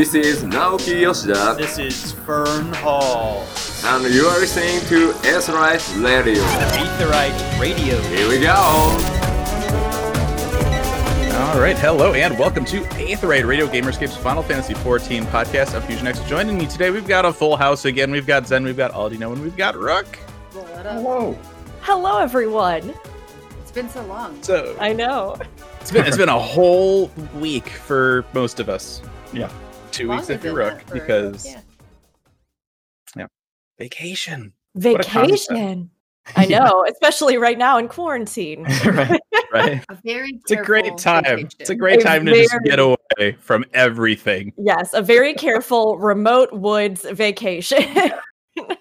This is Naoki Yoshida, This is Fern Hall. and you are listening to Aetheryte Radio. Aetheryte Radio. Here we go! All right, hello and welcome to Aetheryte Radio Gamerscape's Final Fantasy XIV podcast of Fusion X. Joining me today, we've got a full house again. We've got Zen, we've got Aldino, and we've got Rook. Hello. Hello, everyone. It's been so long. So I know. it's been it's been a whole week for most of us. Yeah. Two Longer weeks if you're Rook for- because yeah. vacation. Vacation. I know, especially right now in quarantine. right. Right? A very It's a great time. vacation. It's a great A time to just get away from everything. Yes, a very careful remote woods vacation.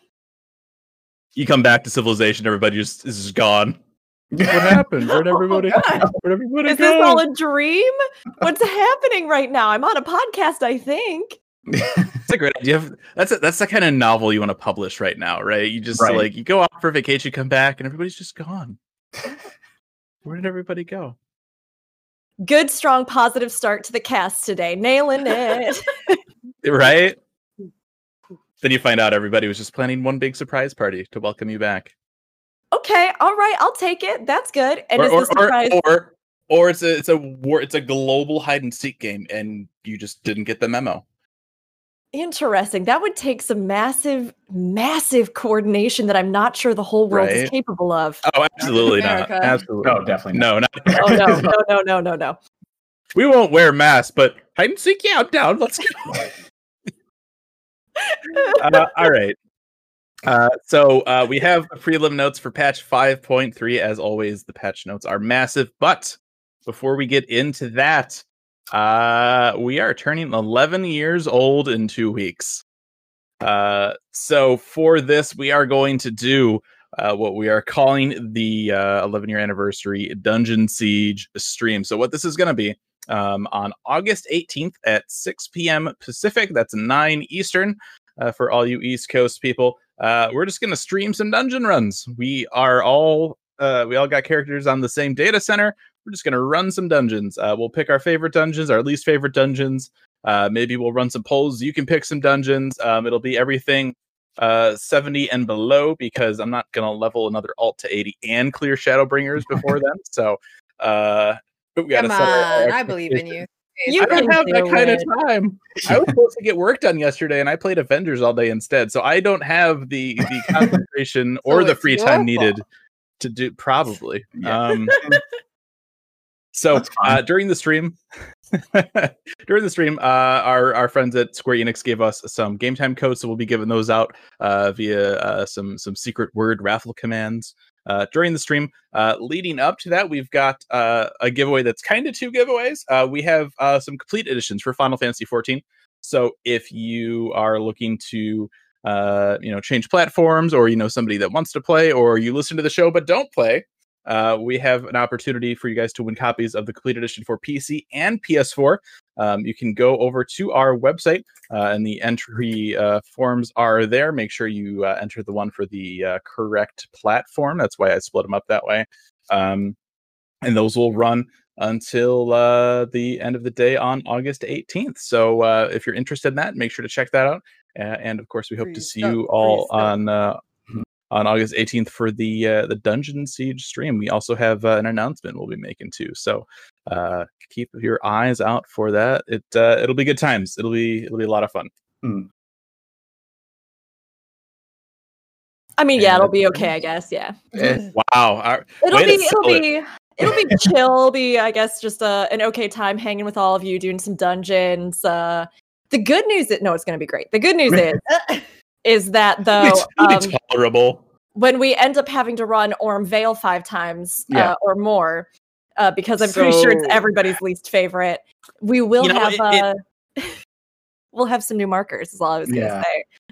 You come back to civilization, everybody just is just gone. What happened? Where'd oh, everybody? God. Where'd everybody Is go? this all a dream? What's happening right now? I'm on a podcast, I think. It's a great idea. That's a, that's the kind of novel you want to publish right now, right? You just Right. like you go off for vacation, come back, and everybody's just gone. Where did everybody go? Good, strong, positive start to the cast today. Nailing it. Right? Then you find out everybody was just planning one big surprise party to welcome you back. Okay, all right, I'll take it. That's good. And or, is or, the surprise or, or or it's a it's a war it's a global hide and seek game and you just didn't get the memo. interesting? That would take some massive, massive coordination that I'm not sure the whole world is capable of. Oh, absolutely not. Absolutely. Oh, definitely not. No, not Oh no, no, no, no, no, no. we won't wear masks, but hide and seek, yeah, I'm down. Let's go. uh, all right. Uh, so uh, we have the prelim notes for patch 5.3. As always, the patch notes are massive. But before we get into that, uh, we are turning 11 years old in two weeks. Uh, so for this, we are going to do uh, what we are calling the uh, 11 year anniversary Dungeon Siege stream. So what this is going to be um, on August 18th at 6 p.m. Pacific. That's 9 Eastern uh, for all you East Coast people. Uh, we're just going to stream some dungeon runs. We are all uh, we all got characters on the same data center. We're just going to run some dungeons. Uh, we'll pick our favorite dungeons, our least favorite dungeons. Uh, maybe we'll run some polls. You can pick some dungeons. Um, it'll be everything uh 70 and below because I'm not gonna level another alt to 80 and clear Shadowbringers before then. So uh we gotta Come set our- our on, I believe in you. You I don't have that kind of time. I was supposed to get work done yesterday, and I played Avengers all day instead. So I don't have the the concentration or the free time needed to do. Probably. Yeah. Um, so uh, during the stream, during the stream, uh, our our friends at Square Enix gave us some game time codes, so we'll be giving those out uh, via uh, some some secret word raffle commands uh, during the stream. Uh, leading up to that, we've got uh, a giveaway that's kind of two giveaways. Uh, we have uh, some complete editions for Final Fantasy 14. So if you are looking to uh, you know change platforms, or you know somebody that wants to play, or you listen to the show but don't play, uh, we have an opportunity for you guys to win copies of the complete edition for PC and PS4. Um, you can go over to our website, uh, and the entry uh, forms are there. Make sure you uh, enter the one for the uh, correct platform. That's why I split them up that way. Um, and those will run until uh, the end of the day on August 18th. So uh, if you're interested in that, make sure to check that out. Uh, and of course, we hope to see you all on uh, on August 18th for the uh, the Dungeon Siege stream. We also have uh, an announcement we'll be making too. So uh, keep your eyes out for that. It uh, it'll be good times. It'll be it'll be a lot of fun. I mean, yeah, And- it'll be okay, I guess. Yeah. Eh, wow. Our- It'll be it'll sell it. be it'll be chill. Be, I guess, just a, an okay time hanging with all of you, doing some dungeons. Uh the good news is no, it's gonna be great. The good news is is that though It's um, tolerable. when we end up having to run Aurum Vale five times Yeah. uh, or more, uh, because I'm pretty sure it's everybody's least favorite, we will You know, have it- uh, we'll have some new markers. Is all I was gonna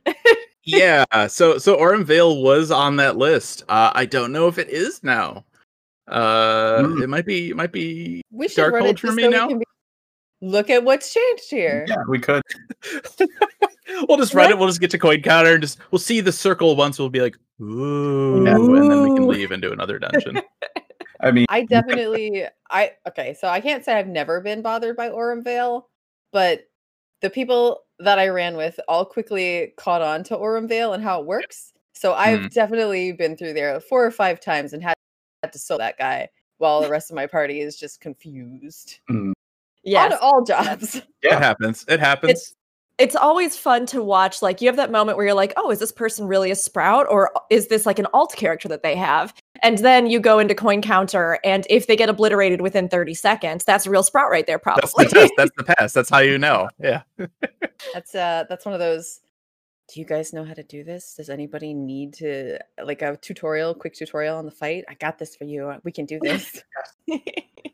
say. yeah. So so Aurum Vale was on that list. Uh, I don't know if it is now. Uh, Mm. it might be. It might be. We should Dark run it for just me so now? be- Look at what's changed here. Yeah, we could. We'll just run it. We'll just get to Coincounter and just we'll see the circle once. We'll be like, ooh, and then we can leave and do another dungeon. I mean, I definitely I okay, so I can't say I've never been bothered by Aurum Vale, but the people that I ran with all quickly caught on to Aurum Vale and how it works. So I've Hmm. definitely been through there four or five times and had, had to solo that guy while the rest of my party is just confused. Yes. On all jobs. Yeah, It happens. It happens. It's it's always fun to watch. Like you have that moment where you're like, oh, is this person really a sprout or is this like an alt character that they have? And then you go into Coincounter, and if they get obliterated within 30 seconds, that's a real sprout right there, that's probably. the test. That's the pass. That's how you know. Yeah. That's uh that's one of those. Do you guys know how to do this? Does anybody need to like a tutorial, quick tutorial on the fight? I got this for you. We can do this.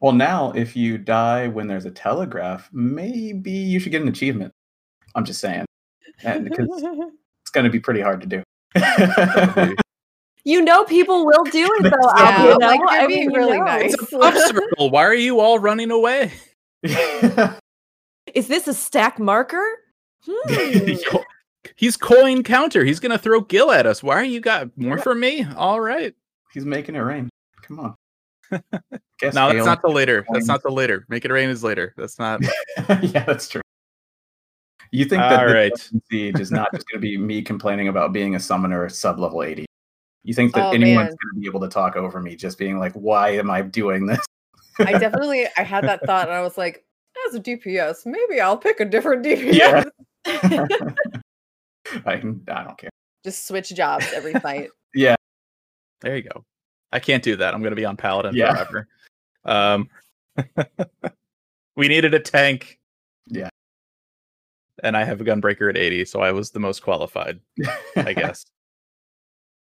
Well, now if you die when there's a telegraph, maybe you should get an achievement. I'm just saying, and because it's going to be pretty hard to do. you know, people will do it though. Yeah, Al, you know? like, you're I being mean, you really know. nice. It's a puff circle. Why are you all running away? Is this a stack marker? Hmm. He's Coincounter. He's gonna throw Gil at us. Why are you got more for me? All right. He's making it rain. Come on. Guess No, that's not the later. That's not the later. Make it rain is later. That's not. yeah, that's true. You think that All the right. Siege is not just going to be me complaining about being a summoner sub level 80? You think that Oh, anyone's going to be able to talk over me just being like, why am I doing this? I definitely I had that thought and I was like, as a DPS, maybe I'll pick a different DPS. Yeah. I, can- I don't care. Just switch jobs every fight. Yeah. There you go. I can't do that. I'm gonna be on Paladin Yeah. forever. Um, we needed a tank. Yeah. And I have a gunbreaker at 80, so I was the most qualified, I guess.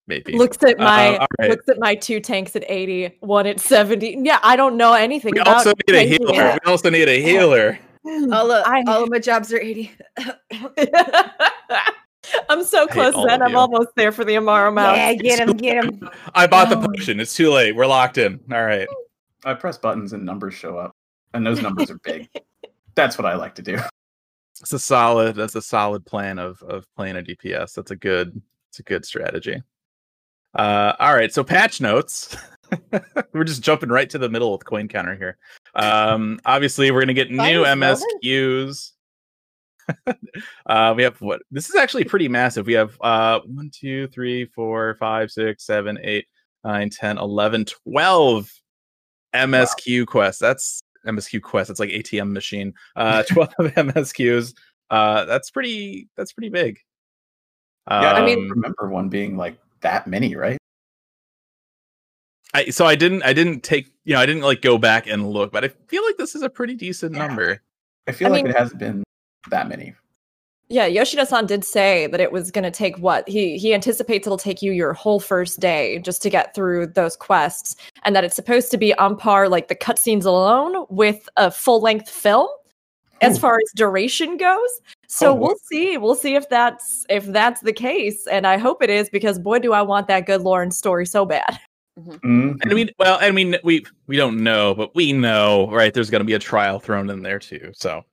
Maybe. looks at Uh, my looks at my two tanks at 80, one at 70. Yeah, I don't know anything we about also need a healer. it. We also need a healer. All of, I- all of my jobs are 80. I'm so close, all then. I'm almost there for the Amaro mouse. yeah, get him, get him. I bought the potion. It's too late. We're locked in. All right. I press buttons and numbers show up, and those numbers are big. That's what I like to do. It's a solid. That's a solid plan of of playing a DPS. That's a good. It's a good strategy. Uh, all right. So patch notes. we're just jumping right to the middle with Coincounter here. Um, obviously, we're gonna get Fine, new. MSQs. uh, we have what? This is actually pretty massive. We have uh, one, two, three, four, five, six, seven, eight, nine, 10, 11, 12 MSQ quests. That's MSQ quest. It's like ATM machine. Uh, 12 MSQs. Uh, that's pretty. That's pretty big. Yeah, I mean- Um, remember one being like that many, right? I so I didn't I didn't take you know I didn't like go back and look, but I feel like this is a pretty decent Yeah. number. I feel I like mean- it hasn't been that many. Yeah, Yoshida-san did say that it was going to take what he he anticipates it'll take you your whole first day just to get through those quests, and that it's supposed to be on par like the cutscenes alone with a full length film as Ooh. far as duration goes. So Oh, we'll see. We'll see if that's if that's the case, and I hope it is because boy, do I want that good Lauren story so bad. Mhm. And we well, and we we we don't know, but we know, right? There's going to be a trial thrown in there too. So,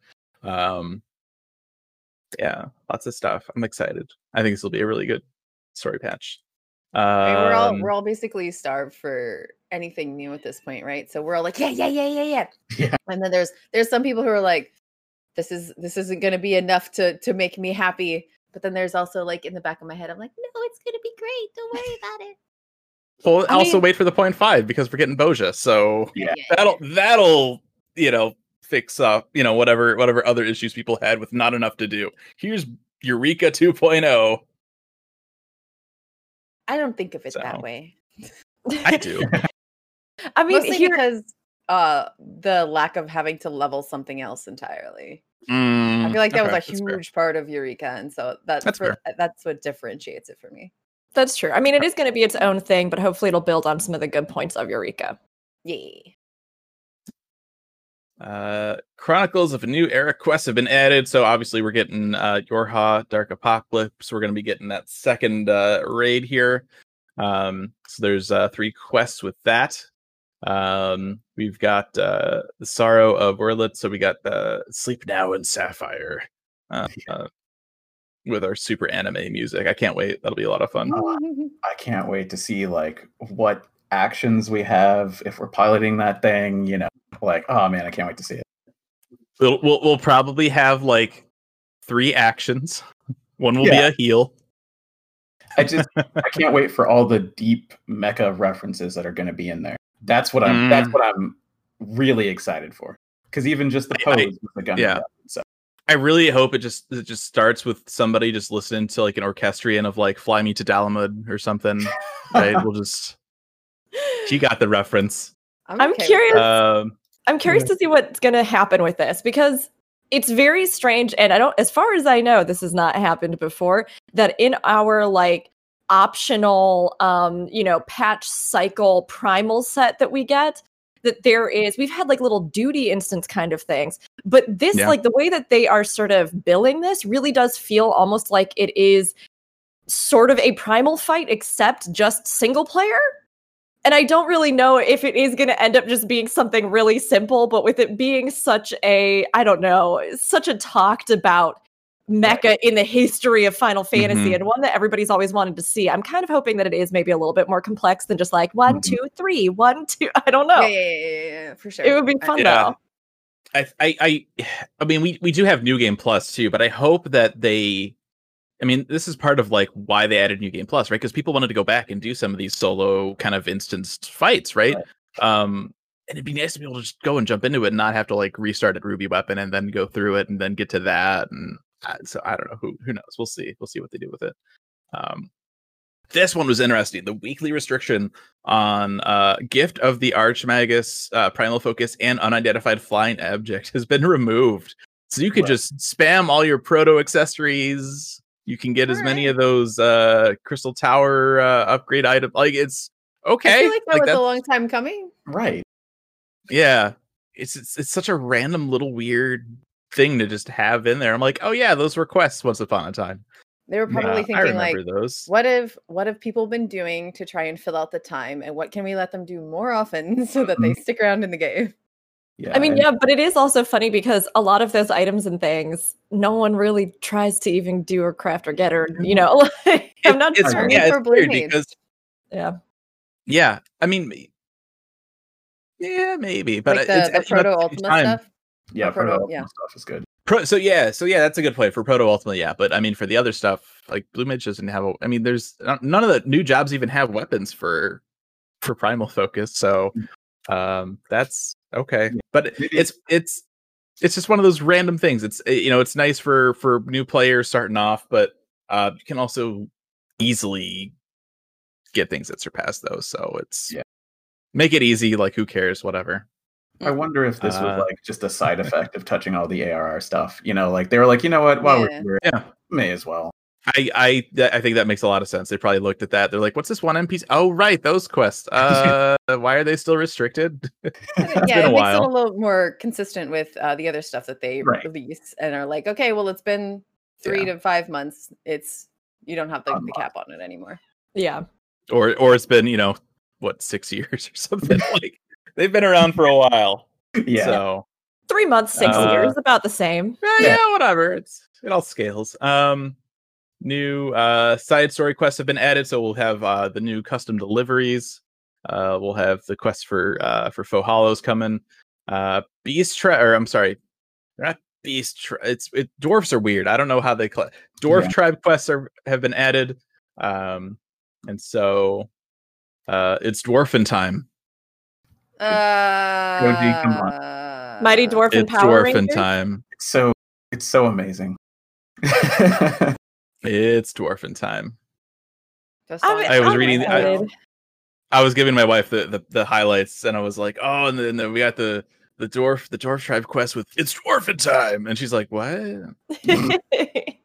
um, yeah, lots of stuff. I'm excited. I think this will be a really good story patch. Um, we're all we're all basically starved for anything new at this point, right? So we're all like, yeah, yeah, yeah, yeah, yeah. Yeah. And then there's there's some people who are like, this is this isn't gonna be enough to to make me happy. But then there's also like in the back of my head, I'm like, no, it's gonna be great. Don't worry about it. Well, I also mean- wait for the point five because we're getting Bozja. So Yeah. that'll that'll you know fix up you know whatever whatever other issues people had with not enough to do. Here's Eureka oh. 2.0. I don't think of it So, that way. I do. I mean, Mostly here, because uh the lack of having to level something else entirely. I Mm, feel like that okay, was a that's fair. huge part of Eureka, and so that's That's for, that's what differentiates it for me. that's true. I mean, it is going to be its own thing, but hopefully it'll build on some of the good points of Eureka. Yeah. Uh, Chronicles of a New Era quests have been added, so obviously we're getting uh, Yorha Dark Apocalypse. We're going to be getting that second uh, raid here. Um, so there's uh, three quests with that. Um, we've got uh, the Sorrow of Werlyt, so we got uh, Sleep Now in Sapphire uh, uh, with our super anime music. I can't wait. That'll be a lot of fun. I can't wait to see like what actions we have if we're piloting that thing. You know, like oh man, I can't wait to see it. We'll, we'll we'll probably have like three actions. One will Yeah. be a heal. I just I can't wait for all the deep mecha references that are going to be in there. That's what I'm. Mm. That's what I'm really excited for. Because even just the I- I- pose with the gun. yeah. So I really hope it just it just starts with somebody just listening to like an orchestrion of like "Fly Me to Dalamud" or something. Right? we'll just she got the reference. I'm okay with curious- Um, I'm curious to see what's going to happen with this because it's very strange and I don't as far as I know this has not happened before that in our like optional um you know patch cycle primal set that we get that there is we've had like little duty instance kind of things but this Yeah. like the way that they are sort of billing this really does feel almost like it is sort of a primal fight except just single player and I don't really know if it is going to end up just being something really simple, but with it being such a, I don't know, such a talked about mecha in the history of Final Fantasy Mhm. and one that everybody's always wanted to see. I'm kind of hoping that it is maybe a little bit more complex than just like one, Mhm. two, three, one, two. I don't know. yeah, yeah, yeah, yeah, yeah, for sure. It would be fun Yeah. though. I, I, I, I mean, we we do have New Game Plus too, but I hope that they. I mean, this is part of like why they added New Game Plus, right? Because people wanted to go back and do some of these solo kind of instanced fights, right? Um, and it'd be nice to be able to just go and jump into it and not have to like restart at Ruby Weapon and then go through it and then get to that. And uh, so I don't know who who knows. We'll see. We'll see what they do with it. Um, this one was interesting. The weekly restriction on uh, Gift of the Archmagus, uh, Primal Focus, and Unidentified Flying Object has been removed. So you could Right. just spam all your proto accessories. You can get as many of those uh, Crystal Tower uh, upgrade items. Like it's okay. I feel like that was that's- a long time coming. right. yeah, it's, it's it's such a random little weird thing to just have in there. I'm like, oh yeah, those were quests once upon a time. They were probably thinking like, those. what have what have people been doing to try and fill out the time, and what can we let them do more often so that they stick around in the game? Yeah. I mean, and- yeah, but it is also funny because a lot of those items and things, no one really tries to even do or craft or get or, you know, like, I'm not it's, sure. Yeah, for it's weird Blue Maids. because Yeah. yeah, I mean, yeah, maybe, but like it's- the, the it's- you know, proto at the Ultima stuff. yeah, proto- proto yeah. stuff is good. Pro, so yeah, so yeah, that's a good point for Proto Ultima. Yeah, but I mean, for the other stuff, like Blue Mage doesn't have. A, I mean, there's none of the new jobs even have weapons for for Primal Focus. So um, that's okay. But Maybe it's it's it's just one of those random things. It's eh, you know, it's nice for for new players starting off, but uh, you can also easily get things that surpass those. So it's Yeah. make it easy. Like who cares? Whatever. I wonder if this Uh, was like just a side effect of touching all the ARR stuff. You know, like they were like, you know what, while Yeah. we're here, Yeah. may as well. I I I think that makes a lot of sense. They probably looked at that. They're like, "What's this one NPC? Oh, right, those quests. Uh, why are they still restricted?" And It's yeah, been it a makes while. it a little more consistent with uh, the other stuff that they Right. release and are like, okay, well, it's been three Yeah. to five months. It's you don't have the, the cap on it anymore. Yeah. or or it's been you know what six years or something. like they've been around for a while. Yeah. So Three months, six Uh, years, about the same. yeah, Yeah. yeah, whatever. It's it all scales. Um, new uh side story quests have been added, so we'll have uh the new custom deliveries. Uh, we'll have the quests for uh for faux hollows coming. Uh, beast tri- or I'm sorry, they're not beast. Tri- it's it dwarfs are weird. I don't know how they cl- dwarf Yeah. tribe quests are have been added. Um, and so uh it's dwarfin time. Uh, come Mighty Dwarf and It's Power dwarfin Rangers. time. It's so it's so amazing. It's dwarfing time. Just I'm- I was top of reading- I- I was giving my wife the, the, the highlights, and I was like, "Oh, and then, then we got the the dwarf the dwarf tribe quest with it's dwarfing time," and she's like, "What?"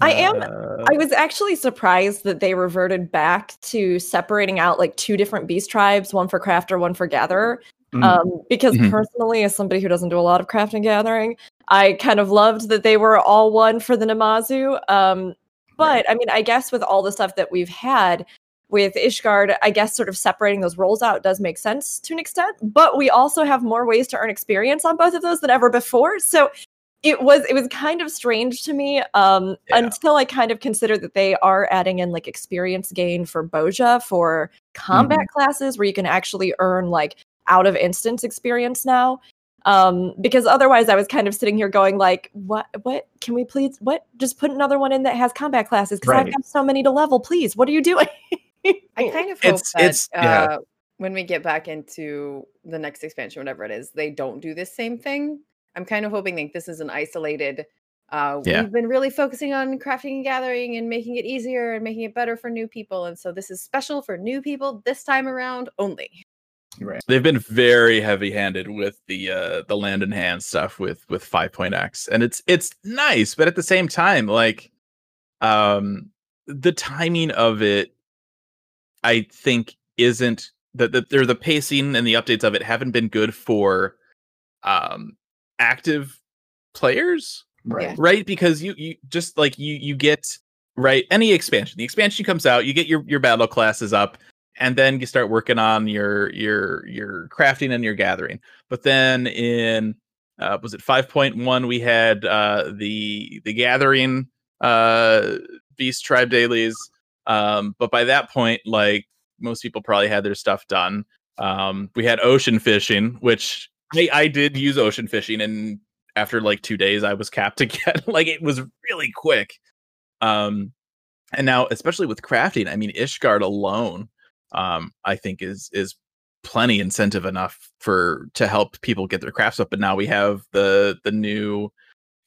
I am- Uh, I was actually surprised that they reverted back to separating out like two different beast tribes, one for crafter, one for gatherer. Mm. Um, because Mhm. personally, as somebody who doesn't do a lot of crafting gathering, I kind of loved that they were all one for the Namazu. Um, but I mean, I guess with all the stuff that we've had with Ishgard, I guess sort of separating those roles out does make sense to an extent. But we also have more ways to earn experience on both of those than ever before. So it was it was kind of strange to me um, Yeah. until I kind of considered that they are adding in like experience gain for Bozja for combat classes where you can actually earn like out of instance experience now. Um, because otherwise I was kind of sitting here going like, what what can we please what just put another one in that has combat classes because I've got so many to level, please. What are you doing? I kind of hope It's- that it's- yeah. uh, when we get back into the next expansion, whatever it is, they don't do this same thing. I'm kind of hoping that this is an isolated. Uh, Yeah. We've been really focusing on crafting and gathering and making it easier and making it better for new people, and so this is special for new people this time around only. Right. They've been very heavy-handed with the uh the land in hand stuff with with 5.x and it's it's nice, but at the same time like um the timing of it I think isn't that the, the the pacing and the updates of it haven't been good for um active players Right. right because you you just like you you get right any expansion the expansion comes out you get your your battle classes up and then you start working on your your your crafting and your gathering. But then in uh was it 5.1 we had uh the the gathering uh beast tribe dailies. Um but by that point like most people probably had their stuff done. Um we had ocean fishing which i i did use ocean fishing and after like two days i was capped again. Like it was really quick. Um and now especially with crafting i mean ishgard alone um i think is is plenty incentive enough for to help people get their crafts up but now we have the the new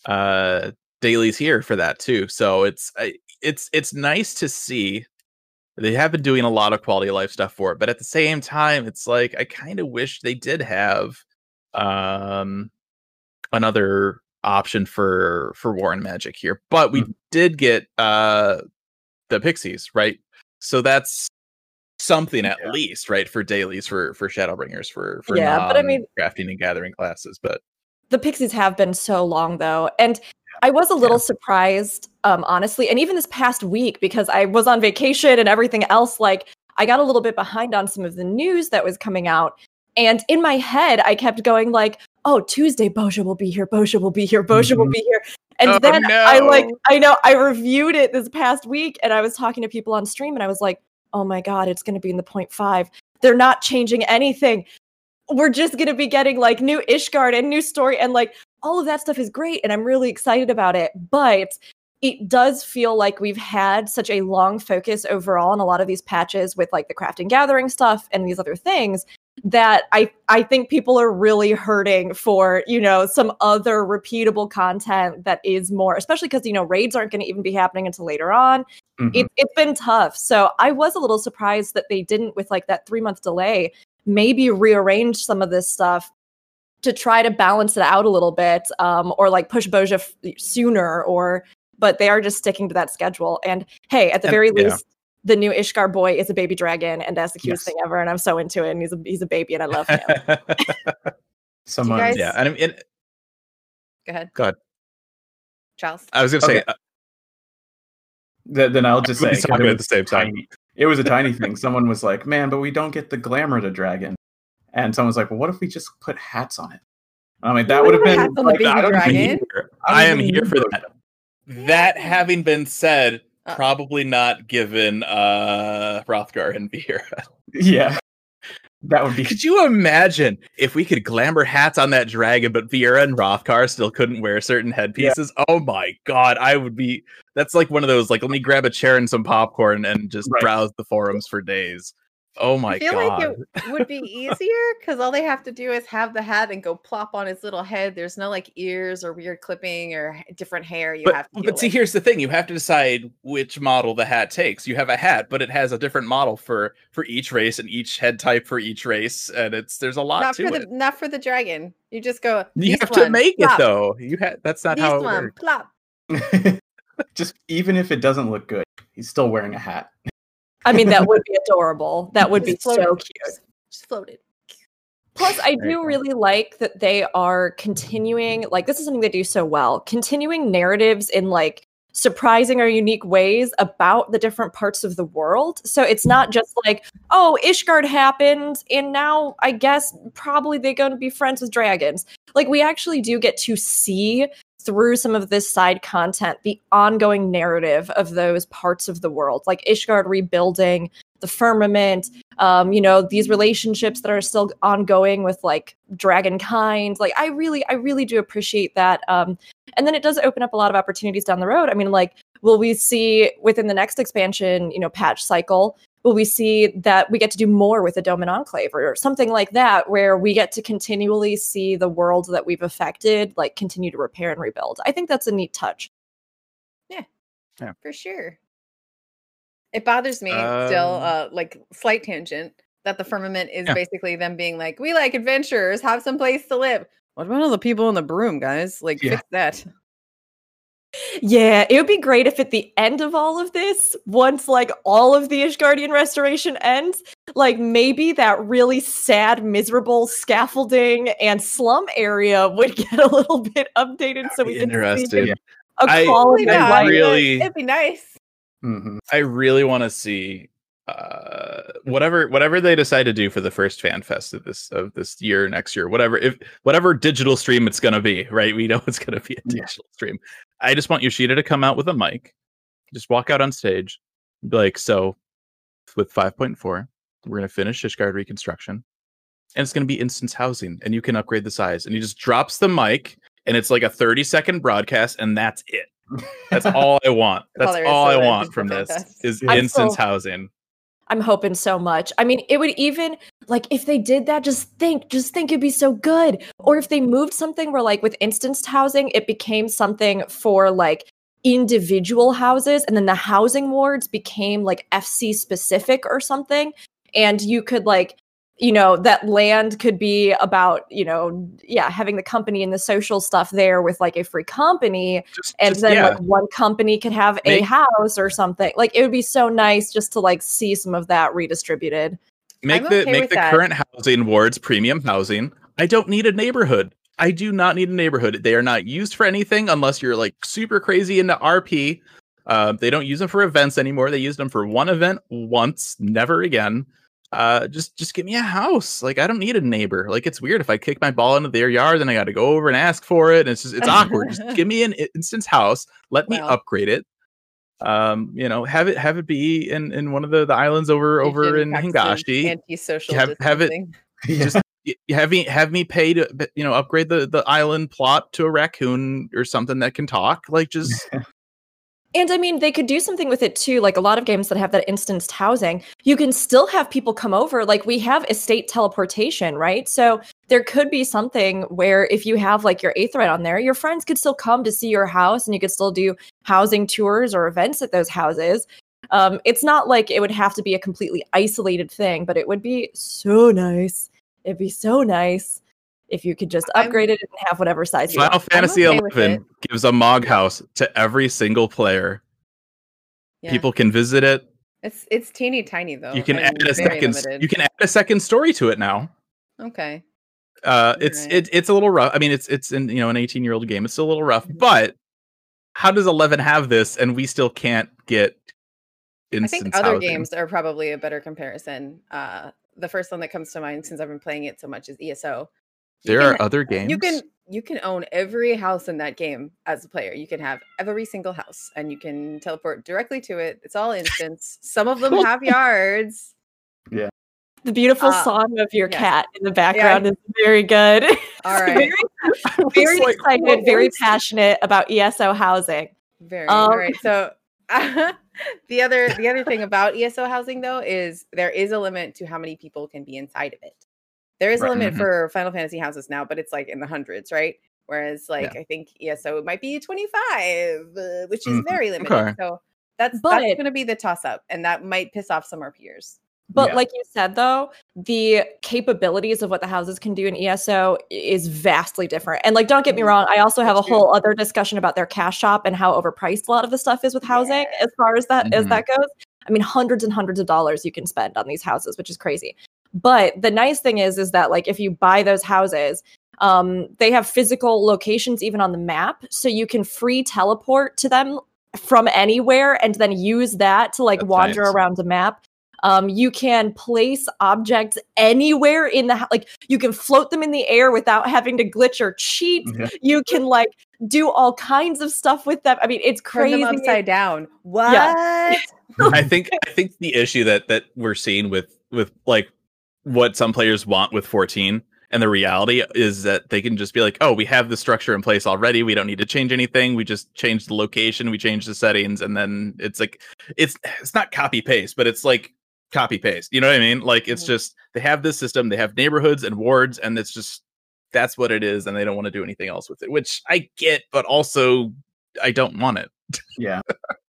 uh dailies here for that too. So it's it's it's nice to see. They have been doing a lot of quality of life stuff for it but at the same time it's like i kind of wish they did have um another option for for war and magic here but we Mhm. did get uh the pixies right? So that's something at Yeah. least right for dailies for for shadowbringers for for Yeah, but I mean- crafting and gathering classes but the pixies have been so long though and i was a little surprised um honestly and even this past week because i was on vacation and everything else like i got a little bit behind on some of the news that was coming out and in my head i kept going like oh tuesday bozja will be here bozja will be here bozja will Mhm. be here and Oh, then i like i know i reviewed it this past week and i was talking to people on stream and i was like oh my god it's going to be in the point five. They're not changing anything. We're just going to be getting like new Ishgard and new story and like all of that stuff is great and I'm really excited about it but it does feel like we've had such a long focus overall on a lot of these patches with like the crafting gathering stuff and these other things that I I think people are really hurting for, you know, some other repeatable content that is more especially cuz you know raids aren't going to even be happening until later on Mhm. it, it's been tough. So I was a little surprised that they didn't, with like that three month delay, maybe rearrange some of this stuff to try to balance it out a little bit, um, or like push Bozja f- sooner, or but they are just sticking to that schedule. And hey, at the And- very yeah. least, the new Ishgar boy is a baby dragon, and that's the cutest Yes. thing ever. And I'm so into it. And he's a he's a baby, and I love him. Someone. guys- yeah and I mean, Go ahead. Go ahead. Charles. i was gonna say Okay. uh, Th- then I'll just say talking it at the was same time tiny. It was a tiny thing. Someone was like, "Man, but we don't get the glamour to dragon." And someone was like, "Well, what if we just put hats on it?" I mean, that would have been. hats the like, baby I I'm dragon? here. I I am here for that. That having been said, Uh. probably not given uh Hrothgar and Viera. Yeah, that would be. Could you imagine if we could glamour hats on that dragon, but Viera and Hrothgar still couldn't wear certain headpieces? Oh my god, I would be. That's like one of those. Like, let me grab a chair and some popcorn and just Right. browse the forums for days. Oh my god. I feel god. like it would be easier because all they have to do is have the hat and go plop on his little head. There's no like ears or weird clipping or different hair you but, have to. but deal see, with. here's the thing: you have to decide which model the hat takes. You have a hat, but it has a different model for for each race and each head type for each race, and it's there's a lot not to for the not for the dragon. You just go. You "This have to make plop. it though. You ha- that's not how it one, works. plop. just even if it doesn't look good, he's still wearing a hat. I mean, that would be adorable. That would be Just float so cute. Just- Just float. Plus, I do really like that they are continuing, like, this is something they do so well, continuing narratives in like surprising or unique ways about the different parts of the world. So it's not mm-hmm. just like, oh, Ishgard happened, and now I guess probably they're going to be friends with dragons. Like, we actually do get to see through some of this side content the ongoing narrative of those parts of the world, like Ishgard rebuilding the firmament, um, you know, these relationships that are still ongoing with like dragonkind. Like I really, I really do appreciate that. Um, and then it does open up a lot of opportunities down the road. I mean, like, will we see within the next expansion, you know, patch cycle? Will we see that we get to do more with the Doman Enclave or something like that, where we get to continually see the world that we've affected, like continue to repair and rebuild? I think that's a neat touch. Yeah, yeah. for sure. It bothers me still, Um, uh, like slight tangent, that the firmament is Yeah. basically them being like, "We like adventurers, have some place to live." What about all the people in the Brume, guys? Like, Yeah. fix that. Yeah, it would be great if at the end of all of this, once like all of the Ishgardian restoration ends, like maybe that really sad, miserable scaffolding and slum area would get a little bit updated so we can see Interesting. Yeah. a I- quality I of Yeah, life. really- it'd be nice. Mhm. I really want to see uh whatever whatever they decide to do for the first fan fest of this of this year next year whatever if whatever digital stream it's going to be right? We know it's going to be a Yeah. digital stream. I just want yoshida to come out with a mic just walk out on stage like so with 5.4 we're going to finish Ishgard reconstruction and it's going to be instance housing and you can upgrade the size. And he just drops the mic and it's like a 30 second broadcast and that's it. That's all i want. That's all that's there is all i want from this is I'm instance so- housing I'm hoping so much. I mean, it would even like if they did that, just think, just think it'd be so good. Or if they moved something where like with instanced housing, it became something for like individual houses and then the housing wards became like FC specific or something. And you could like, you know, that land could be about, you know, yeah, having the company and the social stuff there with like a free company just, and just- then yeah. like one company could have a house or something. Like it would be so nice just to like see some of that redistributed. make I'm the okay make the that. current housing wards premium housing. I don't need a neighborhood. I do not need a neighborhood. They are not used for anything unless you're like super crazy into RP. Uh, they don't use them for events anymore. They used them for one event once, never again. Uh, just just give me a house. Like I don't need a neighbor. Like it's weird if I kick my ball into their yard, then I got to go over and ask for it. And it's just it's awkward. Just give me an instance house. Let me Well. upgrade it. Um, you know, have it have it be in in one of the, the islands over over in Hingashi. Anti-social Have- have it- Yeah. Just have me have me pay to you know upgrade the the island plot to a raccoon or something that can talk. Like just And I mean, they could do something with it too. Like a lot of games that have that instanced housing, you can still have people come over. Like we have estate teleportation, right? So there could be something where if you have like your Aetheryte on there, your friends could still come to see your house and you could still do housing tours or events at those houses. Um, it's not like it would have to be a completely isolated thing, but it would be so nice. It'd be so nice if you could just I'm- upgrade it and have whatever size you want. Final Fantasy okay Eleven gives a Mog house to every single player. Yeah. People can visit it. It's it's teeny tiny though. you can add a second. limited. You can add a second story to it now. Okay. Uh, it's Right. it, it's a little rough. I mean, it's it's in you know an 18 year old game. It's still a little rough, Mm-hmm. but how does 11 have this and we still can't get I think other housing? games are probably a better comparison. Uh, the first one that comes to mind since I've been playing it so much is ESO. You There can- are other games. You can you can own every house in that game as a player. You can have every single house, and you can teleport directly to it. It's all instance. Some of them have yards. Yeah. The beautiful Uh, song of your yes. cat in the background is very good. All right, very like, excited, what very passionate about ESO housing. very Um, all right. So the other the other thing about ESO housing though is there is a limit to how many people can be inside of it. There is a Right, limit mhm. for Final Fantasy houses now, but it's like in the hundreds, right? Whereas like I think ESO might be 25, uh, which is Mhm, very limited. okay. So that's But- that's going to be the toss up and that might piss off some RPers. But Yeah. like you said, though, the capabilities of what the houses can do in ESO is vastly different. And like, don't get me Mhm. wrong, I also have a whole other discussion about their cash shop and how overpriced a lot of the stuff is with housing. Yeah. As far as that as Mhm. that goes, I mean, hundreds and hundreds of dollars you can spend on these houses, which is crazy. But the nice thing is, is that like if you buy those houses, um, they have physical locations even on the map, so you can free teleport to them from anywhere and then use that to like That's wander nice. around the map. Um, you can place objects anywhere in the. Like you can float them in the air without having to glitch or cheat. Yeah. You can like do all kinds of stuff with them. I mean, it's Turn crazy. them upside down. What? I think I think the issue that that we're seeing with with like what some players want with 14 and the reality is that they can just be like, "Oh, we have the structure in place already. We don't need to change anything. We just change the location, we change the settings, and then it's like it's it's not copy paste, but it's like copy paste. You know what I mean? Like it's just they have this system, they have neighborhoods and wards, and it's just that's what it is, and they don't want to do anything else with it, which I get, but also I don't want it. Yeah.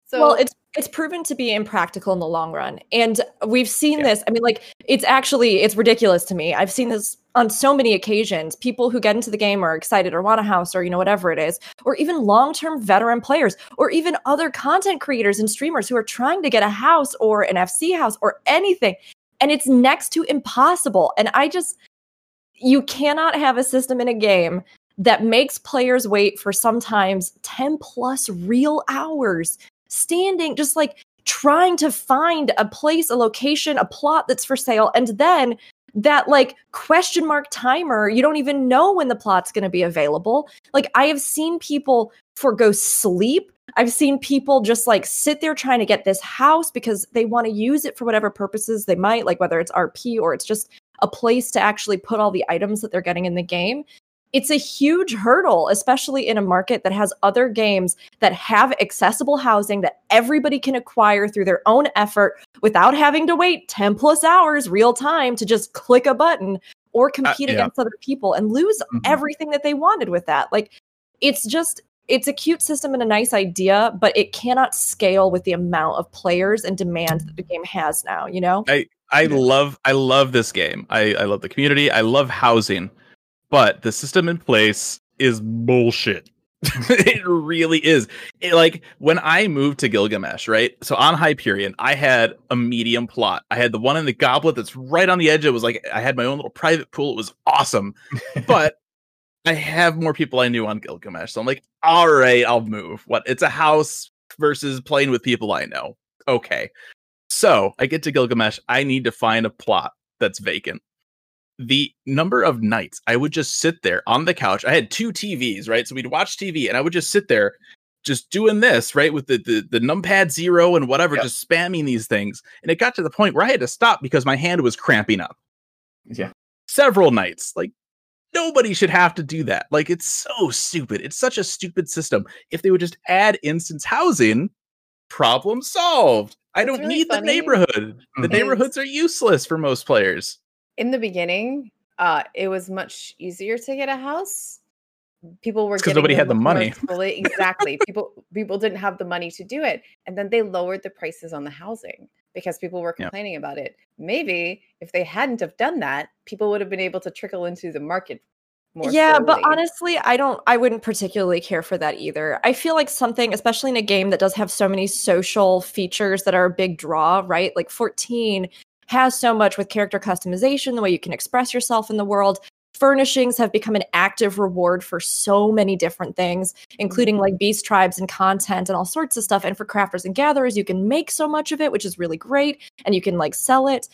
So well, it's it's proven to be impractical in the long run. And we've seen Yeah. this. I mean, like it's actually it's ridiculous to me. I've seen this on so many occasions. People who get into the game are excited or want a house or you know whatever it is, or even long-term veteran players, or even other content creators and streamers who are trying to get a house or an FC house or anything. And it's next to impossible. And I just you cannot have a system in a game that makes players wait for sometimes 10 plus real hours standing just like trying to find a place a location a plot that's for sale and then that like question mark timer you don't even know when the plot's going to be available. Like i have seen people forgo sleep. I've seen people just like sit there trying to get this house because they want to use it for whatever purposes they might like whether it's rp or it's just a place to actually put all the items that they're getting in the game it's a huge hurdle, especially in a market that has other games that have accessible housing that everybody can acquire through their own effort without having to wait 10 plus hours real time to just click a button or compete yeah. against other people and lose Mhm. everything that they wanted with that. Like, it's just, it's a cute system and a nice idea, but it cannot scale with the amount of players and demand that the game has now, you know? I I love I love this game. I I love the community. I love housing, but the system in place is bullshit. it really is. It, like when I moved to Gilgamesh, right? So on Hyperion, I had a medium plot. I had the one in the goblet that's right on the edge. It was like I had my own little private pool. It was awesome. But I have more people I knew on Gilgamesh. So I'm like, all right, I'll move. What? It's a house versus playing with people I know. Okay. So I get to Gilgamesh. I need to find a plot that's vacant. The number of nights I would just sit there on the couch. I had two TVs, right? So we'd watch TV and I would just sit there just doing this, right? With the the, the numpad zero and whatever, Yep. just spamming these things. And it got to the point where I had to stop because my hand was cramping up Yeah. several nights. Like nobody should have to do that. Like it's so stupid. It's such a stupid system. If they would just add instance housing, problem solved. I don't really need the neighborhood. The Mhm. neighborhoods are useless for most players. In the beginning, uh, it was much easier to get a house. People were because nobody had the money. fully- exactly. people people didn't have the money to do it, and then they lowered the prices on the housing because people were Yeah. complaining about it. Maybe if they hadn't have done that, people would have been able to trickle into the market more. yeah but honestly i don't i wouldn't particularly care for that either i feel like something especially in a game that does have so many social features that are a big draw right like 14 has so much with character customization the way you can express yourself in the world. Furnishings have become an active reward for so many different things including like beast tribes and content and all sorts of stuff. And for crafters and gatherers you can make so much of it which is really great and you can like sell it.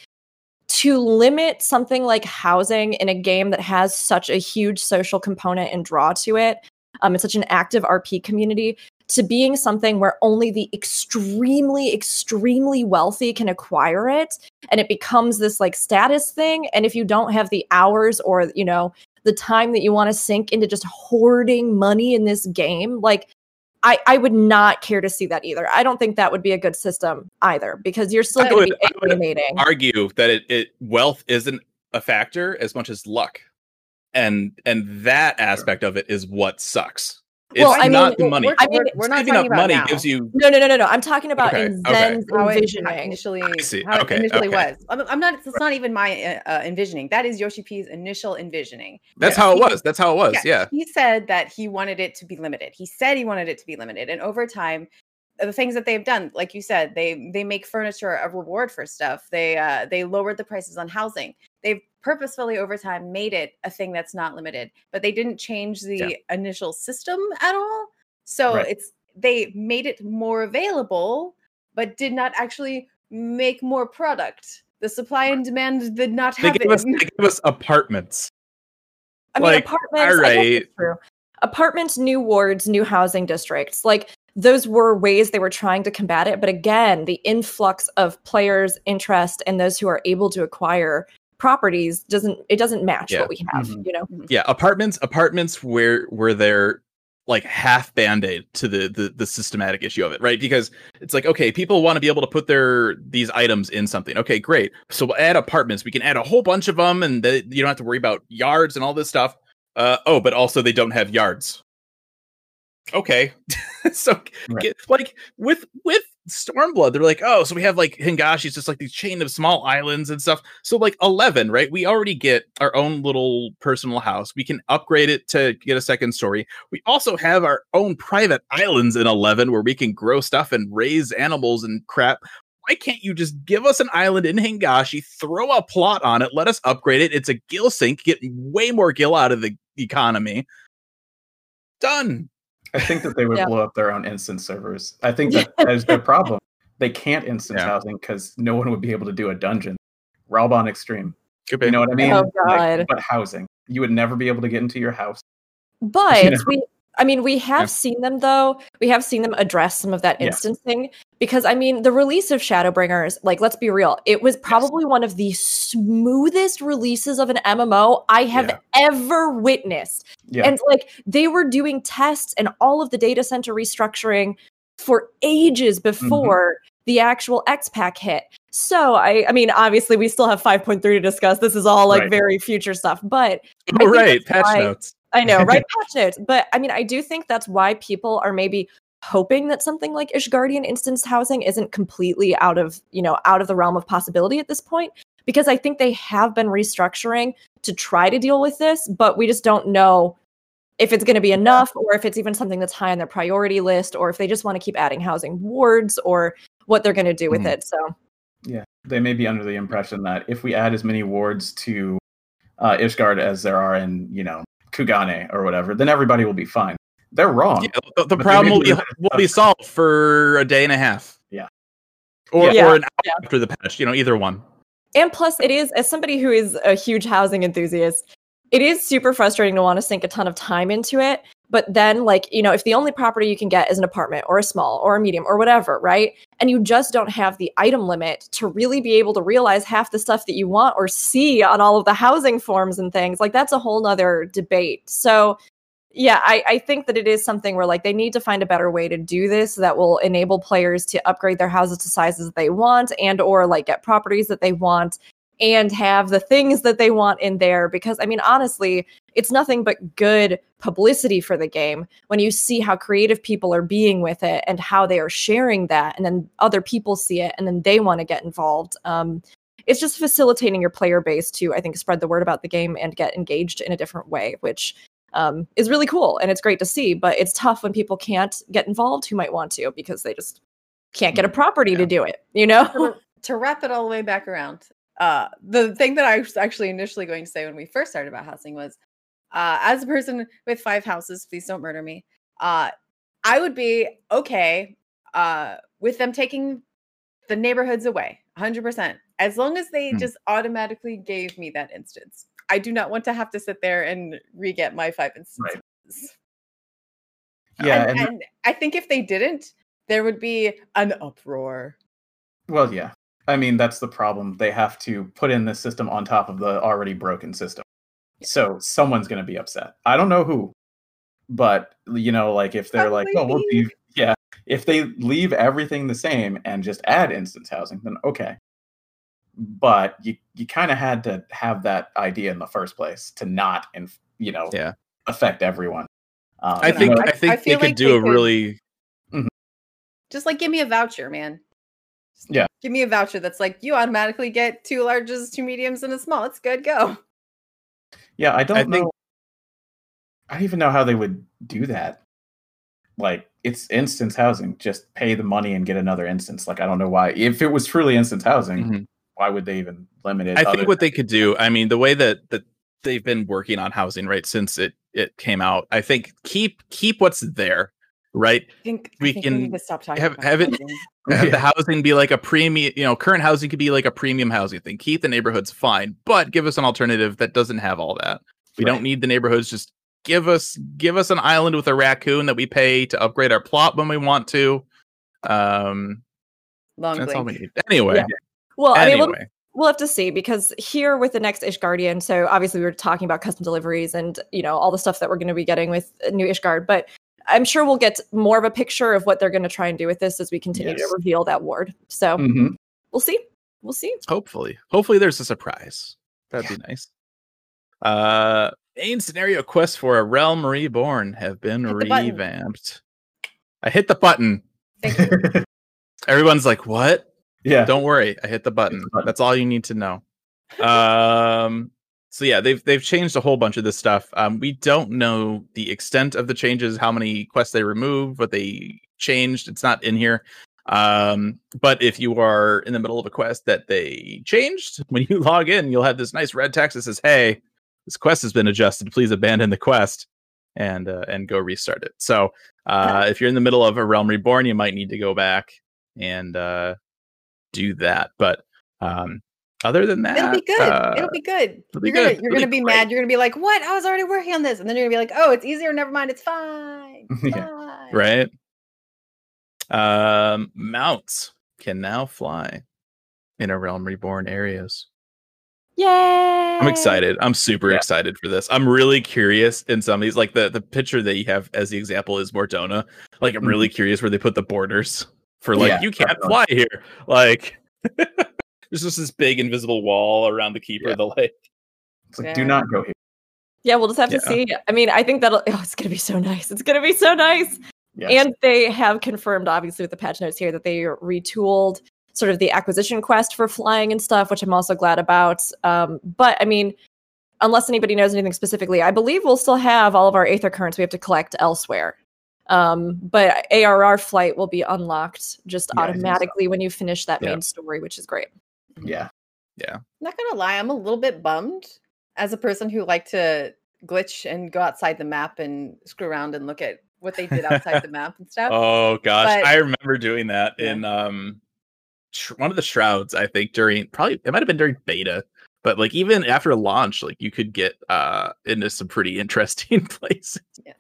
To limit something like housing in a game that has such a huge social component and draw to it, um, it's such an active RP community, to being something where only the extremely, extremely wealthy can acquire it, and it becomes this like status thing. And if you don't have the hours or you know the time that you want to sink into just hoarding money in this game, like I, I would not care to see that either. I don't think that would be a good system either because you're still going to would- be I would alienating. Argue that it, it wealth isn't a factor as much as luck. And and that aspect of it is what sucks. It's Well, I mean, not the money. We're, I mean, we're, we're not Saving talking up about money now. gives you No, no, no, no, no. I'm talking about Okay, in okay, Zen's how it envisioning. initially, see, how okay, it initially okay. was. I'm, I'm not. It's not even my uh, uh, envisioning. That is Yoshi P's initial envisioning. that's Yeah. how it was. That's how it was. Yeah. He said that he wanted it to be limited. He said he wanted it to be limited, and over time, the things that they've done, like you said, they they make furniture a reward for stuff. They uh, they lowered the prices on housing. They've purposefully over time made it a thing that's not limited, but they didn't change the Yeah. initial system at all. So Right. it's they made it more available, but did not actually make more product. The supply and demand did not They have give it. us they give us apartments. I mean, Like, apartments. all true. Apartments, new wards, new housing districts. Like those were ways they were trying to combat it. But again, the influx of players' interest and those who are able to acquire properties doesn't it doesn't match Yeah. what we have. Mhm. You know. Yeah, apartments apartments where where they're like half band-aid to the, the the systematic issue of it, right? Because it's like, okay, people want to be able to put their these items in something. Okay, great. So we'll add apartments. We can add a whole bunch of them, and they, you don't have to worry about yards and all this stuff. Uh, oh, but also they don't have yards. Okay, so Right. get, like with with Stormblood, they're like, oh, so we have like Hingashi's just like these chain of small islands and stuff. So like eleven, right? We already get our own little personal house. We can upgrade it to get a second story. We also have our own private islands in eleven where we can grow stuff and raise animals and crap. Why can't you just give us an island in Hingashi, throw a plot on it, let us upgrade it? It's a gill sink, get way more gill out of the economy. Done. I think that they would Yeah. blow up their own instance servers. I think that that is their problem. They can't instance Yeah. housing because no one would be able to do a dungeon. Ralbon Extreme. You know what I oh, mean? Oh, Like, but housing. You would never be able to get into your house. But You know? we, I mean, we have Yeah. seen them though. We have seen them address some of that Yeah. instancing because I mean, the release of Shadowbringers, like, let's be real, it was probably one of the smoothest releases of an MMO I have Yeah. ever witnessed. Yeah. And like, they were doing tests and all of the data center restructuring for ages Mm-hmm. before the actual X pack hit. So I, I mean, obviously, we still have 5.3 to discuss. This is all like Right. very future stuff, but Oh, right, patch why- notes. I know, right? Patch notes. But I mean, I do think that's why people are maybe hoping that something like Ishgardian instance housing isn't completely out of, you know, out of the realm of possibility at this point. Because I think they have been restructuring to try to deal with this, but we just don't know if it's going to be enough or if it's even something that's high on their priority list or if they just want to keep adding housing wards or what they're going to do with Mhm. it. So Yeah, they may be under the impression that if we add as many wards to uh, Ishgard as there are in, you know, Kugane or whatever, then everybody will be fine. They're wrong. Yeah, the, the problem will be be, will be solved for a day and a half. Yeah. Or, Yeah. or an hour Yeah. after the patch, you know, either one. And plus, it is, as somebody who is a huge housing enthusiast, it is super frustrating to want to sink a ton of time into it. But then, like, you know, if the only property you can get is an apartment or a small or a medium or whatever, right? And you just don't have the item limit to really be able to realize half the stuff that you want or see on all of the housing forms and things, like, that's a whole nother debate. So, yeah, I, I think that it is something where like they need to find a better way to do this that will enable players to upgrade their houses to sizes that they want and or like get properties that they want and have the things that they want in there because I mean honestly, it's nothing but good publicity for the game when you see how creative people are being with it and how they are sharing that and then other people see it and then they want to get involved. Um it's just facilitating your player base to I think spread the word about the game and get engaged in a different way, which um, is really cool and it's great to see. But it's tough when people can't get involved who might want to because they just can't get a property to do it. You know? to, to wrap it all the way back around, uh, the thing that I was actually initially going to say when we first started about housing was, uh, as a person with five houses, please don't murder me. Uh, I would be okay uh, with them taking the neighborhoods away, 100%, as long as they Hmm. just automatically gave me that instance. I do not want to have to sit there and re get my five instances. Yeah, and, and- and I think if they didn't, there would be an uproar. Well, yeah. I mean, that's the problem. They have to put in this system on top of the already broken system. So someone's going to be upset. I don't know who, but you know, like if they're like, "Oh, we'll leave," yeah. If they leave everything the same and just add instance housing, then okay. But you you kind of had to have that idea in the first place to not, and you know, Yeah. affect everyone. Um, I think know, I, I- think I they could like do they a could- really Just like give me a voucher, man. Just Yeah. Give me a voucher that's like you automatically get two larges, two mediums, and a small. It's good. Go. Yeah, I don't I think- know. I don't even know how they would do that. Like, it's instance housing. Just pay the money and get another instance. Like, I don't know why. If it was truly instance housing, Mhm. why would they even limit it? I think what they could do, I mean, the way that that they've been working on housing right since it it came out, I think keep keep what's there. Right? I think We I think can need to stop talking have- about have it- Have Yeah. the housing be like a premium, you know, current housing could be like a premium housing thing. Keep the neighborhoods fine, but give us an alternative that doesn't have all that. We don't need the neighborhoods. Just give us give us an island with a raccoon that we pay to upgrade our plot when we want to. Um, Long that's all we need. Anyway, Yeah. Well, I mean, anyway, we'll, we'll have to see because here with the next Ishgardian, so obviously we were talking about custom deliveries and you know all the stuff that we're going to be getting with new Ishgard, but I'm sure we'll get more of a picture of what they're going to try and do with this as we continue Yes. to reveal that ward. So hmm we'll see. We'll see. hopefully, hopefully there's a surprise. That'd be nice. Uh, main scenario quests for a realm reborn have been Hit button. revamped. I hit the button. Thank you. Everyone's like, "What?" yeah. Don't worry, I hit the button. button. That's all you need to know. Um so yeah, they've they've changed a whole bunch of this stuff. Um we don't know the extent of the changes, how many quests they removed, what they changed. It's not in here. Um but if you are in the middle of a quest that they changed, when you log in, you'll have this nice red text that says, "Hey, this quest has been adjusted. Please abandon the quest." And uh, and go restart it. So uh, if you're in the middle of a realm reborn, you might need to go back and uh, do that. But um, other than that, It'll be good. uh, It'll be good. it'll be you're gonna you're It'll gonna be be mad. You're gonna be like, "What? I was already working on this," and then you're gonna be like, "Oh, it's easier. Never mind. It's fine. It's Yeah. fine." right. Um, mounts can now fly in a realm reborn areas. Yay! I'm excited. I'm super Yeah. excited for this. I'm really curious in some of these. Like the the picture that you have as the example is Mor Dhona. Like I'm really curious where they put the borders for like Yeah, you can't definitely. fly here. Like there's just this big invisible wall around the keeper of the lake. It's like, Yeah. do not go here. Yeah, we'll just have to see. I mean, I think that'll. Oh, it's gonna be so nice. It's gonna be so nice. Yes. And they have confirmed, obviously, with the patch notes here, that they retooled sort of the acquisition quest for flying and stuff, which I'm also glad about. Um, but I mean, unless anybody knows anything specifically, I believe we'll still have all of our Aether currents we have to collect elsewhere. Um, but ARR flight will be unlocked just Yeah, I think so. automatically when you finish that Yeah. main story, which is great. Yeah. I'm not gonna lie, I'm a little bit bummed as a person who liked to glitch and go outside the map and screw around and look at what they did outside the map and stuff. Oh gosh, But- I remember doing that Yeah. in um sh- one of the shrouds. I think during probably it might have been during beta, but like even after launch, like you could get uh into some pretty interesting places. Yeah.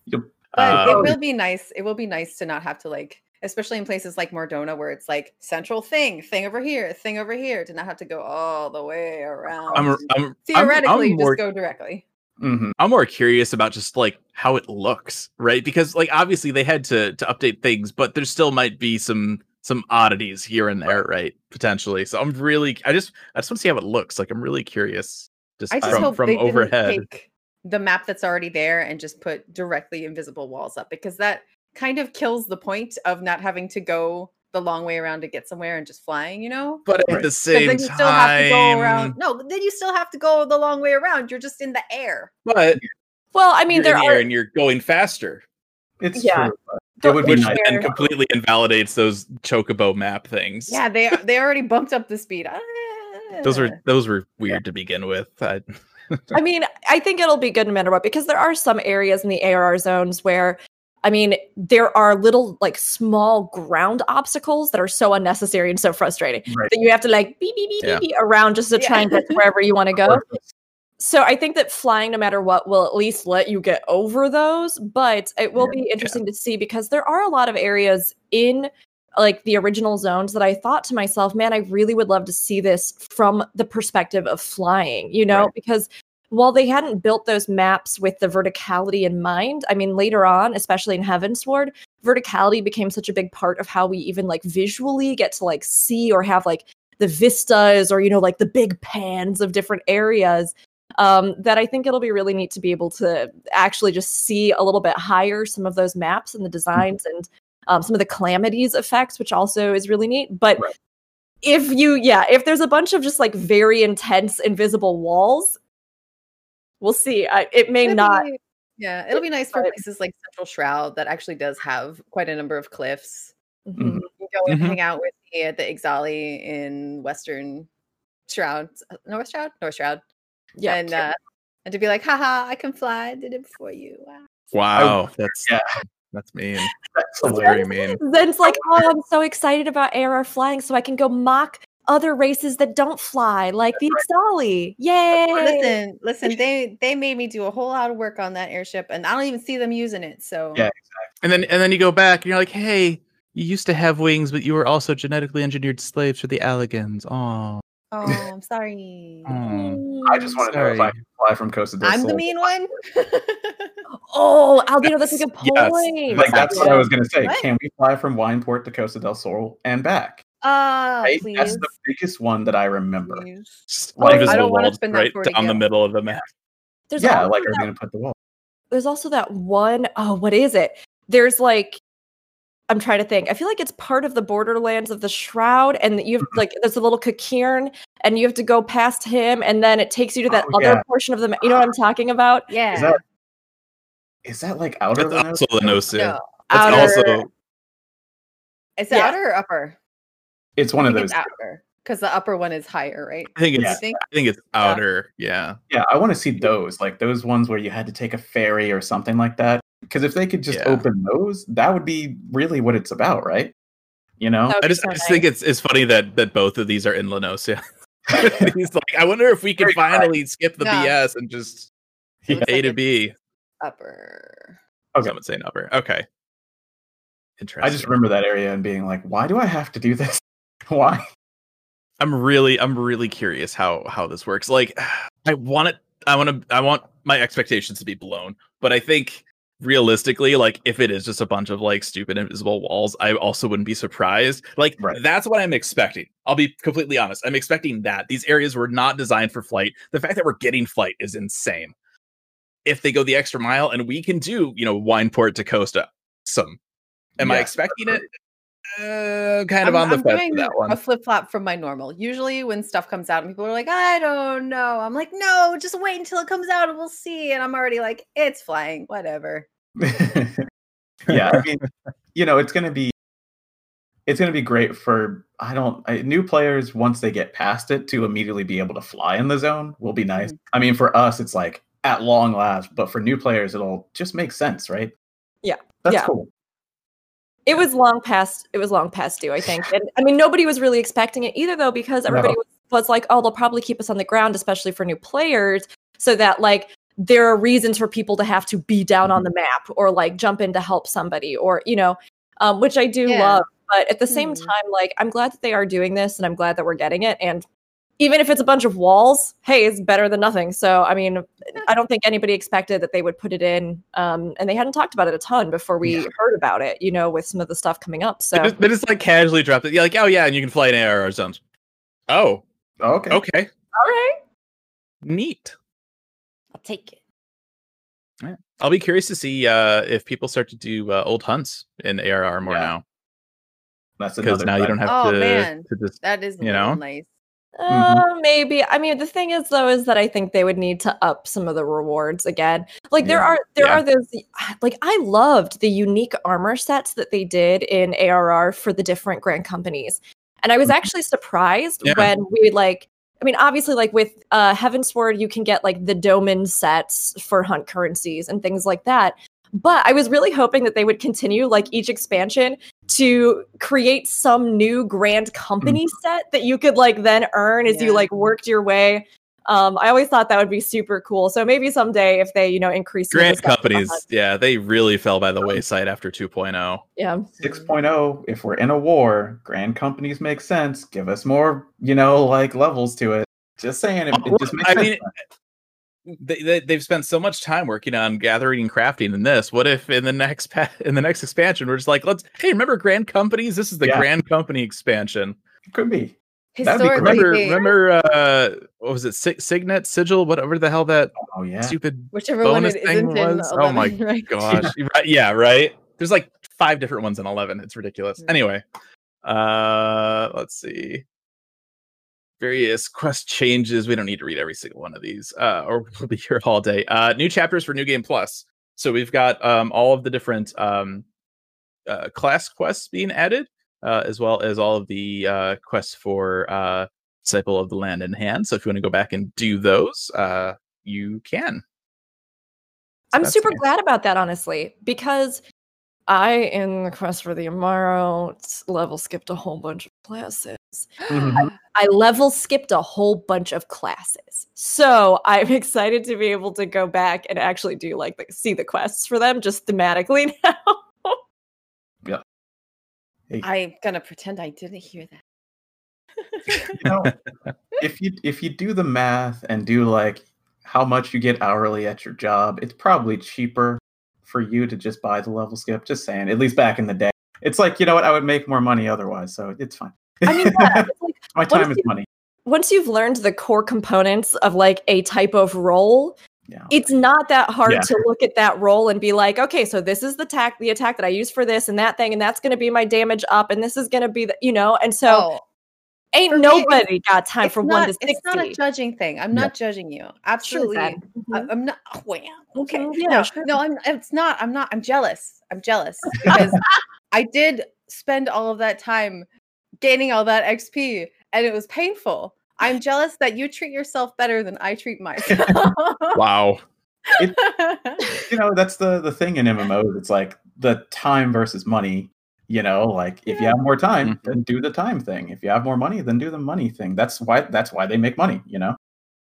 But Um, it will be nice. It will be nice to not have to like, especially in places like Mor Dhona where it's like central thing, thing over here, thing over here, to not have to go all the way around. I'm, I'm I'm- Theoretically, I'm, you more just go directly. hmm I'm more curious about just like how it looks, right? Because like obviously they had to to update things, but there still might be some some oddities here and there, right? Potentially. So I'm really I just I just want to see how it looks. Like I'm really curious just just from from overhead. the map that's already there and just put directly invisible walls up because that kind of kills the point of not having to go the long way around to get somewhere and just flying, you know? But at Right. the 'Cause same then you still have to go around. No, then you still have to go the long way around. You're just in the air. but Well, I mean, you're there in are air and you're going faster, It's Yeah. true. but But It would be which nice. then completely invalidates those chocobo map things. Yeah, they they already bumped up the speed. those Ah. were those were weird to begin with. I, I mean, I think it'll be good no matter what because there are some areas in the ARR zones where, I mean, there are little like small ground obstacles that are so unnecessary and so frustrating Right. that you have to like beep beep beep Yeah. beep, beep around just to try and get wherever you want to go. So I think that flying, no matter what, will at least let you get over those. But it will be interesting to see because there are a lot of areas in like the original zones that I thought to myself, man, I really would love to see this from the perspective of flying, you know, Right. because while they hadn't built those maps with the verticality in mind, I mean, later on, especially in Heavensward, verticality became such a big part of how we even like visually get to like see or have like the vistas or, you know, like the big pans of different areas um, that I think it'll be really neat to be able to actually just see a little bit higher some of those maps and the designs and um, some of the calamities effects, which also is really neat. But Right. if you, yeah, if there's a bunch of just like very intense invisible walls, we'll see. I, it may It'll not. be- yeah, it'll be nice for but- places like Central Shroud that actually does have quite a number of cliffs. Mhm. You can go and Mhm. hang out with me at the Ixali in Western Shroud, North Shroud, North Shroud, Yeah. and uh, and to be like, haha, I can fly, I did it before you. Wow. wow, that's Yeah. That's mean. That's That's very mean. Zen's like, oh, I'm so excited about ARR flying, so I can go mock other races that don't fly, like the Ixali. Yay! Listen, listen, they they made me do a whole lot of work on that airship, and I don't even see them using it. So Yeah. And then and then you go back and you're like, hey, you used to have wings, but you were also genetically engineered slaves for the Allagans. Oh, oh, I'm sorry. Mm. I just want to know if I can fly from Costa del Sol. I'm the mean one. Oh, Aldino, that's a good point. yes. Like that's what I was gonna say. What? Can we fly from Wineport to Costa del Sol and back? Uh, Right? please. That's the biggest one that I remember. please. just Like, I don't wanna spend right 40 down the middle of the map. There's yeah, also like are that- we gonna put the wall? there's also that one oh what is it there's like i'm trying to think i feel like it's part of the borderlands of the shroud and you have Mhm. like there's a little Kakirn, and you have to go past him and then it takes you to that Oh, other yeah. portion of the ma- you know what i'm talking about Yeah. Is that is that like outer That's La Noscea? also the Nosia. no, That's Outer- also it's Yeah. outer or upper. It's one of those. because the upper one is higher, right? I think it's Yeah. I think. I think it's outer. Yeah. Yeah, I want to see those, like those ones where you had to take a ferry or something like that. Because if they could just Yeah. open those, that would be really what it's about, right? You know? I just, so I just nice. think it's it's funny that that both of these are in La Noscea. He's like, I wonder if we can Very correct. finally skip the Yeah. BS and just It A like to B. Upper. Okay. Someone saying upper. Okay. Interesting. I just remember that area and being like, why do I have to do this? why? I'm really I'm really curious how how this works. Like I want it I want to I want my expectations to be blown, but I think realistically like if it is just a bunch of like stupid invisible walls, I also wouldn't be surprised. Like Right. that's what I'm expecting. I'll be completely honest. I'm expecting that. These areas were not designed for flight. The fact that we're getting flight is insane. If they go the extra mile and we can do, you know, Wineport to Costa, some. Am I expecting it? Uh, kind of I'm, on the I'm fence doing that one. a flip flop from my normal. Usually, when stuff comes out and people are like, "I don't know," I'm like, "No, just wait until it comes out and we'll see." And I'm already like, "It's flying, whatever." yeah, I mean, you know, it's gonna be it's gonna be great for I don't I, new players once they get past it to immediately be able to fly in the zone will be nice. I mean, for us, it's like at long last, but for new players, it'll just make sense, right? Yeah, that's yeah. cool. It was long past it was long past due i think and i mean nobody was really expecting it either though because everybody was, was like oh they'll probably keep us on the ground especially for new players so that like there are reasons for people to have to be down on the map or like jump in to help somebody or you know um, which i do Yeah. love but at the same Hmm. time like i'm glad that they are doing this and i'm glad that we're getting it and even if it's a bunch of walls hey it's better than nothing so i mean i don't think anybody expected that they would put it in um, and they hadn't talked about it a ton before we Yeah. heard about it you know with some of the stuff coming up so They just, they just like casually dropped it. Yeah, like, oh yeah, and you can fly in ARR zones. Oh, Okay. okay. all right Neat. I'll take it. I'll be curious to see uh if people start to do uh, old hunts in ARR more Yeah. now. That's Because another now you don't have Oh, to, man. to just That is You know? nice. Uh, maybe. I mean, the thing is, though, is that I think they would need to up some of the rewards again. Like there Yeah. are there Yeah. are those like I loved the unique armor sets that they did in ARR for the different grand companies, and I was Mhm. actually surprised Yeah. when we like. I mean, obviously, like with uh, Heavensward, you can get like the Doman sets for hunt currencies and things like that. But I was really hoping that they would continue, like each expansion, to create some new grand company set that you could like then earn as you like worked your way. Um, I always thought that would be super cool. So maybe someday if they, you know, increase some of grant stuff- companies. Yeah, they really fell by the wayside after oh. 2.0. Yeah. 6.0 if we're in a war grand companies make sense give us more you know like levels to it just saying it, it just makes I sense mean, They, they they've spent so much time working on gathering and crafting in this. What if in the next pa- in the next expansion we're just like, let's hey, remember Grand Companies? This is the Yeah. Grand Company expansion. could be That'd be Remember remember uh what was it? Sig- Signet, Sigil, whatever the hell that oh yeah stupid whichever one bonus it thing isn't in was? Oh my right? gosh. right, yeah, right. There's like five different ones in 11. It's ridiculous. Mm. Anyway, uh let's see. Various quest changes. We don't need to read every single one of these, uh, or we'll be here all day. Uh, new chapters for New Game Plus. So we've got um, all of the different um, uh, class quests being added, uh, as well as all of the uh, quests for uh, Disciple of the Land in Hand. So if you want to go back and do those, uh, you can. So I'm super glad about that, honestly, because I, in the quest for the Amaro, level skipped a whole bunch of classes. Mhm. I level skipped a whole bunch of classes. So I'm excited to be able to go back and actually do like the, see the quests for them just thematically now. Yeah. I'm gonna pretend I didn't hear that. you know, if you if you do the math and do like how much you get hourly at your job, it's probably cheaper for you to just buy the level skip. Just saying, at least back in the day, it's like you know what, I would make more money otherwise, so it's fine. I mean, yeah, like my time is you- money. once you've learned the core components of like a type of role, Yeah, it's not that hard Yeah. to look at that role and be like, okay, so this is the attack, the attack that I use for this and that thing, and that's going to be my damage up, and this is going to be the, you know, and so Oh, ain't for me, nobody got time for not, one to sixty. it's not a judging thing. I'm Yeah. not judging you. Absolutely. then. I, Mhm. I'm not. Oh, wow. Okay. Mhm, yeah, no, sure. no, I'm. It's not. I'm not. I'm jealous. I'm jealous because I did spend all of that time gaining all that XP, and it was painful. I'm jealous that you treat yourself better than I treat myself. Wow. you know that's the the thing in MMOs. It's like the time versus money. You know, like if you have more time, Mhm. then do the time thing. If you have more money, then do the money thing. That's why that's why they make money. You know.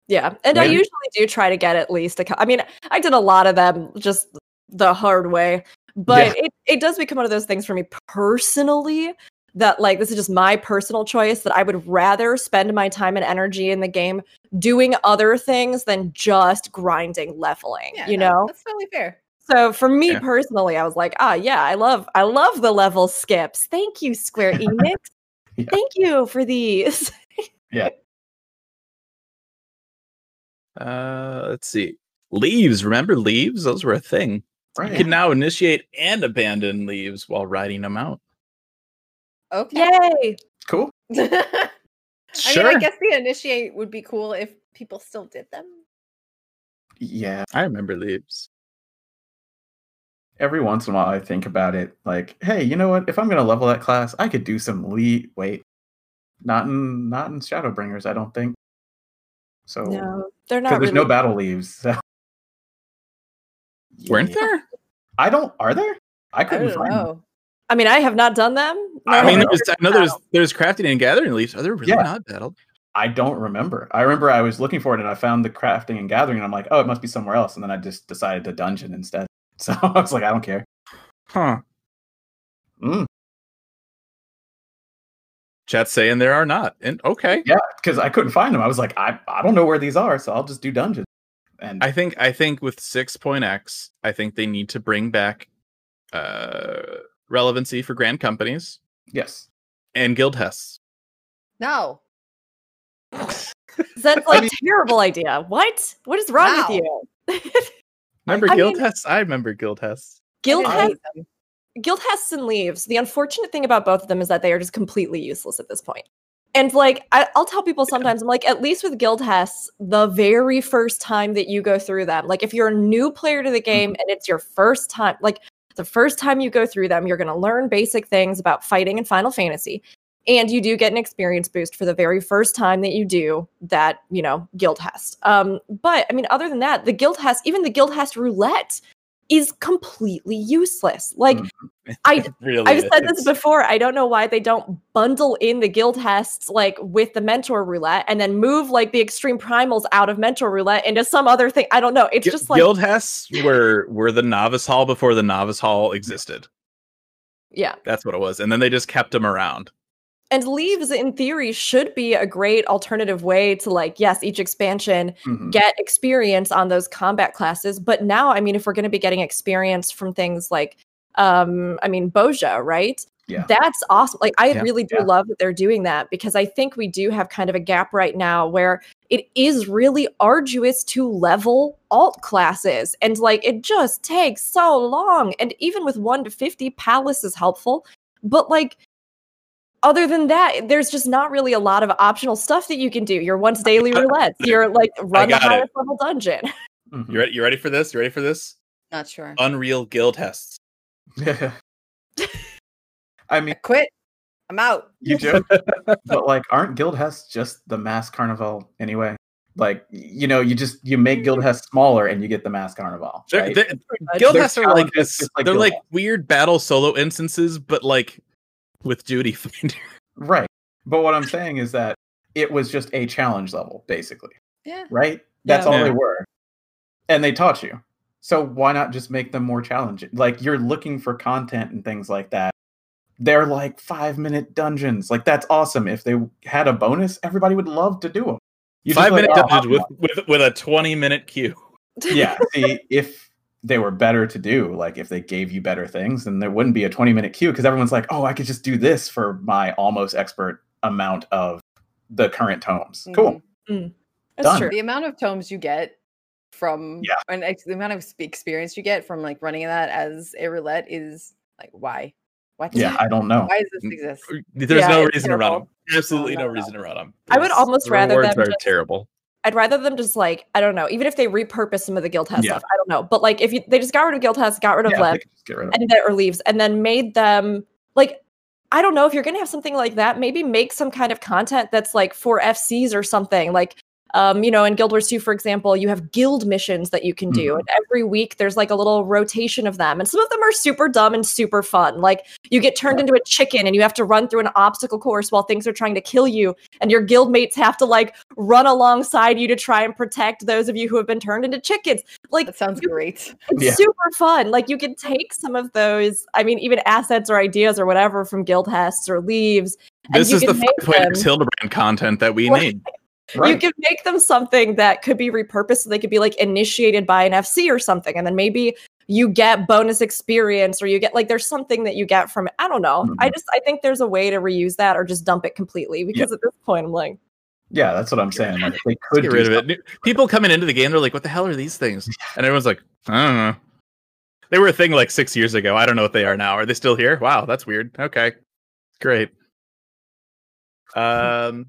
Yeah, and I usually do try to get at least a. cou- I mean, I did a lot of them just the hard way, but it it does become one of those things for me personally that like this is just my personal choice that I would rather spend my time and energy in the game doing other things than just grinding leveling. Yeah, you no, know, that's totally fair. So for me Yeah. personally, I was like, ah, yeah, I love I love the level skips. Thank you, Square Enix. Yeah. Thank you for these. Yeah. Uh, let's see. Leaves. Remember leaves? Those were a thing. Right. You can now initiate and abandon leaves while riding them out. Okay. Yay! Cool. I mean, Sure. I guess the initiate would be cool if people still did them. Yeah. I remember leaves. Every once in a while I think about it like, hey, you know what? If I'm gonna level that class, I could do some lead wait. Not in not in Shadowbringers, I don't think. So No, they're because not. there's really no battle leaves. So. Weren't Yeah. there? I don't are there? I I couldn't don't find them. I mean, I have not done them. I I mean, don't there's, I know there's there's crafting and gathering leaves. Are there really Yeah. not battled? I don't remember. I remember I was looking for it and I found the crafting and gathering and I'm like, oh, it must be somewhere else. And then I just decided to dungeon instead. So I was like, I don't care. Huh. Mm, Chat's saying there are not. And okay. yeah, because I couldn't find them. I was like, I, I don't know where these are, so I'll just do dungeons. And I think I think with 6.x, I think they need to bring back uh relevancy for grand companies yes. and guild tests. No. That's I like mean- terrible idea. What? What is wrong Wow. with you? Remember I guild mean- tests? I remember guild tests. Guild I has didn't hate them. guild has and leaves. The unfortunate thing about both of them is that they are just completely useless at this point. And like I, I'll tell people sometimes, I'm like, at least with guild tests, the very first time that you go through them, like if you're a new player to the mm-hmm. game and it's your first time, like the first time you go through them, you're going to learn basic things about fighting in Final Fantasy. And you do get an experience boost for the very first time that you do that, you know, guild test. Um, but I mean, other than that, the guild test, even the guild test roulette, is completely useless. Like Mm. I really I've said this before. I don't know why they don't bundle in the guild tests like with the mentor roulette and then move like the extreme primals out of mentor roulette into some other thing. I don't know. It's Gu- just like guild tests were were the novice hall before the novice hall existed. yeah. That's what it was. And then they just kept them around. And leaves in theory should be a great alternative way to like yes, each expansion Mhm. get experience on those combat classes. But now, I mean, if we're going to be getting experience from things like, um, I mean, Bozja, right? Yeah. That's awesome. Like, I Yeah. really do Yeah. love that they're doing that because I think we do have kind of a gap right now where it is really arduous to level alt classes. And like, it just takes so long. And even with 1 to 50, Palace is helpful. But like, other than that, there's just not really a lot of optional stuff that you can do. Your once daily roulettes, your like run the got it. highest level dungeon. Mhm. You ready? You ready for this? You ready for this? Not sure. Unreal guild tests. I I mean, quit. I'm out. you joke, but like, aren't guild tests just the Masked Carnivale anyway? Like you know, you just you make Guildhest smaller and you get the Masked Carnivale. They're- they- much. Guild They're Hests are like this. like they're Guild like Hests. weird battle solo instances, but like with duty finder. right. But what I'm saying is that it was just a challenge level, basically. Yeah. Right? That's Yeah. all Yeah. they were. And they taught you. So why not just make them more challenging? Like you're looking for content and things like that. They're like five minute dungeons. Like that's awesome. If they had a bonus, everybody would love to do them. You just Five like, minute "Oh, dungeon with, with with a twenty minute queue. yeah. See, if they were better to do, like if they gave you better things, then there wouldn't be a 20 minute queue because everyone's like, oh, I could just do this for my almost expert amount of the current tomes. Cool. Mhm. That's Done. true. The amount of tomes you get from Yeah. and ex- the amount of experience you get from like running that as a roulette is like why? What? Yeah, I don't know. Why does this exist? There's Yeah, no it's reason to run them. Absolutely No, no no, reason to run them. I would almost rather rewards them are just- terrible. I'd rather them just like I don't know, even if they repurpose some of the guild test Yeah. stuff. I don't know, but like if you, they just got rid of guild test, got rid of Yeah, they left, could just get rid of and then or leaves, and then made them like I don't know if you're gonna have something like that. Maybe make some kind of content that's like for FCs or something. Like um, you know, in Guild Wars 2, for example, you have guild missions that you can do, and every week there's like a little rotation of them, and some of them are super dumb and super fun. Like you get turned into a chicken, and you have to run through an obstacle course while things are trying to kill you, and your guild mates have to like run alongside you to try and protect those of you who have been turned into chickens. Like That sounds you great. it's Yeah. super fun. Like you can take some of those, I mean, even assets or ideas or whatever from guild hests or leaves. and This you is the can make five point Hildebrand content that we Right. You Right. can make them something that could be repurposed. So they could be like initiated by an FC or something, and then maybe you get bonus experience or you get like there's something that you get from it. I don't know. I Mhm. just I think there's a way to reuse that or just dump it completely because at this point I'm like, Yeah, that's what I'm saying. Like they could Get rid of it. People coming into the game, they're like, "What the hell are these things?" And everyone's like, "I don't know." They were a thing like six years ago. I don't know what they are now. Are they still here? Wow, that's weird. Okay, great. Um,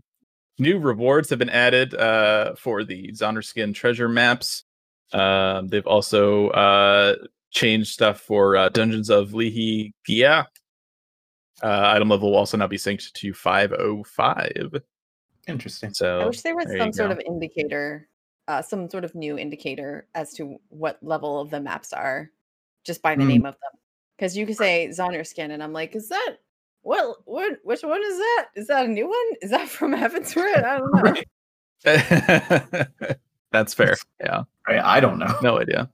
new rewards have been added uh, for the Zonureskin treasure maps. Um, they've also uh, changed stuff for uh, Dungeons of Lyhe Ghiah. Uh, item level will also now be synced to 505. Interesting. So I wish there was there some sort go. of indicator, uh, some sort of new indicator as to what level of the maps are, just by the Mm. name of them. Because you could say Zonureskin, and I'm like, is that what? What? Which one is that? Is that a new one? Is that from Heavensward? I don't know. Right. That's fair. Yeah, Right, I don't know. no idea.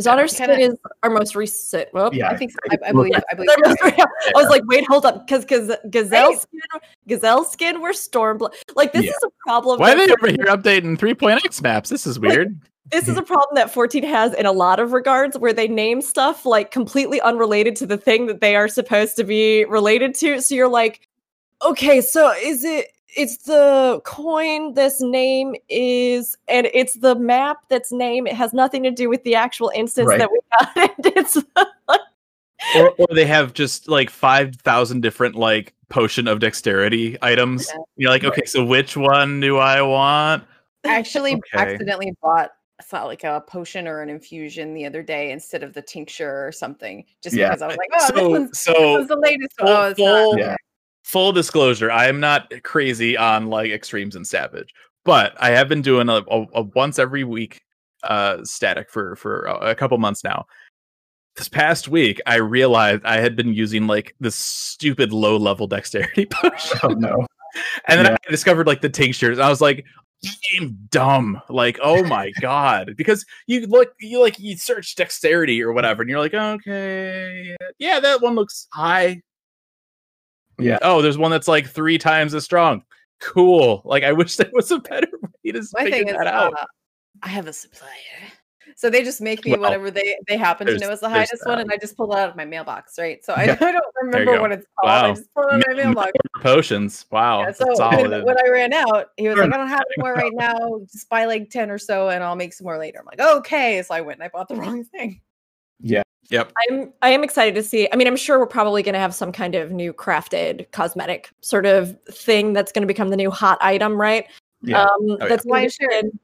Zonner kinda- Skin is our most recent. Well, Yeah, I think so. I- I, I believe. I believe. Their most- right. I was like, wait, hold up, because because gazelle Right. skin, gazelle skin were stormblood. Like this Yeah. is a problem. Why are that they 14 over here updating 3.x maps? This is weird. This is a problem that 14 has in a lot of regards, where they name stuff like completely unrelated to the thing that they are supposed to be related to. So you're like, okay, so is it? It's the coin. This name is, and it's the map. That's name. It has nothing to do with the actual instance Right. that we got. And it's or, or they have just like 5,000 different like potion of dexterity items. Yeah. You're like, okay, so which one do I want? I actually Okay. accidentally bought I thought like a potion or an infusion the other day instead of the tincture or something, just Yeah. because I was like, oh, this so, one's, this so one's the latest. full, one. Oh, it's full, not. Yeah. full disclosure, I am not crazy on like extremes and savage, but I have been doing a, a, a once every week uh static for for a, a couple months now. This past week, I realized I had been using like this stupid low level dexterity potion. Oh no. And then Yeah. I discovered like the tinctures. I was like, I'm dumb. Like, oh my god. Because you look you like you search dexterity or whatever, and you're like, okay, yeah, that one looks high. Yeah. Oh, there's one that's like three times as strong. Cool. Like I wish there was a better way to My figure thing is, that out. uh, I have a supplier. So they just make me Well, whatever they they happen to know is the highest one, and I just pull it out of my mailbox, right? So I, Yeah. I don't remember what it's called. I just pull it out of my mailbox. potions. Wow. Yeah, that's so when, solid. when I ran out, he was Sure. like, I don't have any more right now. Just buy like 10 or so and I'll make some more later. I'm like, okay. So I went and I bought the wrong thing. Yeah. Yep. I'm I am excited to see. I mean, I'm sure we're probably going to have some kind of new crafted cosmetic sort of thing that's going to become the new hot item, right? Yeah. Um, yeah. that's gonna Hawaiian be shirt. good.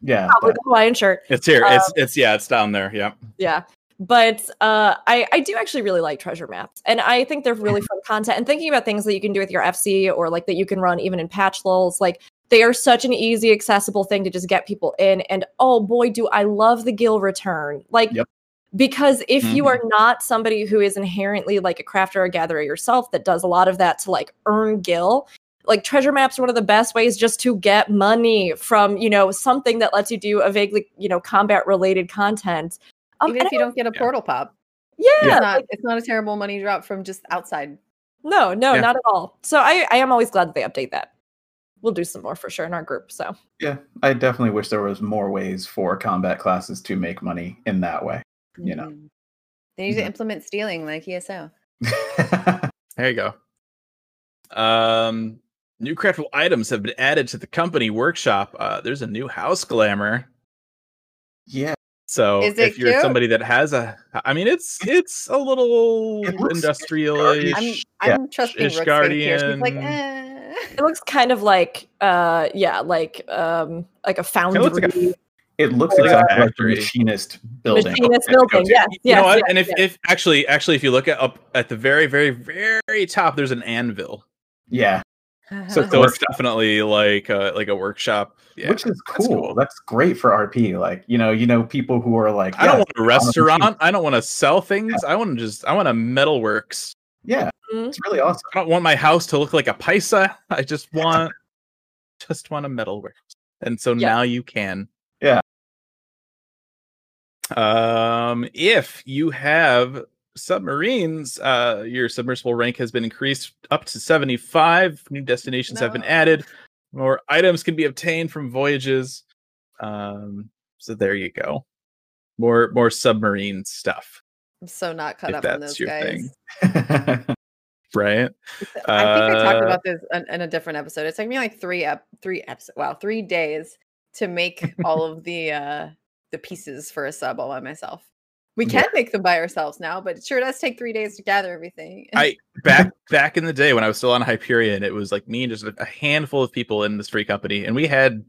Yeah. Probably but- the Hawaiian shirt. It's here. Um, it's it's yeah, it's down there. Yeah. Yeah. But uh, I, I do actually really like treasure maps. And I think they're really fun content. And thinking about things that you can do with your FC or like that you can run even in patch lulls, like they are such an easy, accessible thing to just get people in. And oh boy, do I love the Gil return. Like, Yep. because if you Mhm. are not somebody who is inherently like a crafter or gatherer yourself that does a lot of that to like earn Gil, like treasure maps are one of the best ways just to get money from, you know, something that lets you do a vaguely, you know, combat related content. Um, Even if you don't get a Yeah. portal pop, yeah, it's not like, it's not a terrible money drop from just outside. no, no, Yeah. not at all. So I, I am always glad that they update that. We'll do some more for sure in our group. So Yeah, I definitely wish there was more ways for combat classes to make money in that way. You know. Mhm. They need to implement stealing like ESO. There you go. Um, new craftable items have been added to the company workshop. Uh, there's a new house glamour. yeah, So Is it if you're cute? somebody that has a, I mean, it's it's a little It industrial. I'm Ish, I'm trusting Ish Rook's faith here. She's like, Guardian. eh. it looks kind of like uh yeah, like um like a foundry. looks like a it looks Like a exactly like the machinist building. machinist that building. to. Yes, you know what? yes, and if, yes. if actually actually if you look at up at the very very very top, there's an anvil. Yeah, So So Work- it's definitely like a, like a workshop. Yeah, which is that's cool. That's great for RP. Like you know, you know, people who are like, I don't want a restaurant. I don't want to sell things. I want to just I want a metalworks. yeah, Mhm. it's really awesome. I don't want my house to look like a paisa. I just want just want a metalworks. And so Yeah. now you can. Yeah. Um if you have submarines, uh your submersible rank has been increased up to 75. New destinations have been added. More items can be obtained from voyages. Um so there you go. More more submarine stuff, I'm so not cut if up on those your guys. thing. right? I think I talked Uh, about this in, in a different episode. It took me like three ep- three episodes. Wow, three days to make all of the uh the pieces for a sub all by myself. We Yeah. can make them by ourselves now, but it sure does take three days to gather everything. I back back in the day when I was still on Hyperion, it was like me and just a, a handful of people in this free company, and we had,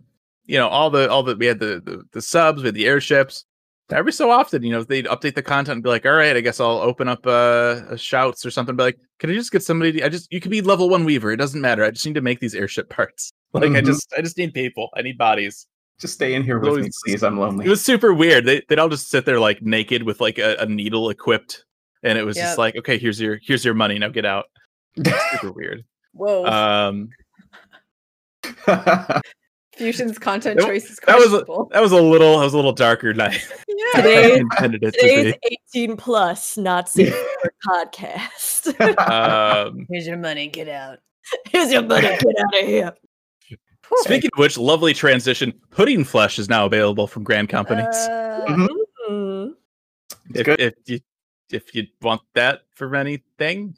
you know, all the all the we had the the, the subs, we had the airships. Every so often, you know, they'd update the content and be like, "All right, I guess I'll open up uh, a shouts or something." Be like, "Can I just get somebody? To, I just you could be level one weaver. It doesn't matter. I just need to make these airship parts. Like I Mhm. just I just need people. I need bodies." Just stay in here with me, please. I'm lonely. It was super weird. They they'd all just sit there like naked with like a, a needle equipped, and it was Yep. just like, "Okay, here's your here's your money. Now get out." Super weird. Whoa, Um, Fusion's content that- choice is that was a- that was a little that was a little darker night. yeah. Today- intended it Today's to 18 plus, not safe for podcast. Um, Here's your money. Get out. Here's your money. Get out of here. Whew. speaking of which, lovely transition. Pudding flesh is now available from Grand Companies. Uh, Mhm. Mm. It's if, if you if you want that for anything.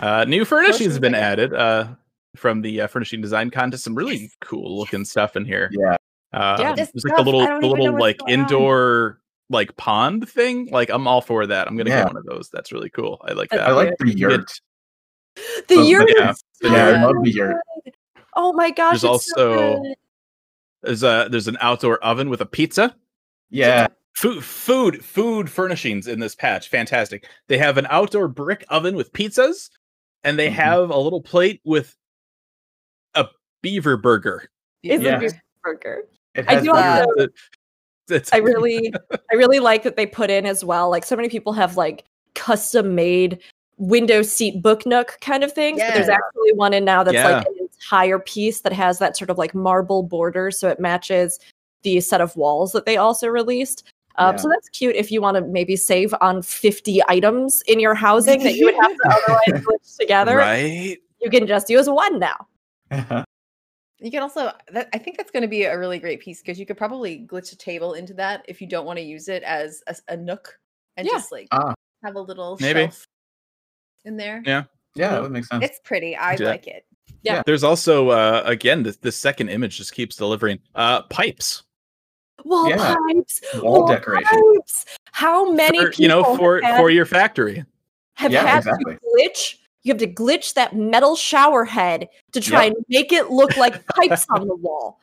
Uh, new furnishings have been Potions, added uh, from the uh, furnishing design contest. Some really cool looking stuff in here. yeah, Uh, Yeah. This there's like the stuff, little I the little like going on. indoor like pond thing. Like I'm all for that. I'm gonna Yeah. get one of those. That's really cool. I like that. I like the You yurt. The Oh, yurt. yeah. Yeah, I love the yurt. Good. Oh my gosh. There's it's so also- good. There's a there's an outdoor oven with a pizza. Yeah, Food food food furnishings in this patch. Fantastic. They have an outdoor brick oven with pizzas, and they Mhm. have a little plate with a beaver burger. It's Yeah. a beaver burger. I do beer. also- It- it's- I really, I really like that they put in as well. Like so many people have like custom made window seat book nook kind of things. But there's actually one in now that's Yeah. like an entire piece that has that sort of like marble border, so it matches the set of walls that they also released. Um, Yeah. So that's cute if you want to maybe save on 50 items in your housing that you would have to otherwise glitch together. right. You can just use one now. You can also, that, I think that's going to be a really great piece because you could probably glitch a table into that if you don't want to use it as a nook and Yeah. just like Ah. have a little Maybe. shelf in there. Yeah. yeah, that would make sense. It's pretty. I Yeah. like it. Yeah. There's also uh again the, the second image just keeps delivering uh pipes. Wall Yeah. pipes. Wall decoration. pipes. How many For, people you know for for your factory. have Yeah, had exactly. to glitch? You have to glitch that metal shower head to try Yep. and make it look like pipes on the wall.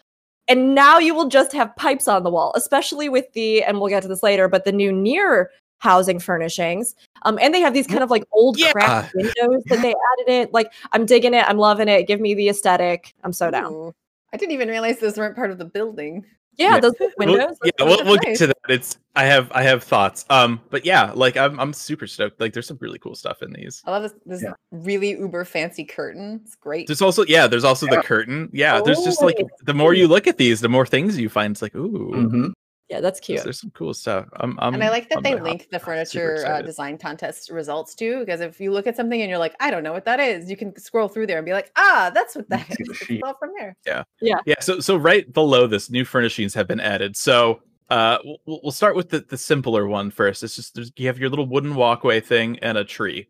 And now you will just have pipes on the wall, especially with the, and we'll get to this later, but the new near housing furnishings. Um, and they have these kind of like old Yeah. cracked windows that they added it. Like, I'm digging it. I'm loving it. Give me the aesthetic. I'm so down. Ooh. I didn't even realize those weren't part of the building. Yeah, Yeah. those We'll- windows. yeah, we'll, we'll nice. get to that. It's I have I have thoughts. Um, but yeah, like I'm I'm super stoked. Like there's some really cool stuff in these. I love this this Yeah. really uber fancy curtain. It's great. There's also yeah, there's also the curtain. Yeah, there's just like Oh. the more you look at these, the more things you find. It's like ooh, Mhm. Yeah, that's cute. there's some cool stuff. I'm, I'm and I like that I'm they link the furniture uh, design contest results too. Because if you look at something and you're like, I don't know what that is, you can scroll through there and be like, ah, that's what that see is. the It's all from there. Yeah, yeah, yeah. so so right below this, new furnishings have been added. So uh, we'll, we'll start with the, the simpler one first. It's just there's, you have your little wooden walkway thing and a tree.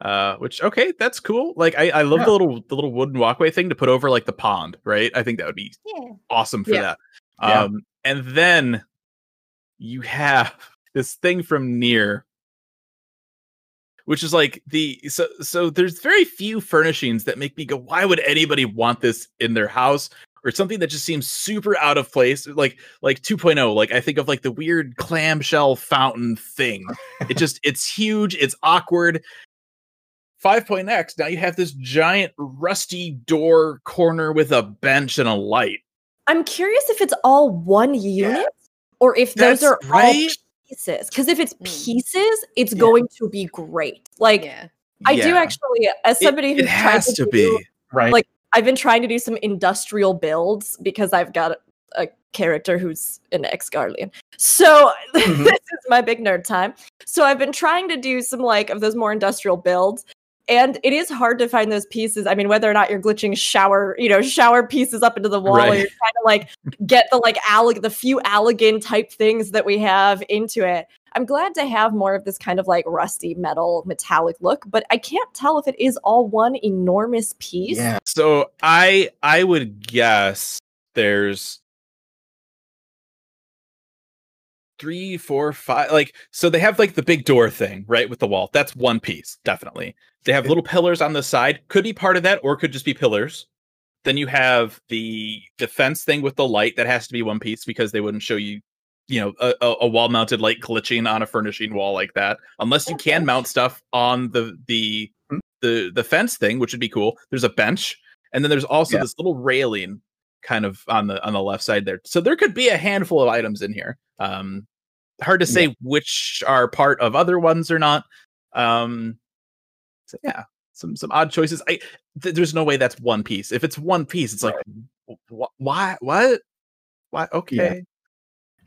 Uh, which okay, that's cool. Like I, I love Yeah. the little the little wooden walkway thing to put over like the pond, right? I think that would be Yeah. awesome for Yeah. that. Yeah. Um, and then you have this thing from NieR, which is like the so so. There's very few furnishings that make me go, why would anybody want this in their house? Or something that just seems super out of place, like like 2.0. Like I think of like the weird clamshell fountain thing. It just it's huge, it's awkward. 5.x now you have this giant rusty door corner with a bench and a light. I'm curious if it's all one unit or if those That's are all pieces. Because if it's Mm. pieces, it's Yeah. going to be great. Like yeah. I do actually, as somebody it, tried has to do- be. Right. Like- I've been trying to do some industrial builds because I've got a character who's an ex Guardian. So Mhm. this is my big nerd time. So I've been trying to do some like of those more industrial builds. And it is hard to find those pieces. I mean, whether or not you're glitching shower, you know, shower pieces up into the wall, or you're trying to like get the like alleg the few Allagan type things that we have into it. I'm glad to have more of this kind of like rusty metal metallic look, but I can't tell if it is all one enormous piece. yeah. So I I would guess there's three, four, five. Like so, they have like the big door thing, right, with the wall. That's one piece, definitely. They have little pillars on the side. Could be part of that, or could just be pillars. Then you have the the fence thing with the light that has to be one piece because they wouldn't show you, you know, a, a, a wall mounted light glitching on a furnishing wall like that, unless you can mount stuff on the the Hmm. the the fence thing, which would be cool. There's a bench, and then there's also Yeah. this little railing kind of on the on the left side there. So there could be a handful of items in here. Um hard to say which are part of other ones or not. Um so yeah, some some odd choices. I th- there's no way that's one piece. If it's one piece, it's like wh- why what? Why okay.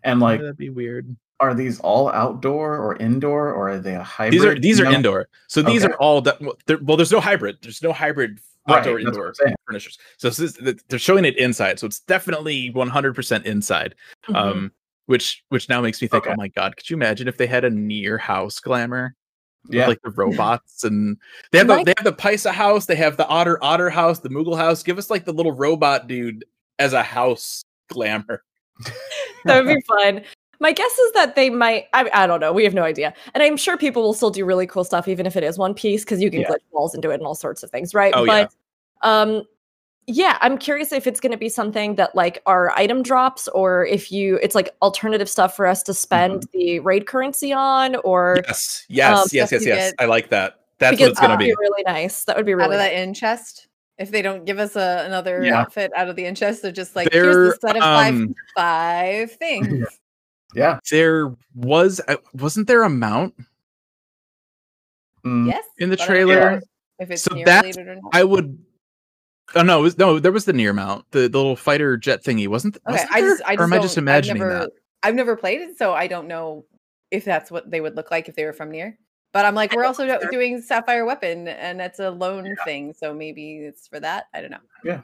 And like, that'd be weird. are these all outdoor or indoor, or are they a hybrid? These are these are indoor. So these Okay. are all de- well, there's no hybrid. There's no hybrid outdoor what indoor furnishers. So this is, they're showing it inside. So it's definitely 100% inside. Mhm. Um which which now makes me think, Okay. oh my god, could you imagine if they had a NieR house glamour? Yeah. like the robots and they have the, Like- they have the Pisa house, they have the Otter Otter house, the Moogle house. Give us like the little robot dude as a house glamour. that would be fun. My guess is that they might. I, I don't know. We have no idea, and I'm sure people will still do really cool stuff, even if it is one piece, because you can Yeah. glitch walls into it and all sorts of things, right? Oh, yeah. but um, yeah, I'm curious if it's going to be something that like are item drops, or if you, it's like alternative stuff for us to spend Mm-hmm. the raid currency on, or Yes, yes, Um, yes, yes, yes. get- I like that. That's because what it's gonna be. be. be really nice. That would be really Out of nice. that in chest. If they don't give us a, another Yeah. outfit out of the in chest, they're just like, They're, here's the set of five, um, five things. yeah. There was uh, wasn't there a mount Mm, Yes. in the but I don't trailer? If it's So NieR that's- related or not. I would. Oh no, it was, no, there was the NieR mount, the, the little fighter jet thingy, wasn't? th- Okay, wasn't I just, I just or am I just imagining I've never, that? I've never played it, so I don't know if that's what they would look like if they were from NieR. But I'm like, we're also do- doing Sapphire Weapon, and that's a lone thing, so maybe it's for that. I don't know. Yeah,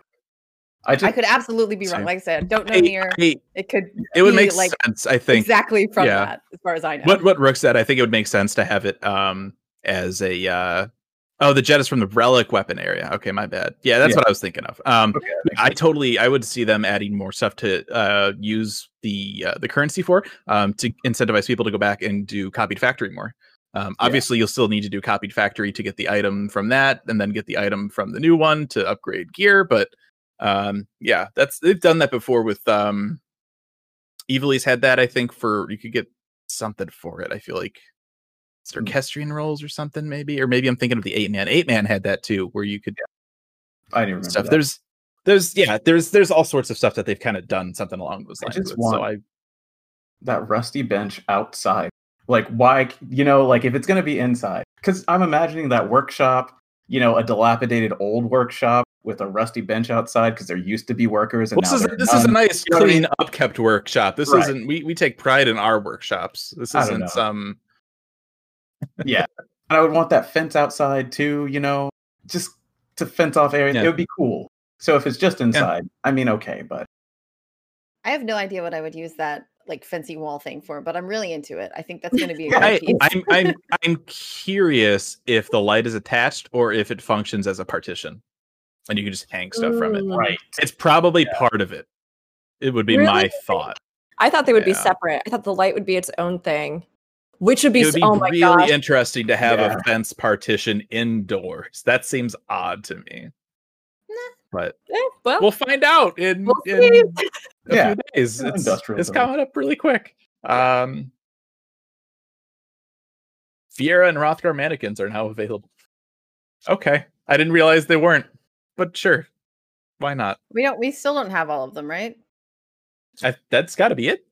I just I could absolutely be wrong. Same. Like I said, don't know I- NieR. I- It could. it would be, make like sense, I think. exactly from yeah. that, as far as I know. What what Rook said, I think it would make sense to have it um as a uh oh the jet is from the relic weapon area. Okay, my bad. Yeah, that's Yeah. what I was thinking of. Um okay, I sense. totally I would see them adding more stuff to uh use the uh, the currency for um to incentivize people to go back and do copied factory more. Um, Yeah. obviously, you'll still need to do copied factory to get the item from that, and then get the item from the new one to upgrade gear. But um, yeah, that's they've done that before with um, Evilly's had that. I think for you could get something for it. I feel like it's Hmm. orchestrion rolls or something, maybe, or maybe I'm thinking of the eight man. Eight man had that too, where you could I didn't remember stuff. that. There's there's yeah, there's there's all sorts of stuff that they've kind of done something along those I lines. just with, so I that rusty bench outside. Like, why, you know, like if it's going to be inside, because I'm imagining that workshop, you know, a dilapidated old workshop with a rusty bench outside because there used to be workers. And this now is this is a nice, You know what I clean, upkept workshop. This Right. isn't we we take pride in our workshops. This isn't some yeah. And I would want that fence outside too, you know, just to fence off areas. Yeah. It would be cool. So if it's just inside, I mean, okay, but I have no idea what I would use that like fancy wall thing for, but I'm really into it. I think that's going to be a I, great piece. I'm I'm I'm curious if the light is attached or if it functions as a partition, and you can just hang stuff from it. Right. It's probably part of it. It would be my thought. I thought they would be separate. I thought the light would be its own thing, which would be, It would be oh my really gosh. interesting to have Yeah. a fence partition indoors. That seems odd to me. But Eh, well, we'll find out in, We'll in a Yeah. few days. Yeah, It's, industrial it's coming up really quick. Um, Viera and Hrothgar mannequins are now available. Okay, I didn't realize they weren't, but sure, why not? we don't. We still don't have all of them, right? I, that's got to be it.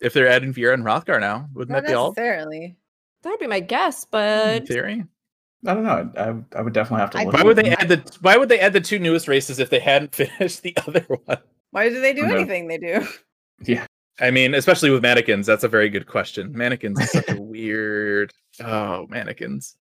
If they're adding Viera and Hrothgar now, wouldn't Not that be all? necessarily. that would be my guess, In but theory. I don't know. I, I would definitely have to look. Why would they add the Why would they add the two newest races if they hadn't finished the other one? Why do they do Okay. anything they do? Yeah. I mean, especially with mannequins, that's a very good question. Mannequins is such a weird. Oh, mannequins.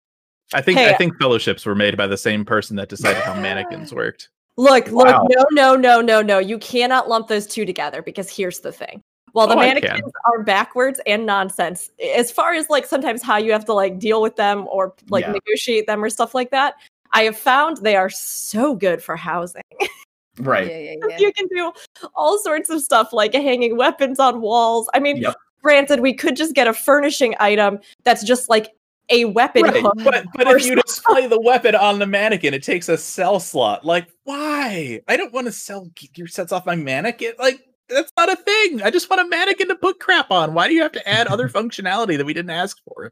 I think I think fellowships were made by the same person that decided how mannequins worked. look, Wow. look, no, no, no, no, no. You cannot lump those two together because here's the thing. While the Oh, mannequins are backwards and nonsense, as far as like sometimes how you have to like deal with them or like Yeah. negotiate them or stuff like that, I have found they are so good for housing. Right. Yeah, yeah, yeah. you can do all sorts of stuff like hanging weapons on walls. I mean, Yep. granted, we could just get a furnishing item that's just like a weapon Right, hook. but but if you display the weapon on the mannequin, it takes a cell slot. Like, why? I don't want to sell gear sets off my mannequin. Like, that's not a thing. I just want a mannequin to put crap on. Why do you have to add other functionality that we didn't ask for?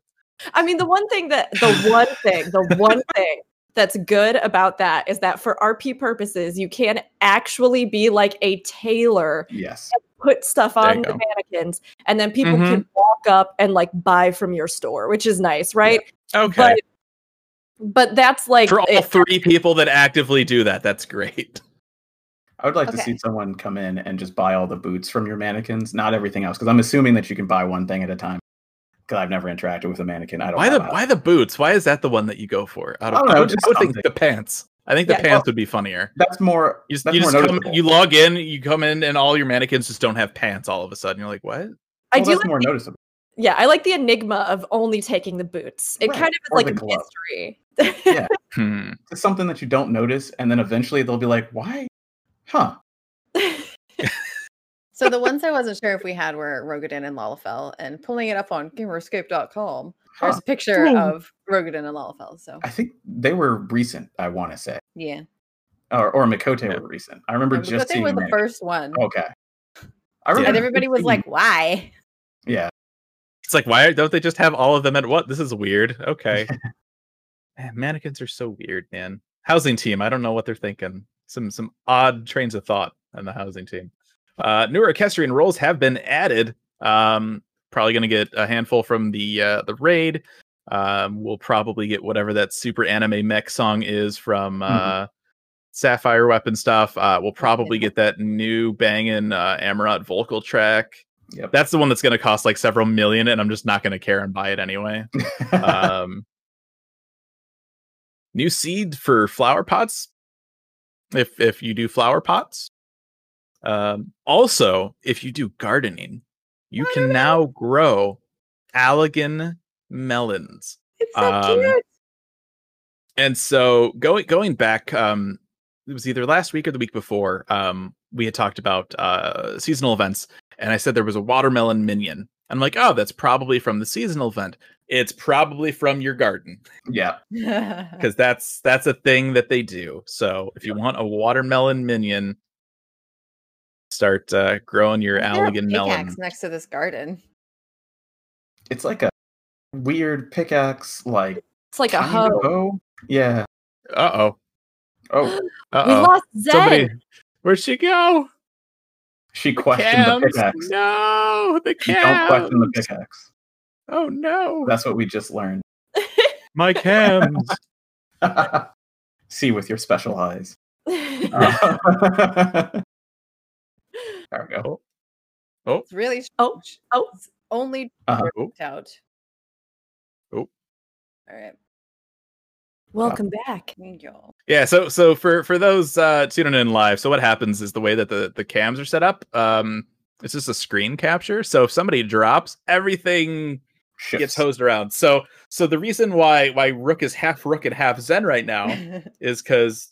I mean, the one thing that the one thing, the one thing that's good about that is that for RP purposes, you can actually be like a tailor, Yes. put stuff on the go. mannequins, and then people Mhm. can walk up and like buy from your store, which is nice, right? Okay. But but that's like For all it- three people that actively do that, that's great. I would like to see someone come in and just buy all the boots from your mannequins, not everything else, because I'm assuming that you can buy one thing at a time. Because I've never interacted with a mannequin. I don't. Why the know how- why the boots? Why is that the one that you go for? Out of, I don't I know, would, just I would think the pants. I think the Yeah, pants well- would be funnier. That's more. You that's you more just come, you log in, you come in, and all your mannequins just don't have pants all of a sudden. You're like, what? I Well, do that's like more the- noticeable. yeah, I like the enigma of only taking the boots. It Right, kind of is or like a glove. mystery. Hmm. It's something that you don't notice, and then eventually they'll be like, "Why? Huh? So the ones I wasn't sure if we had were Roegadyn and Lalafell, and pulling it up on gamerescape.com, there's a picture Ooh. of Roegadyn and Lalafell. So I think they were recent. I want to say, yeah, or or Miqo'te Yeah. were recent. I remember And just they seeing were the first one, Okay. I remember and everybody was like, "Why?" "Yeah, It's like, why don't they just have all of them at what? This is weird. Okay. man, mannequins are so weird, man. Housing team, I don't know what they're thinking. Some some odd trains of thought on the housing team. Uh newer orchestrion rolls have been added. Um probably gonna get a handful from the uh the raid. Um we'll probably get whatever that super anime mech song is from uh Sapphire Weapon stuff. Uh we'll probably get that new banging uh Amaurot vocal track. Yep. That's the one that's going to cost like several million, and I'm just not going to care and buy it anyway. um, new seed for flower pots, if if you do flower pots. Um, also, if you do gardening, you can now grow Allagan melons. It's so Um, cute. And so going going back, um, it was either last week or the week before. Um, we had talked about uh seasonal events, and I said there was a watermelon minion. I'm like, oh, that's probably from the seasonal event. It's probably from your garden yeah. because that's that's a thing that they do. So if you want a watermelon minion, start uh, growing your Why is Allagan pickaxe melon. next to this garden. It's like a weird pickaxe, like It's like a kind hoe. bow. Yeah. Uh oh. Oh, Uh We lost Zen. Somebody Where'd she go? She questioned the Cams. pickaxe. No, the You don't question the pickaxe. Oh no, That's what we just learned. my cams. See with your special eyes. Uh, there we go. Oh. It's really Oh, oh. It's only Uh-huh. worked out. Oh. All right. Welcome back. Y'all. Yeah, so so for for those uh tuning in live, so what happens is the way that the the cams are set up, um it's just a screen capture. So if somebody drops, everything Shifts. gets hosed around. So so the reason why why Rook is half Rook and half Zen right now is because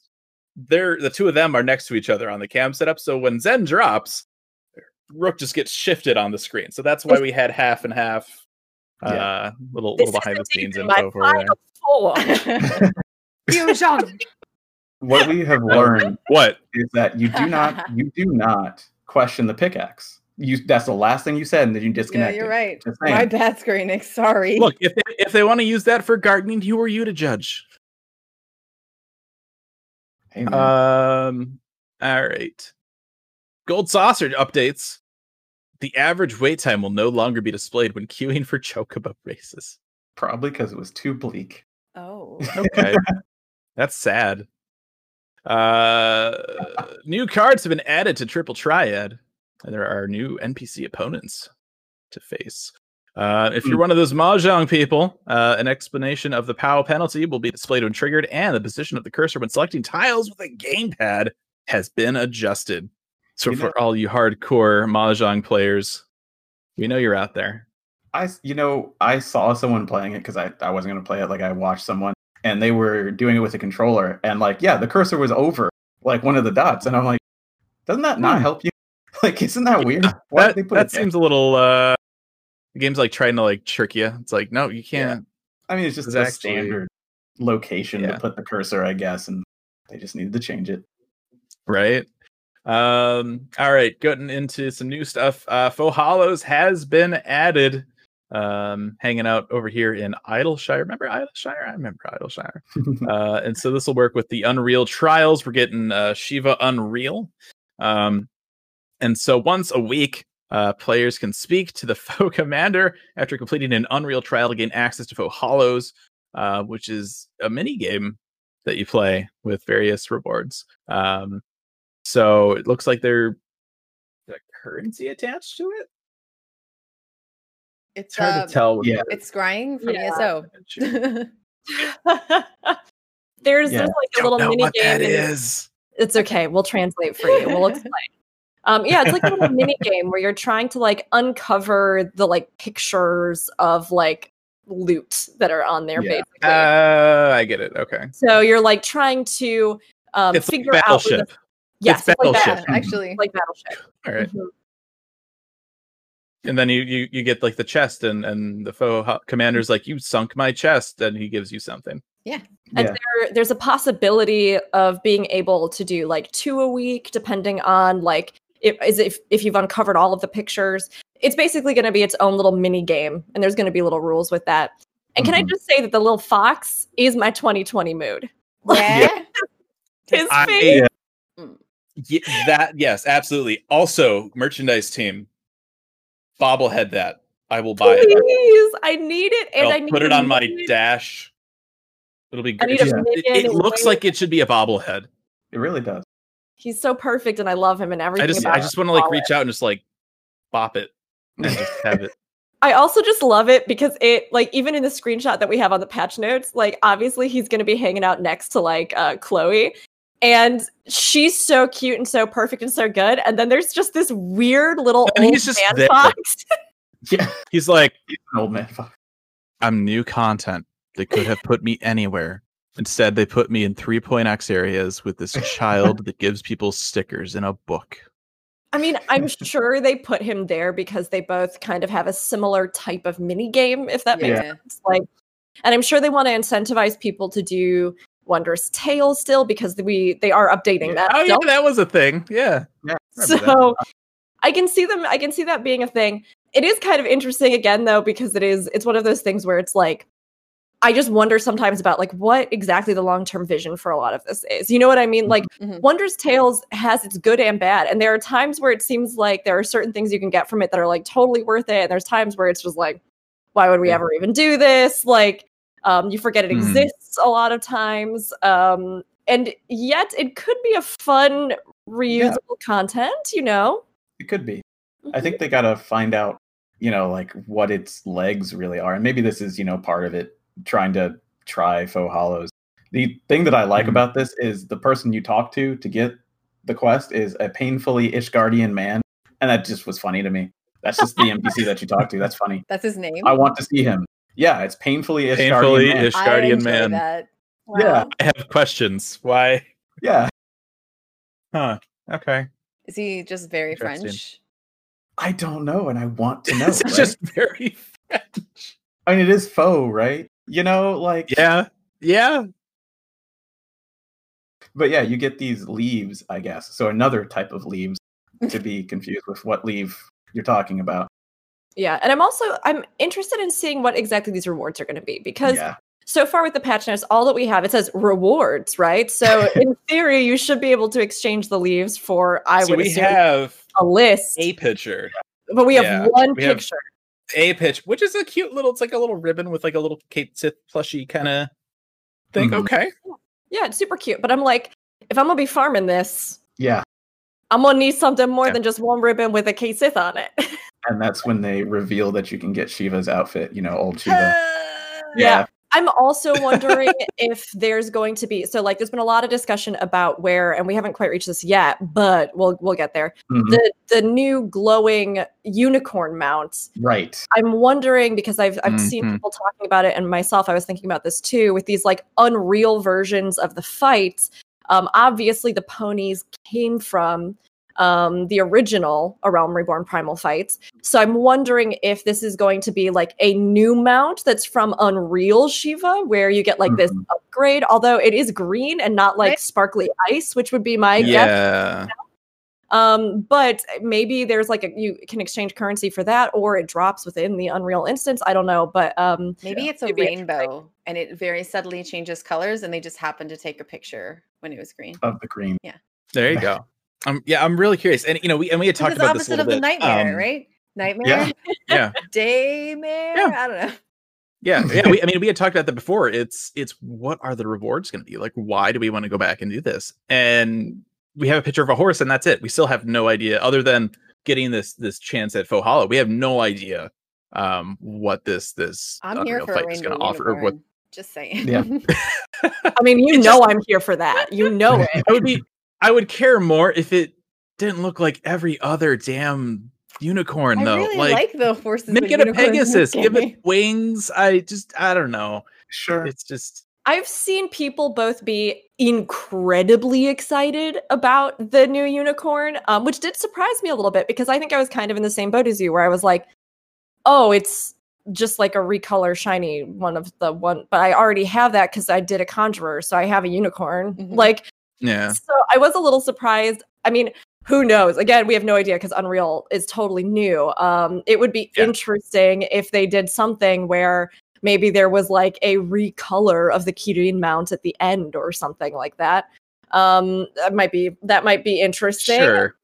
they're the two of them are next to each other on the cam setup. So when Zen drops, Rook just gets shifted on the screen. So that's why we had half and half uh Yeah. little This little behind the scenes even my info for there. Final. Fusion. what we have learned What? is that you do not you do not question the pickaxe. You that's the last thing you said, and then you yeah, disconnected. you're right. My saying. bad, Square Enix. Sorry. Look, if they, if they want to use that for gardening, who are you to judge? Hey, man. Um. All right. Gold saucer updates. The average wait time will no longer be displayed when queuing for chocobo races. Probably because it was too bleak. Oh. Okay, that's sad. Uh, new cards have been added to Triple Triad, and there are new NPC opponents to face. Uh, if you're Hmm. one of those mahjong people, uh, an explanation of the POW penalty will be displayed when triggered, and the position of the cursor when selecting tiles with a gamepad has been adjusted. So You for all you hardcore mahjong players, we know you're out there. I you know I saw someone playing it because I I wasn't gonna play it. Like I watched someone and they were doing it with a controller, and like yeah, the cursor was over like one of the dots, and I'm like, doesn't that not Hmm. help you? Like, isn't that weird? Why that they put that seems a little. uh The game's like trying to like trick you. It's like no, you can't. I mean, it's just a standard location Yeah. to put the cursor, I guess, and they just needed to change it. right? Um, all right, getting into some new stuff. Uh Faux Hollows has been added. Um, hanging out over here in Idyllshire. Remember Idyllshire? I remember Idyllshire. uh, and so this will work with the Unreal Trials. We're getting uh, Shiva Unreal. Um, and so once a week, uh, players can speak to the Faux Commander after completing an Unreal trial to gain access to Faux Hollows, uh, which is a mini game that you play with various rewards. Um, so it looks like there's a currency attached to it. It's It's hard uh, to tell. yeah. It's scrying from Yeah. ESO. there's Yeah. there's like a little mini game. that in- is. It's okay. We'll translate for you. We'll explain. Um, yeah, it's like a little mini game where you're trying to like uncover the like pictures of like loot that are on there, Yeah. basically. Uh, I get it. Okay. so you're like trying to um, it's like figure out. where the- Battleship. Yes, It's like Battleship. that. Actually, Like Battleship. All right. Mhm. And then you, you you get like the chest, and and the faux ho- commander's like, "You sunk my chest," and he gives you something. Yeah and Yeah. there, there's a possibility of being able to do like two a week, depending on like if is if if you've uncovered all of the pictures. It's basically going to be its own little mini game, and there's going to be little rules with that. And can I Mhm. just say that the little fox is my 2020 mood? yeah. His I- face. Yeah. That yes, absolutely. Also, merchandise team, bobblehead that I will buy it. Please, I need it, and I'll I need put it on my minion- dash. It'll be I great. need It, just- it- it looks like it should be a bobblehead. It really does. He's so perfect, and I love him and everything. I just I just want to like reach out and just like bop it and just have it. I also just love it because it like even in the screenshot that we have on the patch notes, like obviously he's gonna be hanging out next to like uh Khloe. And she's so cute and so perfect and so good. And then there's just this weird little And old he's just man there. fox. Yeah, He's like, he's an old man. Fuck. I'm new content. They could have put me anywhere. Instead, they put me in 3.x areas with this child that gives people stickers in a book. I mean, I'm sure they put him there because they both kind of have a similar type of mini game, if that makes Yeah. sense. Like, and I'm sure they want to incentivize people to do Wondrous Tale still because we they are updating Yeah. that. Oh yeah, that was a thing. Yeah. Yeah. Remember that. so i can see them i can see that being a thing it is kind of interesting again though because it is it's one of those things where it's like I just wonder sometimes about like what exactly the long term vision for a lot of this is. You know what I mean? Like Mhm. Wondrous Tails has its good and bad, and there are times where it seems like there are certain things you can get from it that are like totally worth it, and there's times where it's just like, why would we ever even do this? Like, um, you forget it Hmm. exists a lot of times, um, and yet it could be a fun reusable content. You know, It could be. I think they gotta find out, you know, like what its legs really are, and maybe this is, you know, part of it trying to try faux hollows. The thing that I like Mhm. about this is the person you talk to to get the quest is a painfully Ishgardian man, and that just was funny to me. That's just the NPC that you talk to. That's funny. That's his name. I want to see him. Yeah, it's painfully Ishgardian Painfully man. Ish- I Guardian man. That. Yeah. I have questions. Why? Yeah, Huh. Okay. Is he just very French? I don't know, and I want to know. It's right? just very French. I mean, it is faux, right? You know, like Yeah. Yeah. but yeah, you get these leaves, I guess. So another type of leaves to be confused with what leaf you're talking about. Yeah. And I'm also I'm interested in seeing what exactly these rewards are going to be because yeah, so far with the patch notes, all that we have it says rewards, right? So in theory, you should be able to exchange the leaves for I so would we have a list, a picture. but we have yeah, one we have- picture. A pitch, which is a cute little, it's like a little ribbon with like a little Cait Sith plushy kind of thing. Mhm. Okay. Yeah, it's super cute. But I'm like, if I'm gonna be farming this, yeah, I'm gonna need something more Yeah. than just one ribbon with a Cait Sith on it. and that's when they reveal that you can get Shiva's outfit. You know, old Shiva. Yeah. I'm also wondering if there's going to be so like there's been a lot of discussion about where and we haven't quite reached this yet, but we'll we'll get there. Mhm. The the new glowing unicorn mount. right. I'm wondering because I've I've seen Mhm. people talking about it and myself I was thinking about this too with these like unreal versions of the fights. Um obviously the ponies came from um the original A Realm Reborn Primal fights. So I'm wondering if this is going to be like a new mount that's from Unreal Shiva where you get like this Mhm. upgrade although it is green and not like sparkly ice which would be my guess Yeah. um, but maybe there's like a you can exchange currency for that, or it drops within the Unreal instance. I don't know, but um, Maybe it's a It'd be interesting. rainbow and it very subtly changes colors and they just happen to take a picture when it was green. Of the green. Yeah, there you go. Um, yeah, I'm really curious, and you know, we and we had It's talked the about this a opposite little of the bit. nightmare, um, right? Nightmare, Yeah. Yeah, daymare. Yeah. I don't know. yeah, yeah. We, I mean, we had talked about that before. It's it's what are the rewards going to be? Like, why do we want to go back and do this? And we have a picture of a horse, and that's it. We still have no idea, other than getting this this chance at faux hollow. We have no idea um what this this I'm here Unreal for a fight is going to offer. Or what. Just saying. Yeah. I mean, you It know, just- I'm here for that. You know it. I would be I would care more if it didn't look like every other damn unicorn I though. really like, like, the horses. make it a unicorns in this Pegasus, give it wings. I just I don't know. Sure. It's just I've seen people both be incredibly excited about the new unicorn, um, which did surprise me a little bit because I think I was kind of in the same boat as you, where I was like, "Oh, it's just like a recolor shiny one of the one," but I already have that because I did a conjurer, so I have a unicorn. Mhm. Like, yeah. so I was a little surprised. I mean, who knows? Again, we have no idea because Unreal is totally new. Um, it would be Yeah. interesting if they did something where maybe there was like a recolor of the Kirin mount at the end or something like that. Um, that might be that might be interesting. Sure.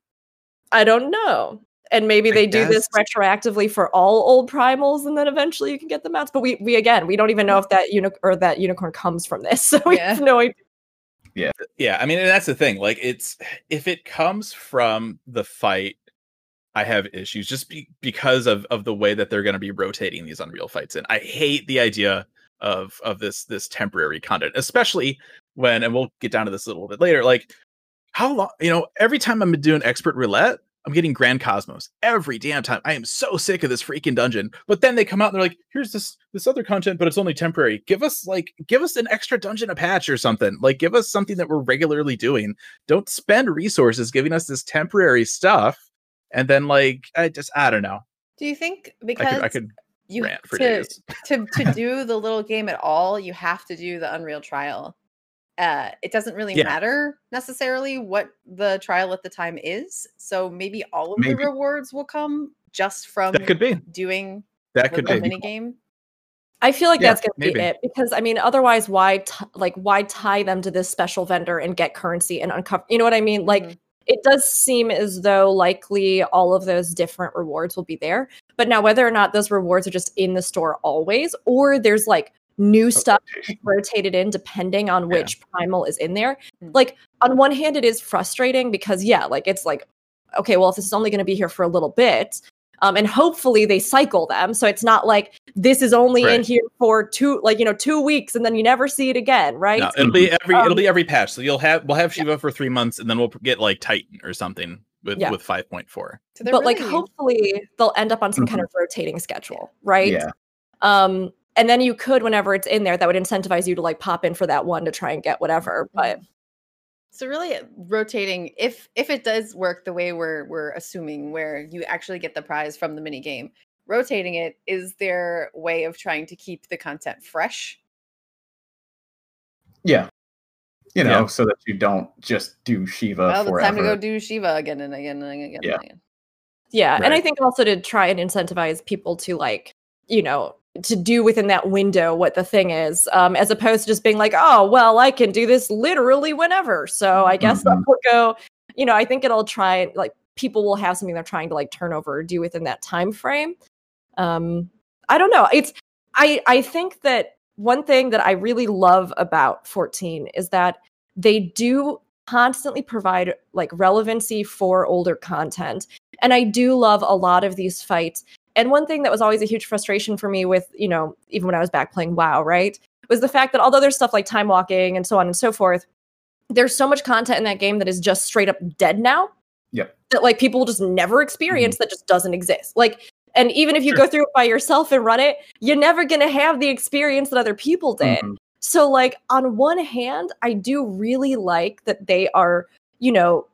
I don't know. And maybe I they do this retroactively for all old primals, and then eventually you can get the mounts. But we, we again, we don't even know if that uni- or that unicorn comes from this, so we Yeah. have no idea. Yeah, yeah I mean, that's the thing. Like, it's if it comes from the fight, I have issues just be, because of of the way that they're going to be rotating these Unreal fights in. I hate the idea of of this this temporary content, especially when, and we'll get down to this a little bit later. Like, how long? You know, every time I'm doing expert roulette. I'm getting Grand Cosmos every damn time. I am so sick of this freaking dungeon. But then they come out and they're like, "Here's this this other content, but it's only temporary. Give us like give us an extra dungeon a patch or something. Like give us something that we're regularly doing. Don't spend resources giving us this temporary stuff." And then like I just I don't know. Do you think I because could I could you rant for to, to to do the little game at all, you have to do the Unreal trial. Uh, it doesn't really Yeah. matter necessarily what the trial at the time is. So maybe all of Maybe. the rewards will come just from That could be. doing That the could little be. mini game. I feel like Yeah, that's going to be it because I mean, otherwise, why t- like why tie them to this special vendor and get currency and uncover? You know what I mean? Like, Mhm. it does seem as though likely all of those different rewards will be there. But now, whether or not those rewards are just in the store always, or there's like new stuff Rotation. rotated in depending on Yeah. which primal is in there. Mm. Like on one hand, it is frustrating because yeah, like it's like okay, well, if this is only going to be here for a little bit, um, and hopefully they cycle them, so it's not like this is only in here for two, like you know, two weeks, and then you never see it again, right? No, it'll be every it'll Um, be every patch. So you'll have we'll have Shiva for three months, and then we'll get like Titan or something with Yeah. with five point four. So they're but like hopefully they'll end up on some kind of rotating schedule, right? Yeah. Um, and then you could, whenever it's in there, that would incentivize you to like pop in for that one to try and get whatever. But So really uh, rotating if if it does work the way we're we're assuming where you actually get the prize from the mini game, rotating it is their way of trying to keep the content fresh. Yeah. You know, Yeah. so that you don't just do Shiva well, it's forever. time to go do Shiva again and again and again. Yeah. And again. Yeah, and I think also to try and incentivize people to like, you know, to do within that window what the thing is, um, as opposed to just being like, oh, well, I can do this literally whenever. So I guess Mhm. I'll go. You know, I think it'll try like people will have something they're trying to like turn over or do within that time frame. Um, I don't know. It's I I think that one thing that I really love about 14 is that they do constantly provide like relevancy for older content. And I do love a lot of these fights. And one thing that was always a huge frustration for me with, you know, even when I was back playing WoW, right? Was the fact that although there's stuff like time walking and so on and so forth, there's so much content in that game that is just straight up dead now. Yeah. That like people will just never experience that just doesn't exist. Like, and even if you go through it by yourself and run it, you're never gonna have the experience that other people did. Mhm. So, like, on one hand, I do really like that they are, you know,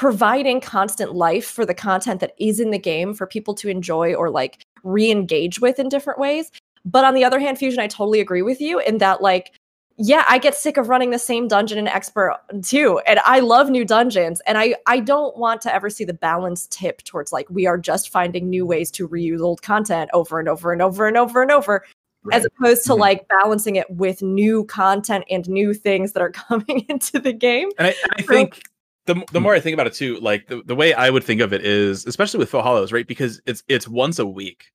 providing constant life for the content that is in the game for people to enjoy or like re engage with in different ways. But on the other hand, Fusion, I totally agree with you in that, like, yeah, I get sick of running the same dungeon in Expert too. And I love new dungeons. And I, I don't want to ever see the balance tip towards like we are just finding new ways to reuse old content over and over and over and over and over as opposed to Mhm. like balancing it with new content and new things that are coming into the game. And I, and I think the the hmm. more I think about it too, like the, the way I would think of it is, especially with Faux Hollows, right? Because it's it's once a week.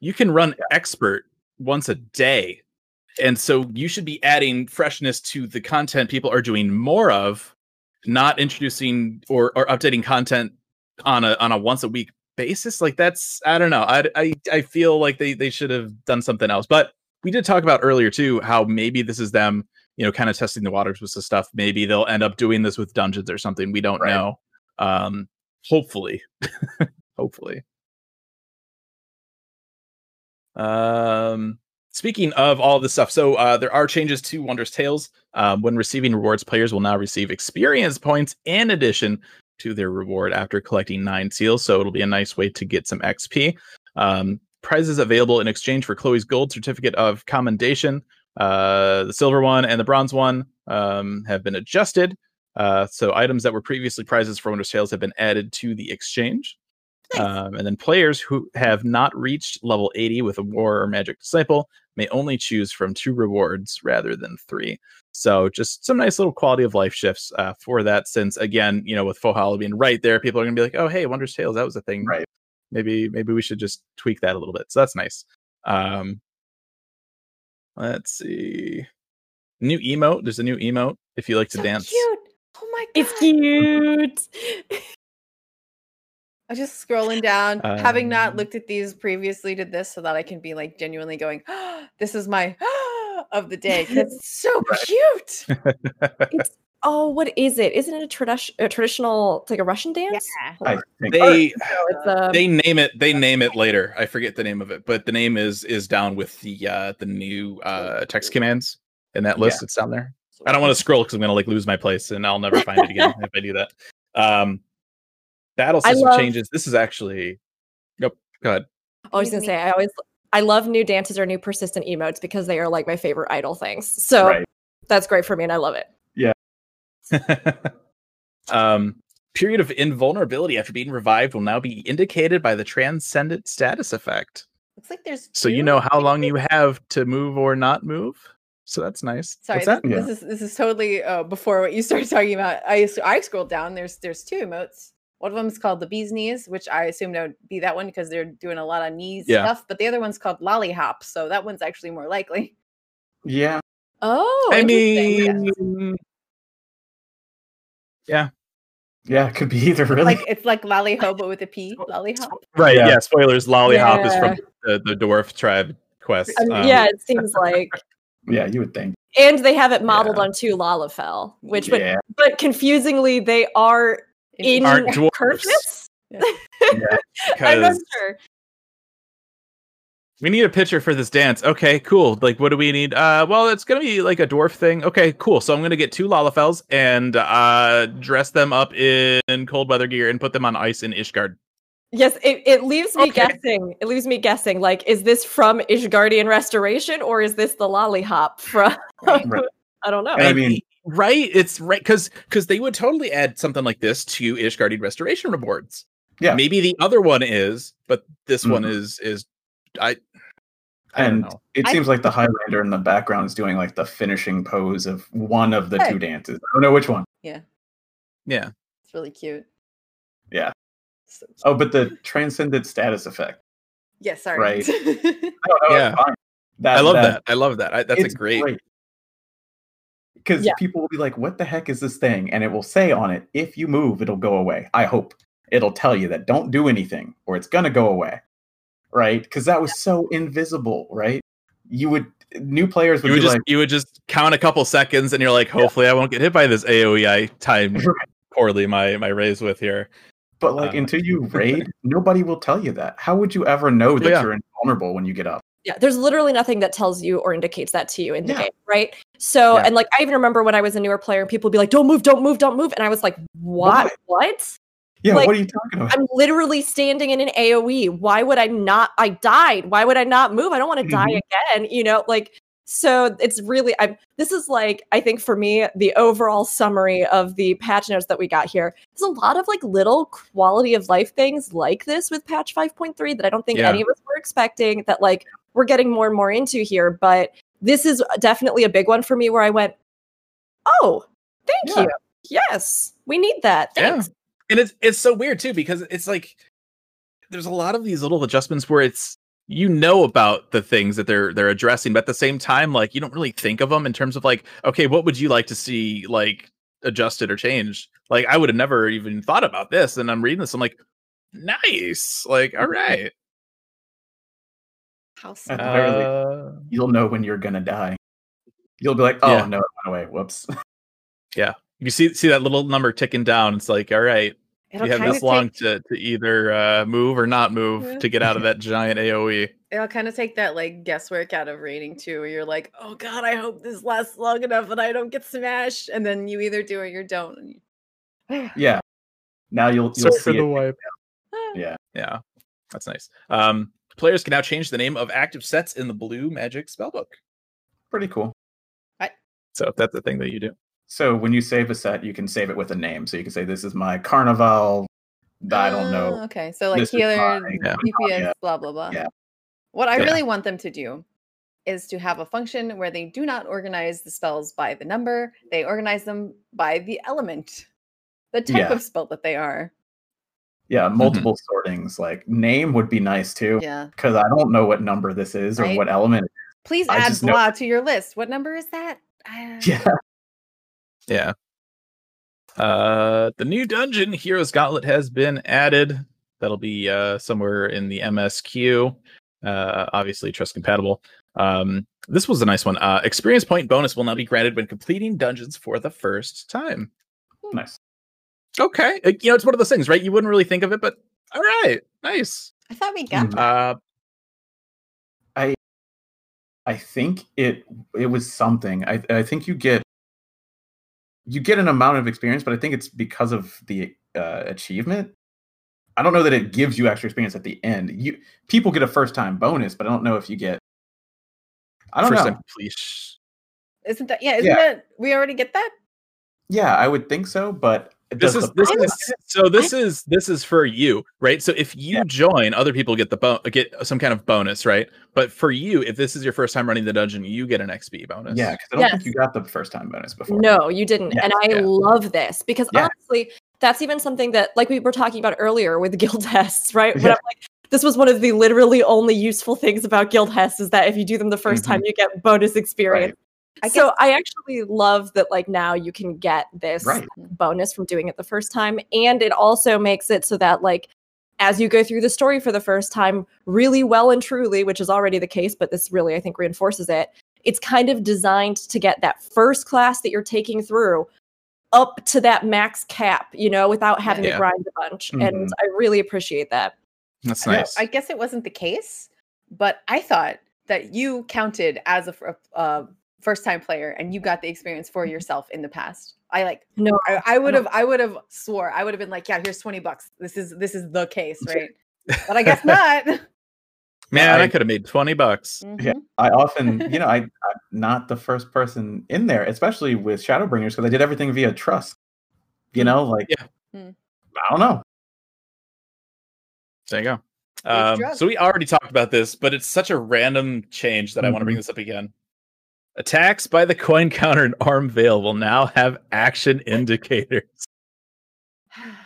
You can run expert once a day. And so you should be adding freshness to the content people are doing more of, not introducing or, or updating content on a on a once a week basis. Like that's I don't know. I I, I feel like they they should have done something else. But we did talk about earlier too how maybe this is them you know, kind of testing the waters with some stuff. Maybe they'll end up doing this with dungeons or something. We don't Right. know. Um, hopefully, hopefully. Um, speaking of all this stuff, so uh, there are changes to Wondrous Tails. Um, when receiving rewards, players will now receive experience points in addition to their reward after collecting nine seals. So it'll be a nice way to get some XP. Um, prizes available in exchange for Khloe's gold certificate of commendation. Uh, the silver one and the bronze one um, have been adjusted. Uh, so items that were previously prizes for Wondrous Tails have been added to the exchange. Um, and then players who have not reached level 80 with a war or magic disciple may only choose from two rewards rather than three. So just some nice little quality of life shifts uh, for that. Since again, you know, with Hollow being right there, people are gonna be like, "Oh, hey, Wondrous Tails, that was a thing." Right. Maybe maybe we should just tweak that a little bit. So that's nice. Um, let's see. New emote. There's a new emote if you like to So dance. cute. Oh my god. It's cute. I'm just scrolling down, having not Um, looked at these previously to this, so that I can be like genuinely going, "This is my of the day." 'cause it's so cute. it's oh, what is it? Isn't it a, tradi- a traditional it's like a Russian dance? I think They No, it's um, they name it they name it later. I forget the name of it, but the name is is down with the uh the new uh text commands in that list. It's down there. I don't want to scroll because I'm gonna like lose my place and I'll never find it again if I do that. Um battle I system love- changes. This is actually Nope. Go ahead. I was gonna say I always I love new dances or new persistent emotes because they are like my favorite idol things. So right. that's great for me and I love it. Yeah. um period of invulnerability after being revived will now be indicated by the transcendent status effect. Looks like there's. So you know how long you have to move or not move. So that's nice. Sorry, What's that? this, Yeah. this is this is totally uh, before what you started talking about. I I scrolled down. There's there's two emotes. One of them is called the bee's knees, which I assume would be that one because they're doing a lot of knees Yeah. stuff. But the other one's called Lali Hop, so that one's actually more likely. Yeah. Oh, I interesting. mean, Yeah, Yeah, it could be either really. Like it's like lali-ho, but with a p. Lali Hop. right? Yeah. Yeah. spoilers. Lali Hop is from the, the dwarf tribe quest. Um, Um, yeah, it seems like. yeah, you would think. And they have it modeled Yeah. onto Lalafell, which, but, but confusingly, they are in Aren't dwarves. Curtis? yeah. I'm not sure. we need a picture for this dance. Okay, cool. Like, what do we need? Uh, well, it's gonna be like a dwarf thing. Okay, cool. So I'm gonna get two Lalafells and uh, dress them up in cold weather gear and put them on ice in Ishgard. Yes, it, it leaves me Okay. guessing. It leaves me guessing. Like, is this from Ishgardian Restoration or is this the Lali Hop from? I don't know. I mean- right? It's right because because they would totally add something like this to Ishgardian restoration rewards. Yeah. maybe the other one is, but this one Mhm. is is I. I And know. it I- seems like the Highlander in the background is doing like the finishing pose of one of the Hey. two dances. I don't know which one. Yeah, Yeah. It's really cute. Yeah. So- Oh, but the transcendent status effect. yeah, sorry. Right. Right. No, no, Yeah. That, I love that. I love that. I, that's a it's great. Because Yeah. people will be like, "What the heck is this thing?" And it will say on it, "If you move, it'll go away." I hope it'll tell you that don't do anything, or it's gonna go away, right? Because that was so invisible, right? You would new players would You would be just like, you would just count a couple seconds, and you're like, hopefully, I won't get hit by this AOE I timed Right. poorly my my raise with here. but like uh, until you raid, nobody will tell you that. How would you ever know that yeah. you're invulnerable when you get up? Yeah, there's literally nothing that tells you or indicates that to you in the Yeah. game, right? So, Yeah. and like I even remember when I was a newer player, and people would be like, "Don't move, don't move, don't move," and I was like, "What? What? Yeah, Like, what are you talking about? I'm literally standing in an AOE. Why would I not? I died. Why would I not move? I don't want to die Mhm. again. You know, like so. It's really. I'm. This is like I think for me the overall summary of the patch notes that we got here. There's a lot of like little quality of life things like this with patch 5.3 that I don't think Yeah. any of us were expecting. That like we're getting more and more into here, but this is definitely a big one for me where I went, oh, thank Yeah. you. Yes, we need that. Yeah. And it's it's so weird too because it's like there's a lot of these little adjustments where it's you know about the things that they're they're addressing but at the same time like you don't really think of them in terms of like okay what would you like to see like adjusted or changed like i would have never even thought about this and i'm reading this i'm like nice like all mm-hmm. right How sad. the very least, uh, You'll know when you're gonna die. You'll be like, "Oh Yeah. no, it went away. Whoops." Yeah. You see see that little number ticking down it's like all right It'll you have this long take, to, to either uh move or not move Yeah. to get out of that giant aoe it'll kind of take that like guesswork out of rating too, where you're like, oh god, I hope this lasts long enough and I don't get smashed. And then you either do it or you don't. yeah. Now you'll you'll Sorry for see the it. wipe Yeah. Yeah, that's nice. Um, players can now change the name of active sets in the Blue Magic Spellbook. Pretty cool. So if that's the thing that you do, So when you save a set, you can save it with a name. So you can say, "This is my Carnivale." I don't know. Ah, okay, so like This healer. Yeah. DPS, blah blah blah. Yeah. What I Yeah. really want them to do is to have a function where they do not organize the spells by the number; they organize them by the element, the type Yeah. of spell that they are. Yeah, multiple sortings. Like name would be nice too, Yeah. because I don't know what number this is or Right. what element. Please I add just know- blah to your list. What number is that? Uh, Yeah. yeah. Uh, the new dungeon Heroes Gauntlet has been added. That'll be uh somewhere in the MSQ. Uh, obviously trust compatible. Um, this was a nice one. Uh, experience point bonus will now be granted when completing dungeons for the first time. Nice. Okay, Uh, you know it's one of those things, right? You wouldn't really think of it, but all right, nice. I thought we got Mhm. Uh, I I think it it was something. I I think you get you get an amount of experience, but I think it's because of the uh, achievement. I don't know that it gives you extra experience at the end. You people get a first time bonus, but I don't know if you get. I don't first know. time completion. Isn't that yeah? Isn't Yeah. that we already get that? Yeah, I would think so, but this is this process. is so this is this is for you right so if you Yeah. join other people get the bo- get some kind of bonus right but for you if this is your first time running the dungeon you get an xp bonus Yeah, because I don't Yes. think you got the first time bonus before. No, you didn't. Yeah, and I yeah. love this because Yeah. honestly, that's even something that, like we were talking about earlier with guild tests, right? When I'm like, this was one of the literally only useful things about guild tests is that if you do them the 1st Mm-hmm. time, you get bonus experience. I so I actually love that, like now you can get this Right. bonus from doing it the first time, and it also makes it so that like as you go through the story for the first time, really well and truly, which is already the case, but this really I think reinforces it. It's kind of designed to get that first class that you're taking through up to that max cap, you know, without having Yeah. to grind a bunch. And Mhm. I really appreciate that. that's Yeah, nice I guess it wasn't the case, but I thought that you counted as a fir- uh, first time player and you got the experience for yourself in the past. I like No, I, I would have I would have swore I would have been like, yeah, here's 20 bucks. This is this is the case, right? But I guess not. man i, I- could have made 20 bucks Yeah, Mhm. I often, you know, I, I'm not the first person in there, especially with Shadowbringers, because I did everything via trust. You know, like, Yeah. Hmm. I don't know. there you go um, so we already talked about this but it's such a random change that i want to bring this up again attacks by the Coincounter in Aurum Vale will now have action indicators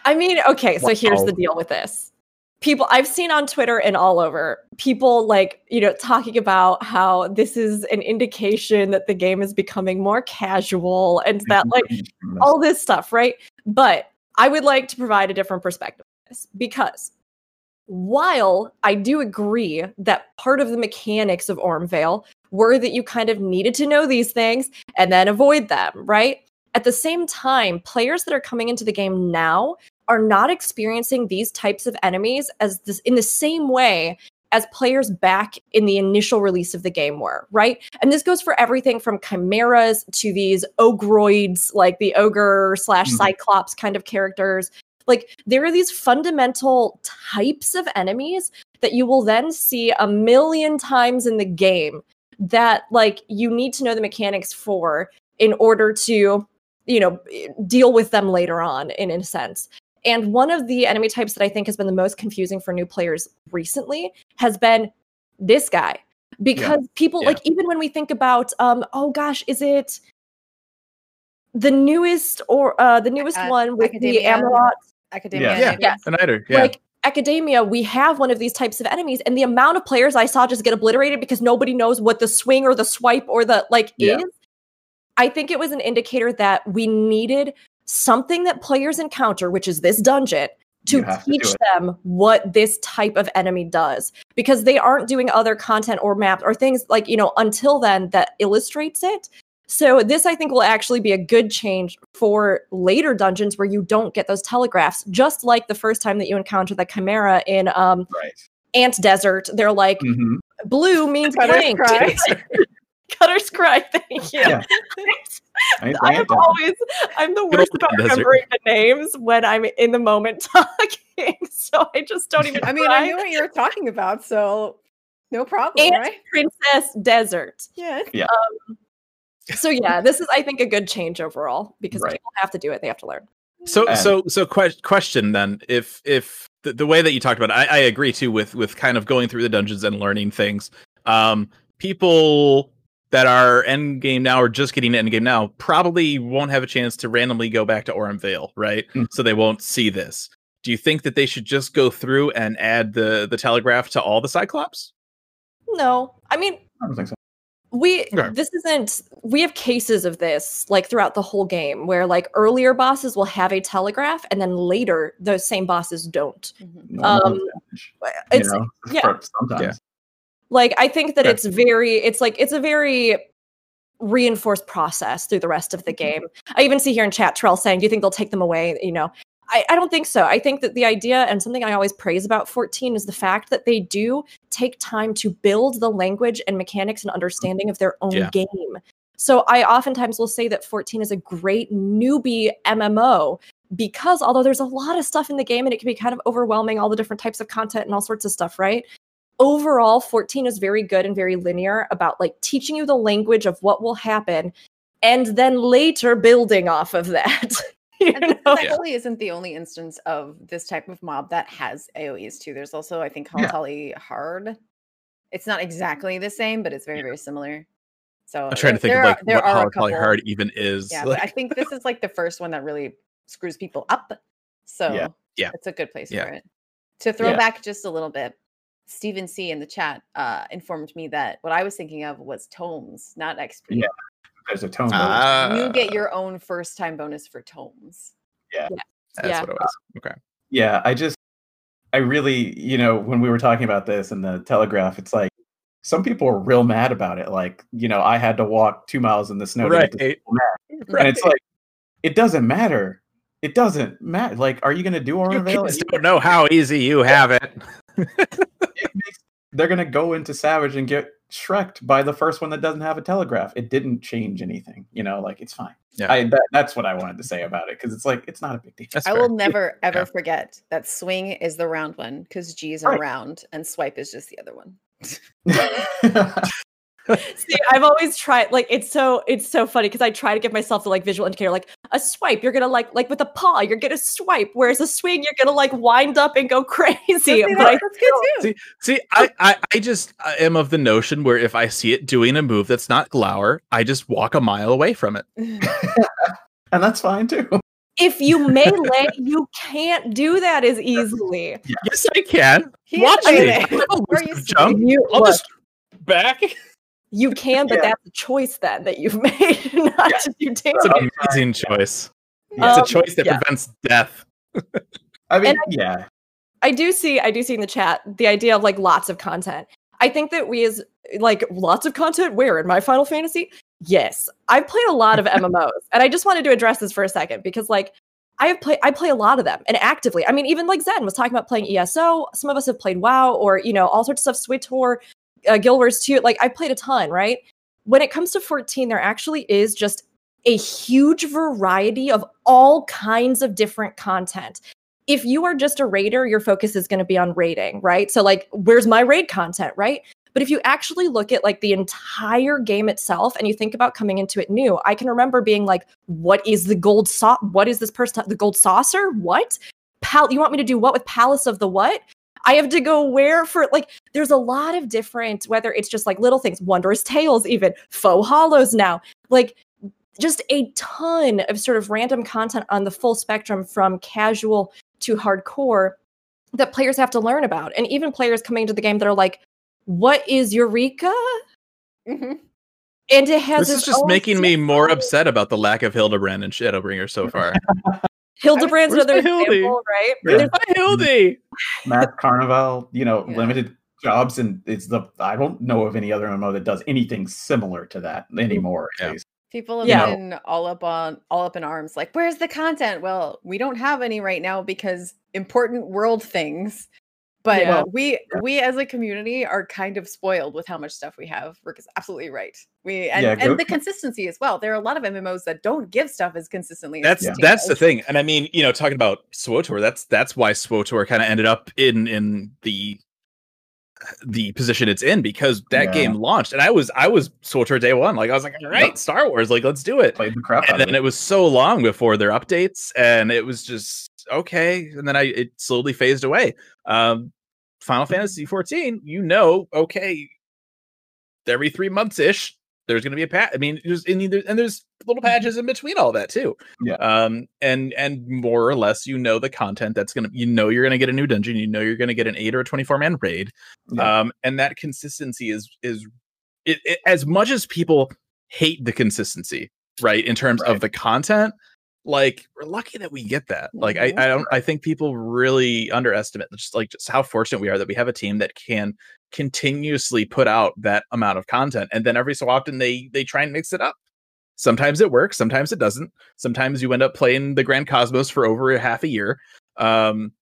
I mean, okay, so here's the deal with this. People I've seen on Twitter and all over, people like, you know, talking about how this is an indication that the game is becoming more casual and that like all this stuff, right? But I would like to provide a different perspective on this because while I do agree that part of the mechanics of Aurum Vale were that you kind of needed to know these things and then avoid them, right? At the same time, players that are coming into the game now are not experiencing these types of enemies as this in the same way as players back in the initial release of the game were, right? And this goes for everything from chimeras to these ogroids, like the ogre slash Mhm. cyclops kind of characters. Like there are these fundamental types of enemies that you will then see a million times in the game that like you need to know the mechanics for in order to you know deal with them later on in a sense and one of the enemy types that i think has been the most confusing for new players recently has been this guy because people Yeah. like even when we think about um oh gosh is it the newest or uh the newest Uh, one with the Academia. Amaurot Academia. Yeah. maybe? Yes. an yeah like academia we have one of these types of enemies and the amount of players i saw just get obliterated because nobody knows what the swing or the swipe or the like Yeah. is i think it was an indicator that we needed something that players encounter which is this dungeon to have to teach them what this type of enemy does because they aren't doing other content or maps or things like you know until then that illustrates it so this i think will actually be a good change for later dungeons where you don't get those telegraphs just like the first time that you encounter the chimera in um Right. ant desert they're like hmm blue means Cutter's cry. cutter's cry thank you Yeah. I, I I'm always I'm the worst old about desert. remembering the names when I'm in the moment talking. So I just don't even I mean, I knew what you were talking about, so no problem, And- right? Princess Desert. Yeah. So yeah, this is I think a good change overall because Right. people have to do it. They have to learn. So And- so so que- question then if if the, the way that you talked about it, I, I agree too with with kind of going through the dungeons and learning things. Um people that are end game now or just getting end game now probably won't have a chance to randomly go back to Aurum Vale, right? Mm. So they won't see this. Do you think that they should just go through and add the the telegraph to all the Cyclops? No, I mean I don't think so. We Okay. this isn't we have cases of this like throughout the whole game where like earlier bosses will have a telegraph and then later those same bosses don't. Mhm. Um, It's you know, yeah. for sometimes. Like I think that Okay. it's very it's like it's a very reinforced process through the rest of the game. I even see here in chat Trell saying, Do you think they'll take them away? You know, I, I don't think so. I think that the idea and something I always praise about 14 is the fact that they do take time to build the language and mechanics and understanding of their own Yeah. game. So I oftentimes will say that 14 is a great newbie MMO because although there's a lot of stuff in the game and it can be kind of overwhelming, all the different types of content and all sorts of stuff, right? Overall, 14 is very good and very linear about like teaching you the language of what will happen and then later building off of that. And this actually isn't the only instance of this type of mob that has AoEs too. There's also, I think, Yeah. Holly Hard. It's not exactly the same, but it's very, very similar. So I'm trying to think of like what are a Hollow Hard even is. Yeah, like, I think this is like the first one that really screws people up. So Yeah. Yeah. it's a good place Yeah. for it. To throw Yeah. back just a little bit, Stephen C in the chat uh, informed me that what I was thinking of was tomes, not XP. Yeah. There's a tone. bonus. Ah, You get your own first time bonus for tomes. That's Yeah. That's what it was. Okay. yeah i just i really you know when we were talking about this in the telegraph it's like some people are real mad about it like you know i had to walk two miles in the snow to Right. get to right. and it's like it doesn't matter it doesn't matter like are you going to do you Aurum Vale? kids don't know how easy you have it. It makes- they're going to go into savage and get shreked by the first one that doesn't have a telegraph it didn't change anything you know like it's fine Yeah. I, that, that's what i wanted to say about it because it's like it's not a big deal That's I fair. will never ever Yeah. forget that swing is the round one because G is a Right. round and swipe is just the other one. See, I've always tried like it's so it's so funny because I try to give myself the like visual indicator, like a swipe, you're gonna like like with a paw, you're gonna swipe, whereas a swing, you're gonna like wind up and go crazy. See, But that- I that's good too. See, see, I, I, I just am of the notion where if I see it doing a move that's not glower, I just walk a mile away from it. and that's fine too if you melee, you can't do that as easily. Yes, I can. He Watch me. I'll We're used to jump. You, I'll look, just back. You can, but Yeah. that's a choice then that you've made not Yeah. to do It's an amazing choice. Yeah. It's Um, a choice that yeah. prevents death. i mean And yeah I do see, I do see in the chat the idea of like lots of content. I think that we as like lots of content where in my Final Fantasy? Yes. I've played a lot of MMOs and I just wanted to address this for a second because like I have played I play a lot of them and actively. I mean, even like Zen was talking about playing ESO. Some of us have played WoW or you know, all sorts of stuff, SWTOR, uh, Guild Wars 2. Like I played a ton, right? When it comes to 14, there actually is just a huge variety of all kinds of different content if you are just a raider, your focus is going to be on raiding, right? So, like, where's my raid content, right? But if you actually look at like the entire game itself and you think about coming into it new, I can remember being like, what is the gold sauce? What is this person? The gold saucer? What? Pal- you want me to do what with Palace of the what? I have to go where for like there's a lot of different, whether it's just like little things, Wondrous Tails, even faux hollows now, like just a ton of sort of random content on the full spectrum from casual to hardcore that players have to learn about. And even players coming into the game that are like, what is Eureka? Mhm. And it has This is just own making me more upset about the lack of Hildebrand and Shadowbringer so far. Hildebrand's another my Hildy? example, right? Yeah. There's- Hi, Hildy. Masked Carnivale you know Yeah. limited jobs and it's the i don't know of any other mmo that does anything similar to that anymore Yeah. People have Yeah. been all up on all up in arms, like, where's the content? Well, we don't have any right now because important world things. But Yeah. we Yeah. we as a community are kind of spoiled with how much stuff we have. Rick is absolutely right. We and, Yeah, go- and the consistency as well. There are a lot of MMOs that don't give stuff as consistently. That's as Yeah. that's the thing, and I mean, you know, talking about SWOTOR, that's that's why SWOTOR kind of ended up in in the the position it's in because that Yeah. game launched, and I was I was SWOTOR day one, like I was like, all right, Yep. Star Wars, like let's do it, played the crap and then it. it was so long before their updates, and it was just okay, and then I it slowly phased away. Um, Final Fantasy 14, you know, okay, every three months ish, there's going to be a patch. I mean, there's and, there- and there's little patches in between all that too. Yeah. Um, and and more or less, you know the content that's gonna, you know, you're gonna get a new dungeon, you know, you're gonna get an eight or a 24 man raid. Yeah. Um, and that consistency is is it, it, as much as people hate the consistency, right, in terms Right. of the content. Like we're lucky that we get that. Like I, Mhm. I don't. I think people really underestimate just like just how fortunate we are that we have a team that can continuously put out that amount of content and then every so often they they try and mix it up sometimes it works sometimes it doesn't sometimes you end up playing the grand cosmos for over a half a year um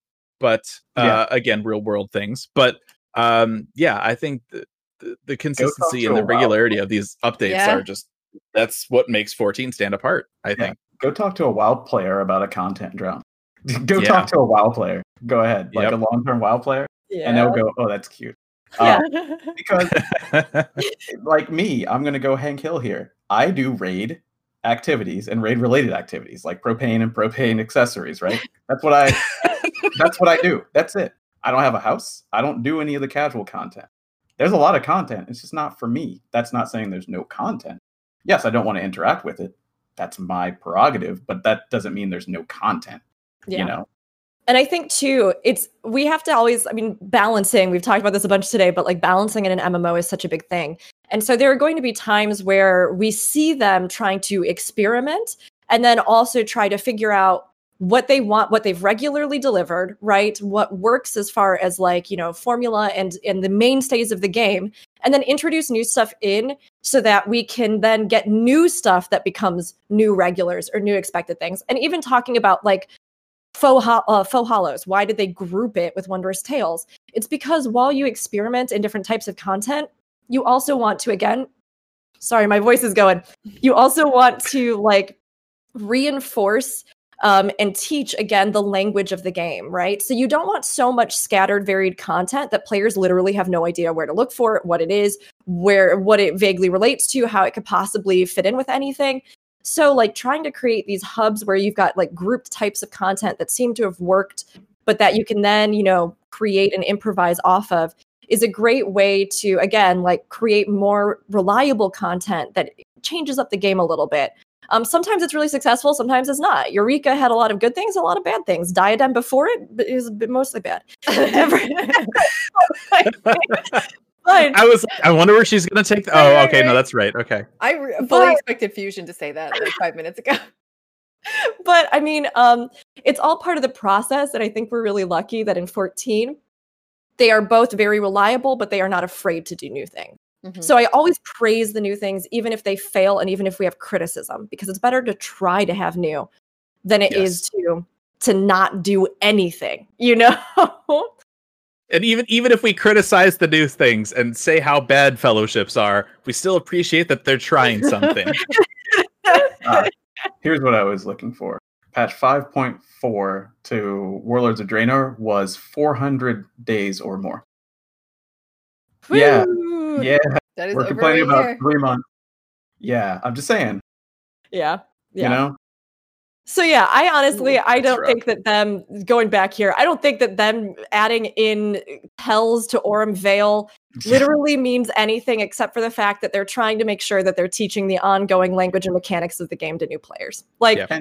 but uh Yeah. again real world things but um yeah i think the, the, the consistency and the WoW regularity of these updates Yeah. are just that's what makes 14 stand apart i Yeah. Think Go talk to a WoW player about a content drone. Go Yeah. talk to a WoW player. Go ahead, like Yep. a long-term WoW player, Yeah. and they'll go, "Oh, that's cute." Yeah. Um, because like me, I'm gonna go Hank Hill here. I do raid activities and raid related activities like propane and propane accessories, right? That's what I that's what I do. That's it. I don't have a house. I don't do any of the casual content. There's a lot of content. It's just not for me. That's not saying there's no content. Yes, I don't want to interact with it. That's my prerogative, but that doesn't mean there's no content. Yeah. You know? And I think too, it's we have to always, I mean, balancing, we've talked about this a bunch today, but like balancing in an MMO is such a big thing. And so there are going to be times where we see them trying to experiment and then also try to figure out what they want, what they've regularly delivered, right? What works as far as like, you know, formula and and the mainstays of the game, and then introduce new stuff in so that we can then get new stuff that becomes new regulars or new expected things. And even talking about like faux, ho- uh, faux hollows. Why did they group it with Wondrous Tails? It's because while you experiment in different types of content, you also want to, again, sorry, my voice is going. You also want to like reinforce um, and teach again the language of the game, right? So you don't want so much scattered, varied content that players literally have no idea where to look for it, what it is, where what it vaguely relates to, how it could possibly fit in with anything. So, like trying to create these hubs where you've got like grouped types of content that seem to have worked, but that you can then, you know, create and improvise off of is a great way to, again, like create more reliable content that changes up the game a little bit. Um, sometimes it's really successful, sometimes it's not. Eureka had a lot of good things, a lot of bad things. Diadem before it is mostly bad. But I was. I wonder where she's gonna take. The, oh, okay. No, that's right. Okay. I re- fully But- expected Fusion to say that like five minutes ago. but I mean, um, it's all part of the process, and I think we're really lucky that in 14, they are both very reliable, but they are not afraid to do new things. Mhm. So I always praise the new things, even if they fail and even if we have criticism, because it's better to try to have new than it is to to not do anything. You know? And even even if we criticize the new things and say how bad fellowships are, we still appreciate that they're trying something. Uh, here's what I was looking for. Patch 5.4 to Warlords of Draenor was 400 days or more. Yeah. Woo! Yeah, that is we're complaining about year. three months. Yeah, I'm just saying. Yeah. Yeah. You know, So yeah, I honestly Ooh, I don't rough. think that them going back here, I don't think that them adding in Tells to Aurum Vale literally means anything except for the fact that they're trying to make sure that they're teaching the ongoing language and mechanics of the game to new players. Like Yeah.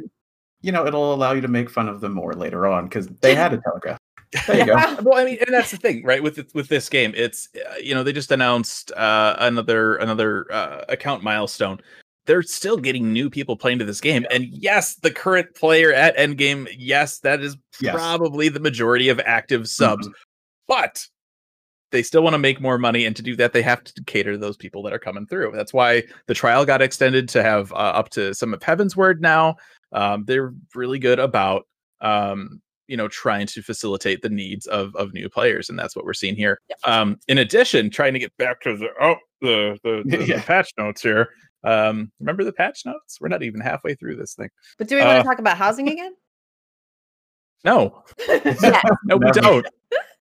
you know, it'll allow you to make fun of them more later on because they had a telegraph. There you go. well, I mean, and that's the thing, right? With with this game, it's uh, you know they just announced uh, another another uh, account milestone. They're still getting new people playing to this game, and yes, the current player at Endgame, yes, that is Yes. probably the majority of active subs, but they still want to make more money, and to do that, they have to cater to those people that are coming through. That's why the trial got extended to have uh, up to some of Heavensward now. Um, they're really good about um, you know trying to facilitate the needs of of new players, and that's what we're seeing here. Um, in addition, trying to get back to the oh the the, the, the patch notes here. Um, remember the patch notes? We're not even halfway through this thing. But do we want Uh, to talk about housing again? No, Yeah. no, we don't.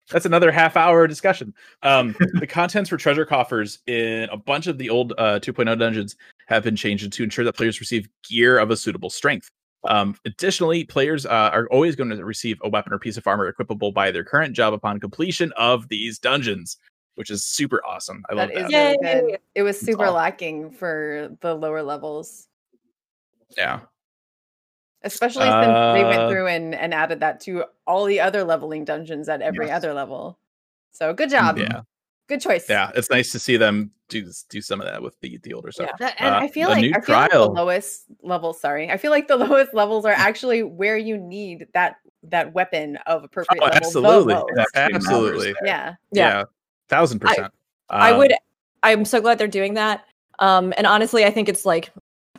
That's another half hour discussion. Um, the contents for treasure coffers in a bunch of the old uh, 2.0 dungeons have been changed to ensure that players receive gear of a suitable strength. Um, additionally, players uh, are always going to receive a weapon or piece of armor equipable by their current job upon completion of these dungeons, which is super awesome. I love That is that. really good. It was super all. lacking for the lower levels, Yeah. especially since they Uh, went through and, and added that to all the other leveling dungeons at every Yes. other level. So good job. Yeah. Good choice. Yeah. It's nice to see them do do some of that with the, the older stuff. That, and Uh, I feel a like new I feel like the trial. lowest levels. Sorry, I feel like the lowest levels are actually where you need that that weapon of appropriate Oh, level. absolutely. most. It actually matters Absolutely. there. Yeah. Yeah. Thousand percent. I Um, would I'm so glad they're doing that. Um and honestly I think it's like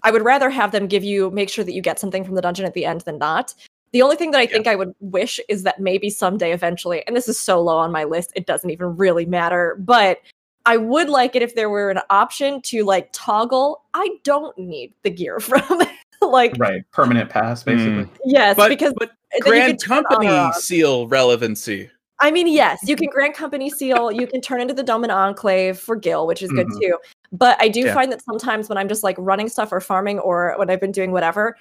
I would rather have them give you make sure that you get something from the dungeon at the end than not. The only thing that I think I would wish is that maybe someday eventually, and this is so low on my list, it doesn't even really matter, but I would like it if there were an option to like toggle. I don't need the gear from like Right. Permanent pass, basically. yes, but, because but you Grand could turn on or Company seal relevancy. I mean, yes, you can grant company seal. You can turn into the Doman Enclave for Gil, which is good Mhm. too. But I do Yeah. find that sometimes when I'm just like running stuff or farming or when I've been doing whatever,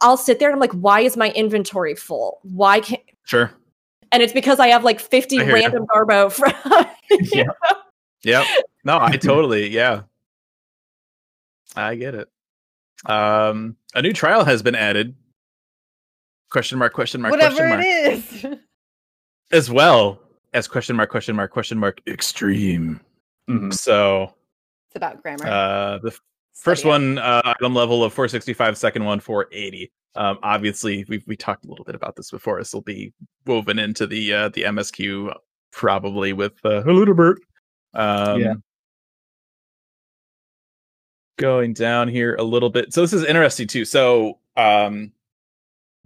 I'll sit there and I'm like, why is my inventory full? Why can't Sure. and it's because I have like 50 I hear ya. random garbo from Yeah. Yep. No, I totally, yeah. I get it. Um, a new trial has been added. Question mark, question mark, Whatever question mark. it is. As well as question mark, question mark, question mark, extreme. Mhm. So it's about grammar. uh the first one uh item level of 465, second one 480. Um obviously we we talked a little bit about this before. This will be woven into the uh the MSQ probably with uh Haludibert. Um Yeah. going down here a little bit. So this is interesting too. So um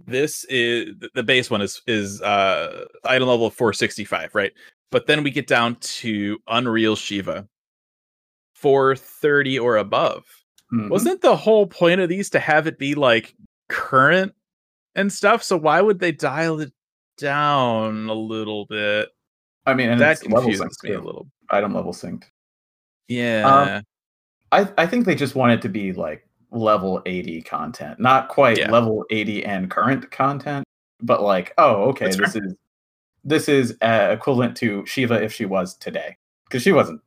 this is the base one is is uh item level of 465, right? But then we get down to Unreal Shiva 430 or above. Mhm. Wasn't the whole point of these to have it be like current and stuff? So why would they dial it down a little bit? I mean, and that confuses synced me a little. Item level synced. Yeah. I, I think they just want it to be like level 80 content, not quite Yeah. level 80 and current content, but like, oh, okay, That's this is this is uh, equivalent to Shiva if she was today, because she wasn't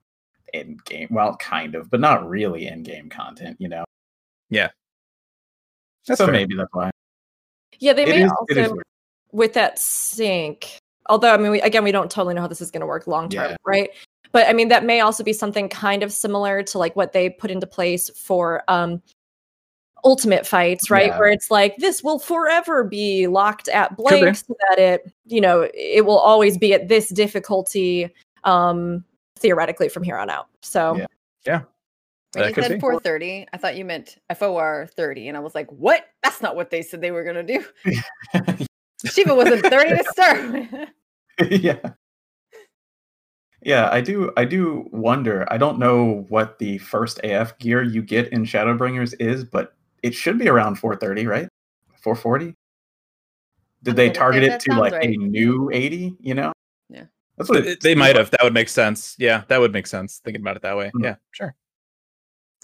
in game. Well, kind of, but not really in game content, you know. Yeah. That's so fair. maybe that's why. Yeah, they It may is- also with that sync. Although I mean, we, again, we don't totally know how this is going to work long term, Yeah. right? But I mean, that may also be something kind of similar to like what they put into place for um ultimate fights, right? Yeah. Where it's like this will forever be locked at blank, so that it, you know, it will always be at this difficulty, um, theoretically from here on out. So Yeah. When That you said 430, I thought you meant FOR 30. And I was like, what? That's not what they said they were going to do. Shiva wasn't 30 to start yeah. Yeah, I do I do wonder. I don't know what the first AF gear you get in Shadowbringers is, but it should be around 430, right? 440? Did they target it to like right. a new 80, you know? That's what They- it they might have. That would make sense. Yeah, that would make sense. Thinking about it that way. Mhm. Yeah, sure.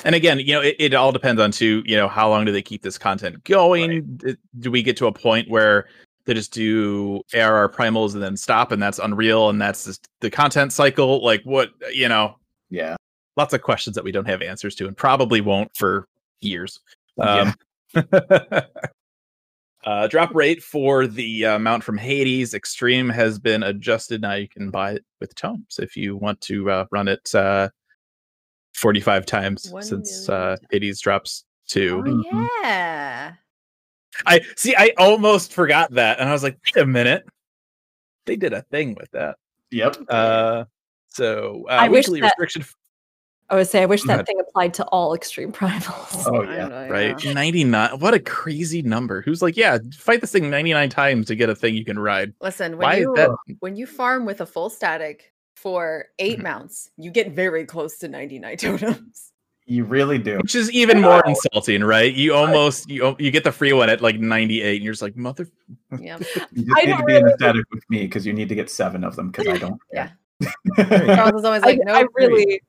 And again, you know, it, it all depends on too. You know, how long do they keep this content going? D- Do we get to a point where they just do ARR primals and then stop, and that's Unreal, and that's just the content cycle? Like, what you know? Yeah. Lots of questions that we don't have answers to, and probably won't for years. Yeah. Uh, drop rate for the uh, mount from Hades Extreme has been adjusted. Now you can buy it with tomes if you want to uh, run it uh, 45 times One since uh. Hades drops two. Oh, yeah. I see. I almost forgot that, and I was like, "Wait a minute, they did a thing with that." Yep. Uh, so uh, I wish weekly that- restriction, I would say I wish that ahead. thing applied to all extreme primals. Oh yeah. know, right? yeah. 99. What a crazy number. Who's like, yeah, fight this thing 99 times to get a thing you can ride. Listen, when Why you that? when you farm with a full static for 8 Mhm. mounts, you get very close to 99 totems. You really do. Which is even more Wow. insulting, right? You almost you you get the free one at like 98, and you're just like, mother. Yeah. You just I need to be in really- a static with me because you need to get seven of them because I don't. Yeah. Charles is always I, like, no, I really,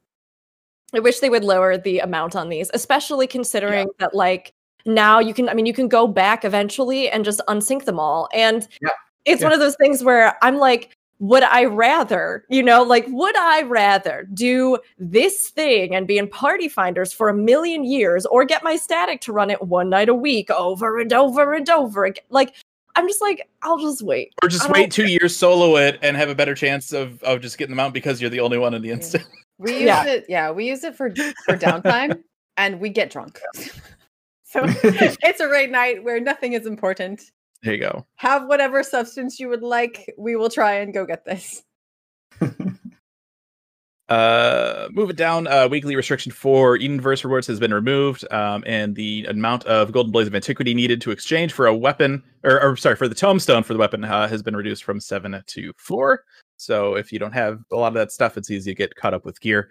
I wish they would lower the amount on these, especially considering that like now you can. I mean, you can go back eventually and just unsync them all, and Yeah. it's Yeah. one of those things where I'm like. Would I rather, you know, like, would I rather do this thing and be in party finders for a million years or get my static to run it one night a week over and over and over again? Like, I'm just like, I'll just wait. Or just wait two years, solo it, and have a better chance of, of just getting them out because you're the only one in the instant. We use Yeah. it. Yeah, we use it for for downtime and we get drunk. so it's a raid night where nothing is important. There you go. Have whatever substance you would like. We will try and go get this. Uh, move it down. Uh, weekly restriction for Edenverse rewards has been removed, um, and the amount of Golden Blaze of Antiquity needed to exchange for a weapon, or, or sorry, for the Tombstone for the weapon, uh, has been reduced from seven to four. So if you don't have a lot of that stuff, it's easy to get caught up with gear.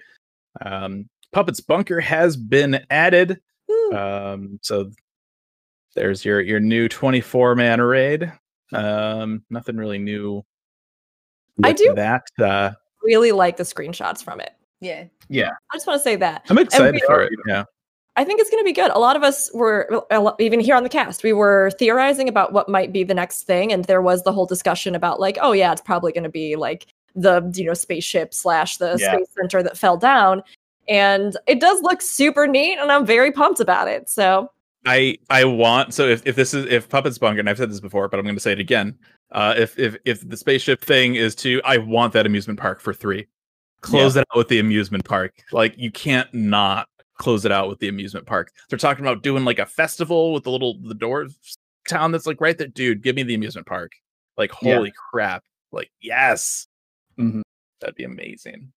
Um, Puppet's Bunker has been added. Um, so there's your your new 24 man raid. Um, nothing really new. I do- that. Uh, Really like the screenshots from it. Yeah. Yeah. I just want to say that. I'm excited we for it. Yeah. I think it's going to be good. A lot of us were, even here on the cast, we were theorizing about what might be the next thing. And there was the whole discussion about, like, oh, yeah, it's probably going to be like the, you know, spaceship slash the Yeah. space center that fell down. And it does look super neat. And I'm very pumped about it. So, I I want so if, if this is if Puppets Bunker, and I've said this before, but I'm going to say it again. Uh, if if if the spaceship thing is to, I want that amusement park for three. Close it out with the amusement park. Like you can't not close it out with the amusement park. They're talking about doing like a festival with the little the doors town that's like right there, dude. Give me the amusement park. Like Yeah. holy crap! Like yes, Mhm. that'd be amazing.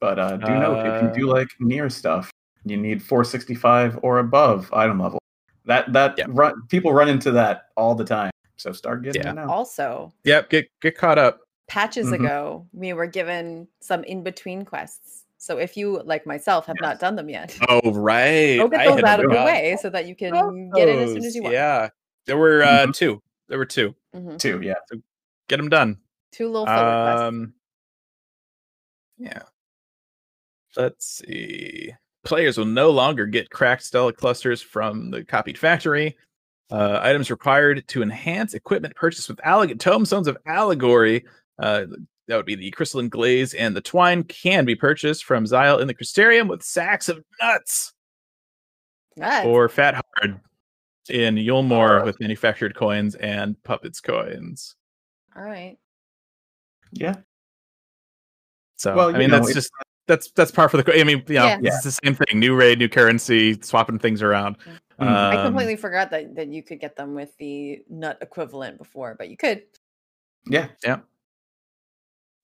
But uh, do note if you do Uh, like near stuff, you need 465 or above item level. That that Yeah. run people run into that all the time. So start getting Yeah. it now. Also, Yep, get get caught up. patches Mhm. ago, we were given some in between quests. So if you, like myself, have not done them yet, Oh right, go get those out of the way so that you can get in as soon as you want. Yeah, there were uh, Mhm. two. There were two. Mhm. Too, yeah. Get them done. Two little. Um, yeah. Let's see. Players will no longer get cracked stellaclusters from the copied factory. Uh, items required to enhance equipment purchased with alleg- tomestones of allegory. Uh, that would be the crystalline glaze and the twine can be purchased from Xylle in the Crystarium with sacks of nuts Nuts. or Fat Hard in Yulmore Uh, with manufactured coins and puppets coins. All right. Yeah. So Well, I mean know, that's just that's that's par for the. co- I mean, you know, Yeah. it's the same thing. New raid, new currency, swapping things around. Mhm. I Um, completely forgot that, that you could get them with the nut equivalent before, but you could. Yeah, yeah.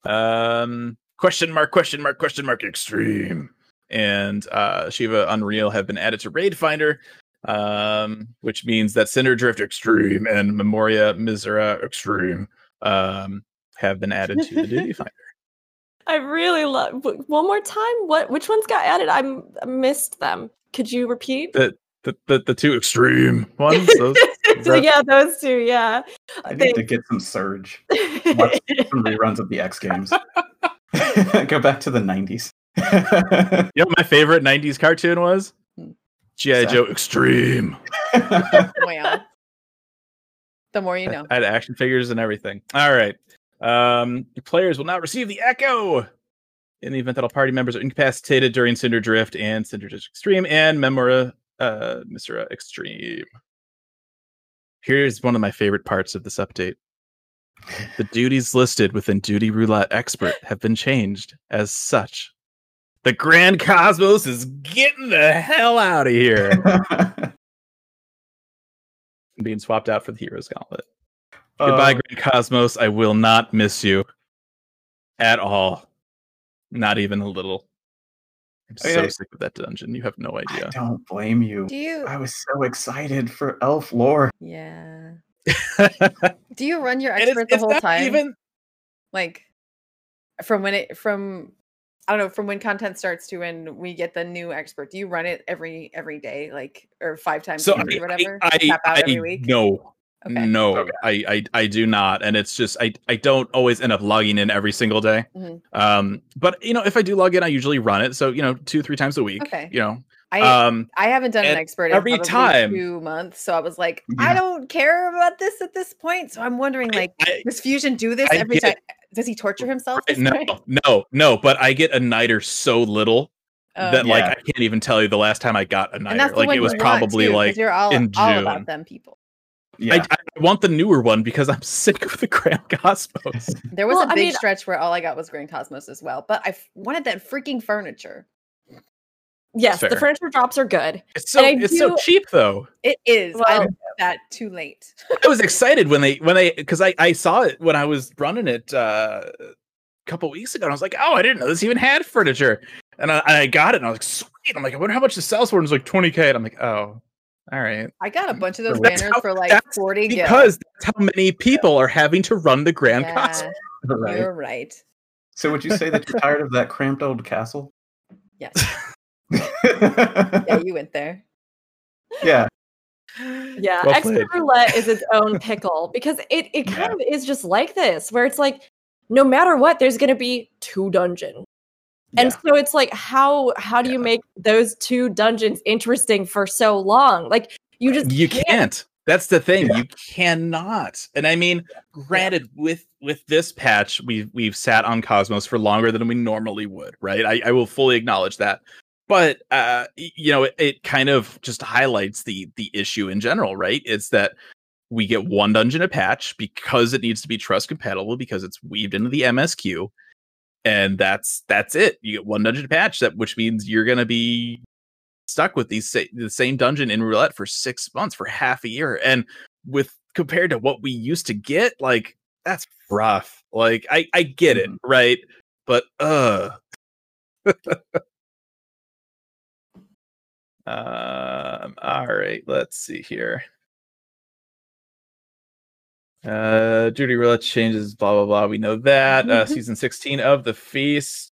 Um, question mark, question mark, question mark, extreme. And uh, Shiva Unreal have been added to Raid Finder, um, which means that Cinder Drift Extreme and Memoria Misera Extreme um, have been added to the Duty Finder. I really love, one more time, what, which ones got added? I missed them. Could you repeat? The the the, the two extreme ones. Those, So, that- yeah, those two, yeah. I They- need to get some surge. Watch some reruns of the X Games. Go back to the 90s. You know what my favorite 90s cartoon was? G.I. What's Joe Extreme. Well, the more you know. I had action figures and everything. All right. Um, players will not receive the Echo in the event that all party members are incapacitated during Cinder Drift and Cinder Drift Extreme and Memoria uh, Misera Extreme. Here's one of my favorite parts of this update. The duties listed within Duty Roulette Expert have been changed as such. The Grand Cosmos is getting the hell out of here. being swapped out for the Heroes Gauntlet. Goodbye, Um, Grand Cosmos. I will not miss you at all. Not even a little. I'm I mean, so I- sick of that dungeon. You have no I idea. don't blame you. Do you? I was so excited for Elf lore. Yeah. Do you run your expert the whole time? Even like from when it from I don't know from when content starts to when we get the new expert. Do you run it every every day, like or five times so a week I, or whatever? I, Tap out I, every week. no, Okay. no, Okay. I, I, I do not, and it's just I, I don't always end up logging in every single day. Mhm. Um, but you know, if I do log in, I usually run it. So you know, two, three times a week. Okay. You know, I um, I haven't done an expert every probably time- two months, so I was like, I don't care about this at this point. So I'm wondering, like, I- does Fusion do this I every get- time? Does he torture himself? Right, no, way? no, no. But I get a niter so little Oh. that like Yeah. I can't even tell you the last time I got a and niter. Like it was probably too, 'cause like you're all, in all June. about them people. Yeah. I, I want the newer one because I'm sick of the Grand Cosmos. There was Well, a I big mean- stretch where all I got was Grand Cosmos as well, but I f- wanted that freaking furniture. Yes, the furniture drops are good. It's so And I it's so cheap though. It is. I Well- love that too late. I was excited when they when they because I I saw it when I was running it uh, a couple weeks ago. And I was like, oh, I didn't know this even had furniture, and I, I got it, and I was like, sweet. I'm like, I wonder how much the sales for. And it was like 20k, and I'm like, oh, all right, I got a bunch of those That's banners how- for like that's 40 gil. because that's how many people are having to run the Grand yeah, Cosmos. right. you're right. So would you say that you're tired of that cramped old castle? Yes. Yeah, yeah. you went there. Yeah, Well expert played. roulette is its own pickle because it it kind of is just like this, where it's like no matter what, there's gonna be two dungeon. And Yeah. so it's like how how do you make those two dungeons interesting for so long? Like you just you can't. That's the thing. Yeah. You cannot. And I mean, granted, with with this patch, we've we've sat on Cosmos for longer than we normally would, right? I, I will fully acknowledge that. But uh, you know, it, it kind of just highlights the the issue in general, right? It's that we get one dungeon a patch because it needs to be trust compatible because it's weaved into the MSQ, and that's that's it. You get one dungeon patch, that which means you're gonna be stuck with these the same dungeon in roulette for six months for half a year and with compared to what we used to get like that's rough like i i get it Mhm. right but uh um all right let's see here uh duty roulette changes blah blah blah we know that uh season 16 of the feast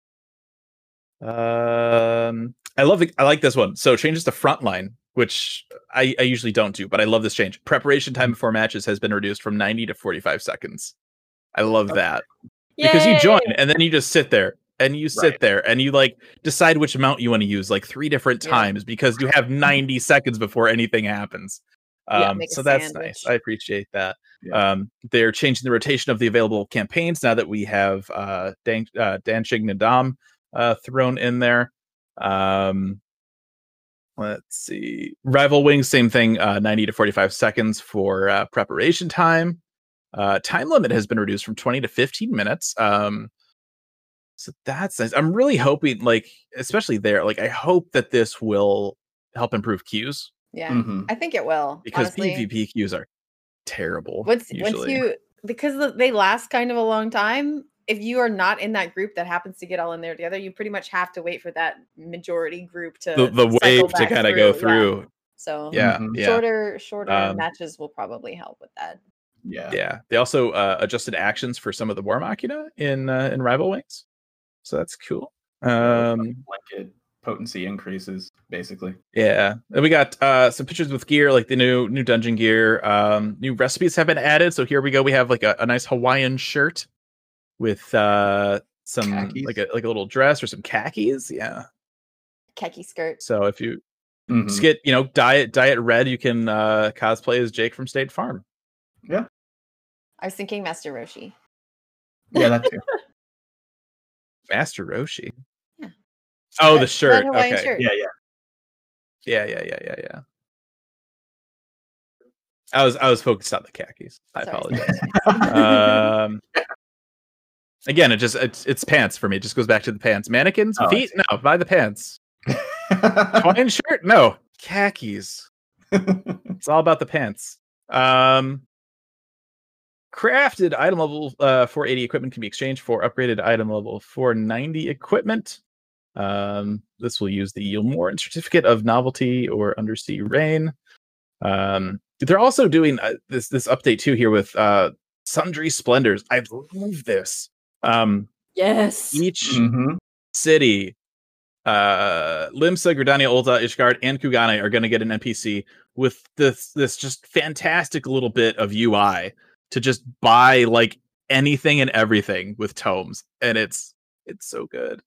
um I love it. I like this one. So changes to frontline, which I, I usually don't do, but I love this change. Preparation time before matches has been reduced from 90 to 45 seconds. I love that because you join and then you just sit there and you sit Right. there and you like decide which amount you want to use like three different Yeah. times because you have 90 seconds before anything happens. Yeah, Um, make a so that's sandwich. nice. I appreciate that. Yeah. Um, they're changing the rotation of the available campaigns now that we have uh, Dan- uh, Danshig Naadam uh, thrown in there. Um, let's see. Rival Wings, same thing, uh, 90 to 45 seconds for uh, preparation time. Uh, time limit has been reduced from 20 to 15 minutes. Um, so that's nice. I'm really hoping, like, especially there, like, I hope that this will help improve queues Yeah, Mhm. I think it will because honestly. PvP queues are terrible. once usually. once you because they last kind of a long time if you are not in that group that happens to get all in there together you pretty much have to wait for that majority group to the, the cycle wave to kind of go yeah. through. so Yeah, Mhm. yeah, shorter shorter Um, matches will probably help with that Yeah. yeah. They also uh, adjusted actions for some of the War Machina in uh, in Rival Wings, so that's cool. Um, Blanket potency increases, basically. yeah, and we got uh, some pictures with gear, like the new new dungeon gear. Um, new recipes have been added, so here we go. We have like a, a nice Hawaiian shirt with uh, some Khakis? like a like a little dress or some khakis. Yeah. khaki skirt So if you Mhm. just get you know diet diet red, you can uh, cosplay as Jake from State Farm. Yeah. I was thinking master roshi Yeah, that too. Master Roshi. Yeah. Oh, the Red- shirt. red Hawaiian okay. shirt. Yeah, yeah. Yeah, yeah, yeah, yeah, yeah. I was I was focused on the khakis. I Sorry. apologize. um, again, it just it's it's pants for me. It just goes back to the pants. Mannequins, Oh, feet, no, buy the pants. Hawaiian shirt, no. Khakis. It's all about the pants. Um, crafted item level uh, 480 equipment can be exchanged for upgraded item level 490 equipment. Um, this will use the Yulmoran certificate of novelty or undersea rain. Um, they're also doing uh, this this update too here with uh, sundry splendors. I love this. Um, Yes. each Mhm. city, uh, Limsa, Gridania, Ul'dah, Ishgard, and Kugane are going to get an NPC with this this just fantastic little bit of UI to just buy like anything and everything with tomes, and it's it's so good.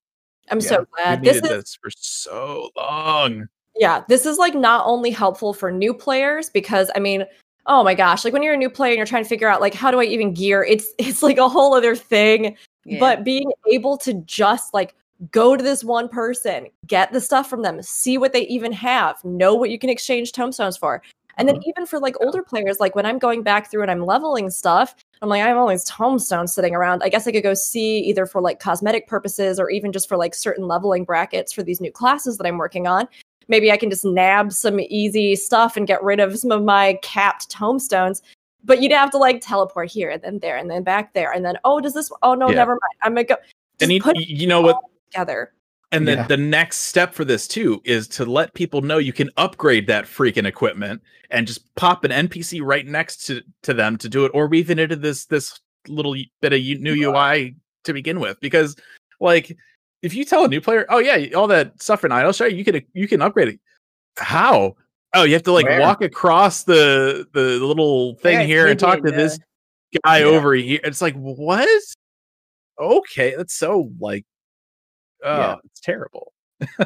I'm Yeah, so glad. This needed is this for so long. yeah, this is like not only helpful for new players because I mean, oh my gosh, like when you're a new player and you're trying to figure out like how do I even gear, it's it's like a whole other thing. Yeah. But being able to just like go to this one person, get the stuff from them, see what they even have, know what you can exchange tomestones for. And then mm-hmm. even for like older players, like when I'm going back through and I'm leveling stuff, I'm like, I have all these tomestones sitting around. I guess I could go see either for like cosmetic purposes or even just for like certain leveling brackets for these new classes that I'm working on. Maybe I can just nab some easy stuff and get rid of some of my capped tomestones. But you'd have to like teleport here and then there and then back there. And then, oh, does this? Oh, no, Yeah. never mind. I'm going to go. And you, put you know what? together. And then Yeah. the next step for this too is to let people know you can upgrade that freaking equipment and just pop an NPC right next to, to them to do it, or weave it into this this little bit of new UI to begin with. Because like if you tell a new player, oh yeah, all that stuff in Idyllshire, you can you can upgrade it. How? Oh, you have to like Where? walk across the the little thing Where's here and talk to this guy Yeah. over here. It's like what? Okay, that's so like oh, Yeah. it's terrible.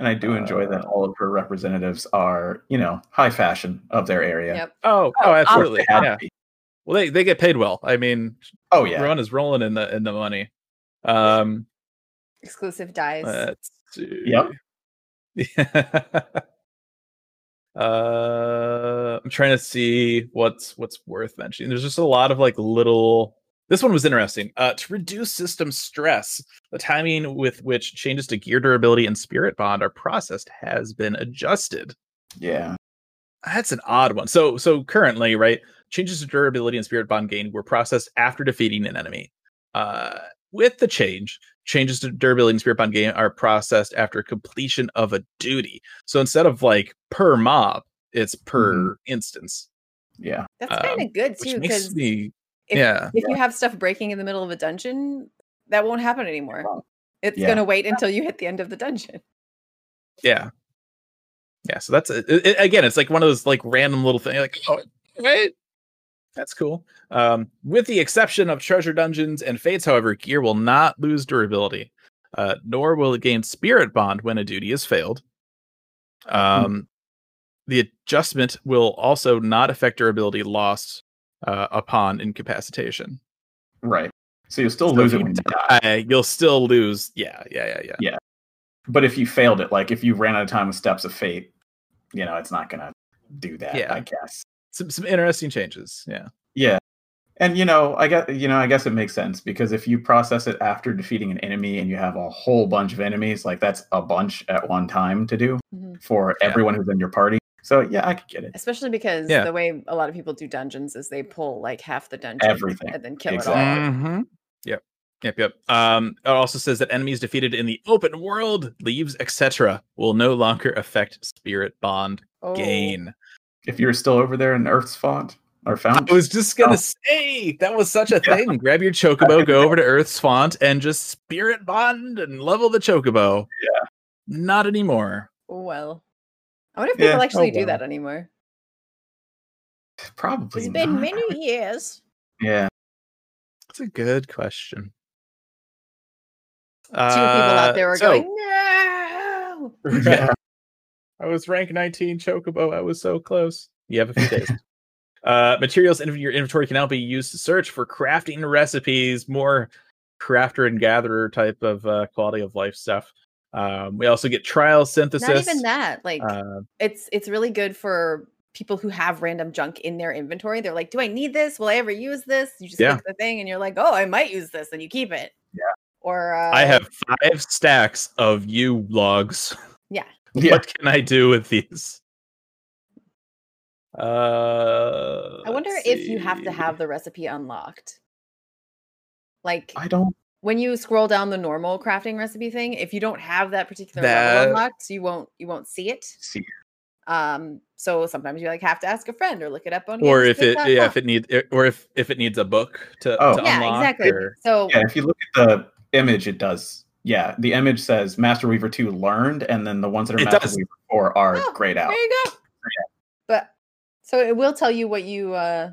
And I do enjoy that Uh, all of her representatives are, you know, high fashion of their area. Yep. Oh, Oh, Of course absolutely. they Yeah. Well, they they get paid well. I mean, Oh yeah. Ron is rolling in the in the money. Um, Exclusive dyes. let's see. Yep. uh, I'm trying to see what's what's worth mentioning. There's just a lot of like little. This one was interesting. Uh, to reduce system stress, the timing with which changes to gear durability and spirit bond are processed has been adjusted. Yeah. That's an odd one. So so currently, right, changes to durability and spirit bond gain were processed after defeating an enemy. Uh, with the change, changes to durability and spirit bond gain are processed after completion of a duty. So instead of like per mob, it's per instance, Yeah. That's um, kind of good too. which makes me if, yeah. if you have stuff breaking in the middle of a dungeon, that won't happen anymore. It's Yeah. gonna wait until you hit the end of the dungeon. yeah, yeah. So that's it, it- again, it's like one of those like random little things. Like, oh, wait, that's cool. Um, with the exception of treasure dungeons and fates, however, gear will not lose durability, uh, nor will it gain spirit bond when a duty is failed. Um, the adjustment will also not affect durability lost uh, upon incapacitation. Right. So you'll still So lose it when you die. die, you'll still lose. Yeah, yeah, yeah, yeah. Yeah. But if you failed it, like if you ran out of time with Steps of Faith, you know, it's not gonna do that, Yeah. I guess. Some some interesting changes. Yeah. Yeah. And you know, I guess you know, I guess it makes sense because if you process it after defeating an enemy and you have a whole bunch of enemies, like that's a bunch at one time to do Mhm. for Yeah. everyone who's in your party. So yeah, I could get it. Especially because Yeah. the way a lot of people do dungeons is they pull like half the dungeon Everything. and then kill Exactly. it all. Mm-hmm. Yep. Yep. Yep. Um, it also says that enemies defeated in the open world, leaves, etc., will no longer affect spirit bond Oh. gain. If you're still over there in Earth's font or fount, I was just gonna Oh. say that was such a Yeah. thing. Grab your chocobo, go over to Earth's font, and just spirit bond and level the chocobo. Yeah. Not anymore. Well, I wonder if Yeah. people actually Oh, do well. that anymore. probably It's been not. many years. Yeah. That's a good question. Two people out Uh, there are so- going, no. Yeah. I was rank 19 Chocobo. I was so close. You have a few days. uh, materials in your inventory can now be used to search for crafting recipes, more crafter and gatherer type of uh, quality of life stuff. Um, we also get trial synthesis. Not even that. Like Uh, it's it's really good for people who have random junk in their inventory. They're like, "Do I need this? Will I ever use this?" You just Yeah. click the thing, and you're like, "Oh, I might use this," and you keep it. Yeah. Or uh, I have five stacks of yew logs. Yeah. Yeah. What can I do with these? Uh, I wonder if you have to have the recipe unlocked. Like I don't when you scroll down the normal crafting recipe thing, if you don't have that particular That- level unlocked, you won't you won't see it. see. Um, so sometimes you like have to ask a friend or look it up on or if it yeah if it needs or if if it needs a book to, Oh. to yeah, unlock exactly. or- So Yeah, if you look at the image, it does. Yeah, the image says Master Weaver 2 learned, and then the ones that are It Master does. Weaver 4 are Oh, grayed out. There you go. But so it will tell you what you uh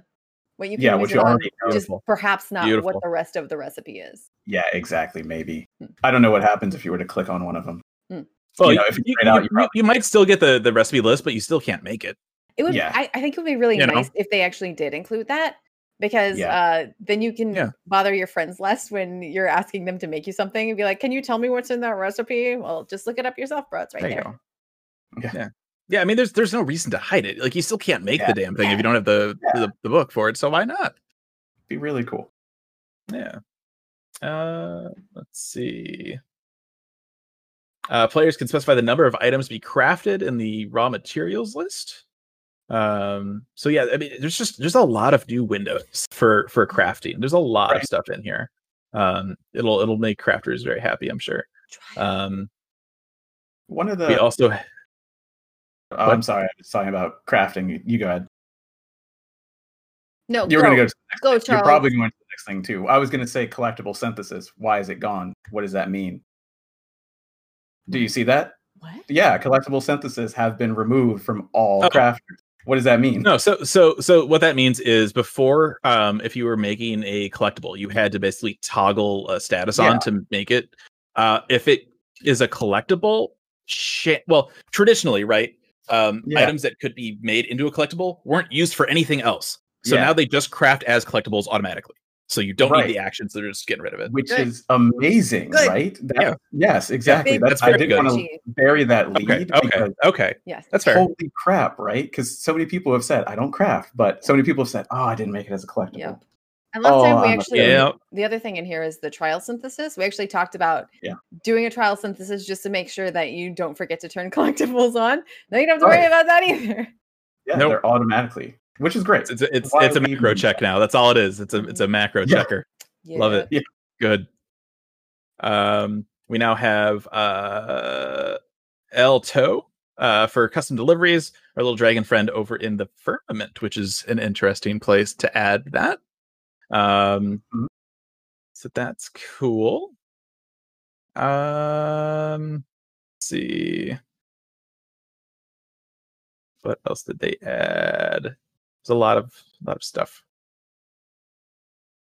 what you can Yeah, use what it you on, just perhaps not Beautiful. what the rest of the recipe is. Yeah, exactly. Maybe. Hmm. I don't know what happens if you were to click on one of them. well, you you, know, if it's you, out, you- you probably- you might still get the the recipe list but you still can't make it It would Yeah. I, I think it would be really You know? nice if they actually did include that because Yeah. uh then you can Yeah. bother your friends less when you're asking them to make you something and be like, Can you tell me what's in that recipe? Well, just look it up yourself, bro. It's right there you there. go Yeah. Yeah i mean there's there's no reason to hide it like you still can't make Yeah. the damn thing if you don't have the, Yeah. the the book for it so why not? Be really cool. yeah. Uh let's see. Uh players can specify the number of items to be crafted in the raw materials list. Um so yeah i mean there's just there's a lot of new windows for for crafting. There's a lot of stuff in here. Um it'll it'll make crafters very happy i'm sure. Um One of the. we also oh, I'm sorry, I was talking about crafting. You, you go ahead. no, You're go, going to go. To the next go, thing. Charles. You're probably going to the next thing too. I was going to say collectible synthesis. Why is it gone? What does that mean? Do you see that? what? Yeah, collectible synthesis have been removed from all Oh. crafters. What does that mean? No, so so so what that means is before, um, if you were making a collectible, you had to basically toggle a status Yeah. on to make it. Uh, if it is a collectible, shit. Well, traditionally, right? Um, Yeah. items that could be made into a collectible weren't used for anything else. So Yeah. now they just craft as collectibles automatically. So you don't Right. need the actions; they're just getting rid of it. Which Good. is amazing, Good. right? That- Yeah. Yes, exactly. Big That's, That's I very didn't want to bury that lead Okay, okay, okay. Yes. That's fair. holy crap, right? Because so many people have said I don't craft, but so many people have said, "Oh, I didn't make it as a collectible." Yep. And last time Oh, we I'm a actually Yeah. the other thing in here is the trial synthesis. We actually talked about Yeah. doing a trial synthesis just to make sure that you don't forget to turn collectibles on. Now you don't have to worry about that either. Yeah, Nope. they're automatically, which is great. It's a, it's Why it's a macro check that? now. That's all it is. It's a it's a macro Yeah. checker. Love it. Yeah. Good. Um, we now have uh Ehll Tou uh for custom deliveries, our little dragon friend over in the firmament, which is an interesting place to add that. Um Mhm. so that's cool. Um let's see. What else did they add? There's a lot of a lot of stuff.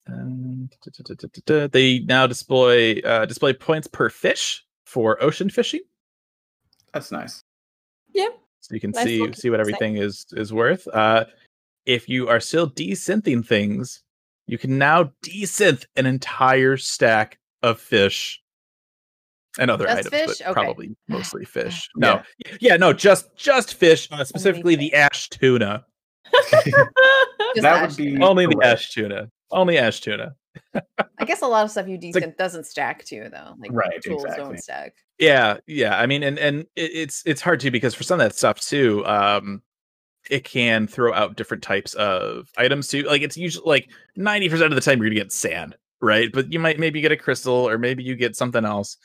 Um, da- da- da- da- da- da. They now display uh, display points per fish for ocean fishing, That's nice. Yeah. So you can Nice see see what thing. everything is is worth. Uh, if you are still desynthing things, you can now desynth an entire stack of fish and other Just items, fish? but Okay. probably mostly fish. No, Yeah. yeah, no, just just fish, uh, specifically the ash tuna. That would be tuna. Only the ash tuna. Only ash tuna. I guess a lot of stuff you like- desynth doesn't stack too, though. Like Right, tools exactly. don't stack. Yeah, yeah. I mean, and and it, it's it's hard too because for some of that stuff too, um, it can throw out different types of items too. Like it's usually like ninety percent of the time you're gonna get sand, right? But you might maybe get a crystal or maybe you get something else.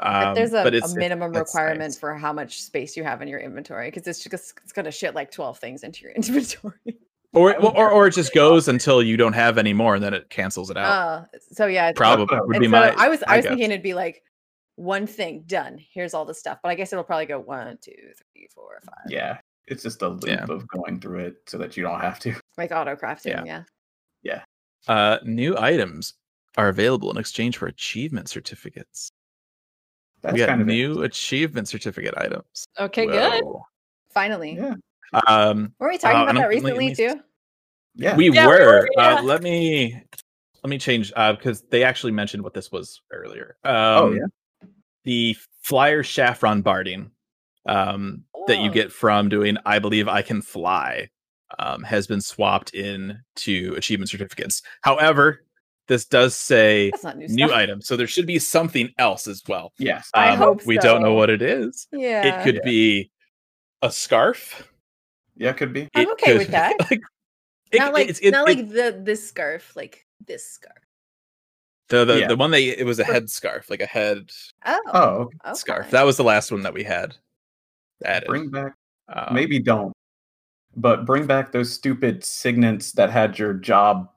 Um, there's a, a minimum that's requirement nice. for how much space you have in your inventory because it's just it's gonna shit like 12 things into your inventory. or or or it just goes until you don't have any more and then it cancels it out. Uh, so yeah, Probably would be so my. I was my I was guess. thinking it'd be like one thing done. Here's all the stuff, but I guess it'll probably go one, two, three, four, five. Yeah, it's just a loop Yeah. of going through it so that you don't have to. Like auto crafting. Yeah. Yeah. Uh, new items are available in exchange for achievement certificates. That's we got kind of new achievement certificate items. okay, good. Finally. Yeah. Um, Were we talking Uh, about that recently me- too? Yeah. we Yeah, we were. were, yeah. Uh, let me let me change uh, because they actually mentioned what this was earlier. Um, Oh, yeah? the flyer saffron barding um, that you Oh. get from doing "I believe I can fly" um, has been swapped in to achievement certificates. However, this does say new, new item, so there should be something else as well. yes. I Um, hope we don't know what it is. Yeah. It could Yeah. be a scarf. Yeah, it could be. I'm It okay with that. like, it- not like it's- it- not it- like the this scarf, like this scarf. the the, Yeah. the one that it was a head scarf, like a head Oh. Oh, okay. okay. scarf. That was the last one that we had added. bring back. Um, Maybe don't. But bring back those stupid signets that had your job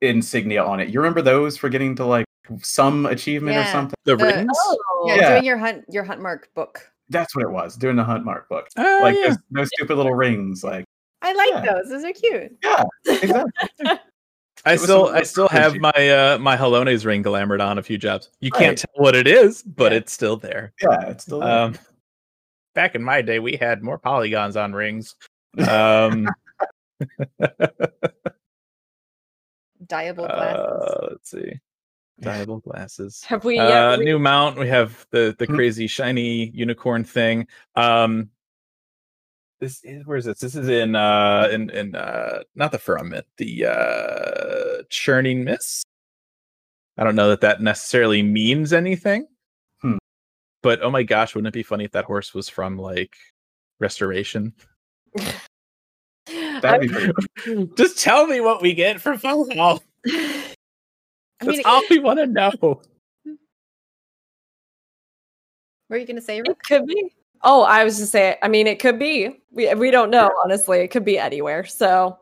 insignia on it. You remember those for getting to like some achievement or something? the the- rings. Oh, yeah, Yeah. doing your hunt your hunt mark book. That's what it was. Doing the hunt mark book. Oh, like yeah. those, those stupid little rings. Like I like Yeah. those. Those are cute. yeah, exactly. I still I still have cringy. my uh my Halones ring glamored on a few jobs. You can't Right. tell what it is, but Yeah. it's still there. yeah, it's still there. Um, back in my day, we had more polygons on rings. Um, Diable glasses. uh, let's see, diable glasses. Have we? uh, yeah, we- new mount. We have the the Hmm. crazy shiny unicorn thing. Um, this is where is this? This is in uh in in uh not the firmament, the uh churning mist. I don't know that that necessarily means anything. But oh my gosh, wouldn't it be funny if that horse was from like restoration? That'd be pretty Just tell me what we get for Fallout. I That's mean, all we want to know. what are you gonna say? It could be. Oh, I was just saying. I mean, it could be. We we don't know honestly. It could be anywhere. So,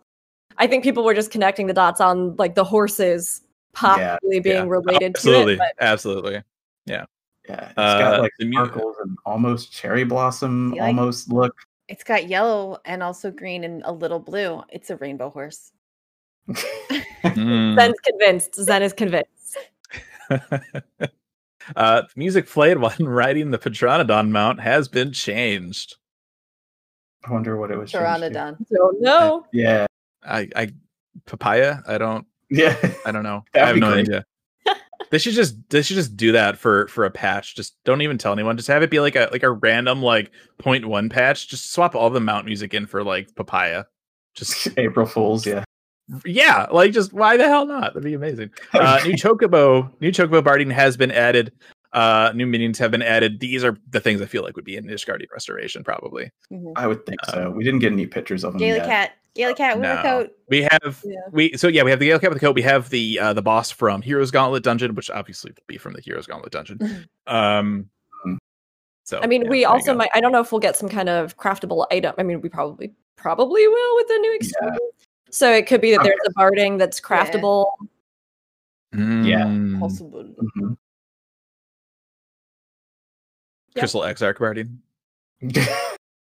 I think people were just connecting the dots on like the horses possibly being Yeah. related absolutely, to it. absolutely. Yeah, it's Uh, got like the mu- sparkles and almost cherry blossom, You like- almost look. It's got yellow and also green and a little blue. It's a rainbow horse. Mm. Zen's convinced. Zen is convinced. uh, the music played while riding the Pteranodon mount has been changed. I wonder what it was. changed to. Pteranodon. Don't know. Yeah, I, I, papaya. I don't, yeah. I don't know. I have no great. idea. They should just, they should just do that for for a patch. Just don't even tell anyone. Just have it be like a like a random like point one patch. Just swap all the mount music in for like papaya. Just April Fools. Yeah. yeah, like just why the hell not? That'd be amazing. Uh, new chocobo, new chocobo barding has been added. Uh, new minions have been added. These are the things I feel like would be in Ishgardian Restoration, probably. Mhm. I would think so. We didn't get any pictures of them Gaelic yet. cat. Gaelic cat with No. a coat. We have Yeah. we so yeah we have the Gale Cap with the coat. We have the uh, the boss from Heroes Gauntlet Dungeon, which obviously will be from the Heroes Gauntlet Dungeon. Um, Mhm. so I mean, yeah, we also might. I don't know if we'll get some kind of craftable item. I mean, we probably probably will with the new expansion. So it could be that Okay. there's a barding that's craftable. Yeah. Mm, Possible. Crystal Exarch Barding.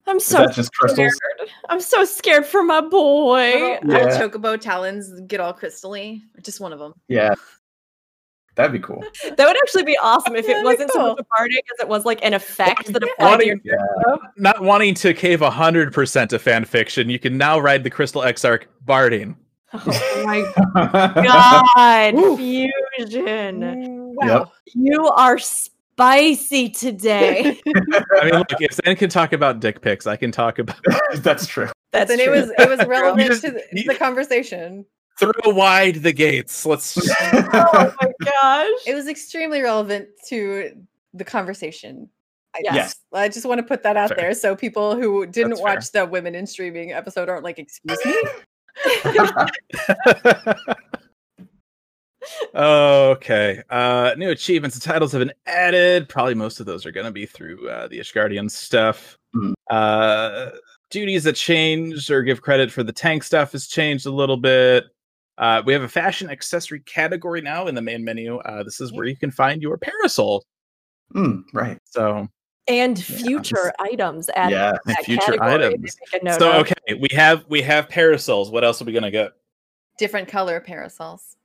I'm so just crystals? scared. I'm so scared for my boy. Little Yeah. chocobo talons get all crystally. Just one of them. Yeah. That'd be cool. That would actually be awesome if That'd it wasn't so cool. much a barding as it was like an effect that applied to your Wanting- Not wanting to cave hundred percent to fan fiction, you can now ride the Crystal Exarch Barding. Oh my god, fusion. Wow. You are spicy today. I mean, look, if Zen can talk about dick pics, I can talk about That's true. That's Then it was it was relevant just- to the, you- the conversation. throw wide the gates. Let's oh my gosh. It was extremely relevant to the conversation. I Yes. Yes. I just want to put that out Fair. there so people who didn't That's fair. watch the women in streaming episode aren't like, excuse me. Okay. Uh new achievements and titles have been added. Probably most of those are gonna be through uh the Ishgardian stuff. Mhm. Uh duties that changed or give credit for the tank stuff has changed a little bit. Uh we have a fashion accessory category now in the main menu. Uh this is where you can find your parasol. Mm, right. So and Yeah, future items added Yeah, that future category items. make a note so okay, we have we have parasols. What else are we gonna get? Different color parasols.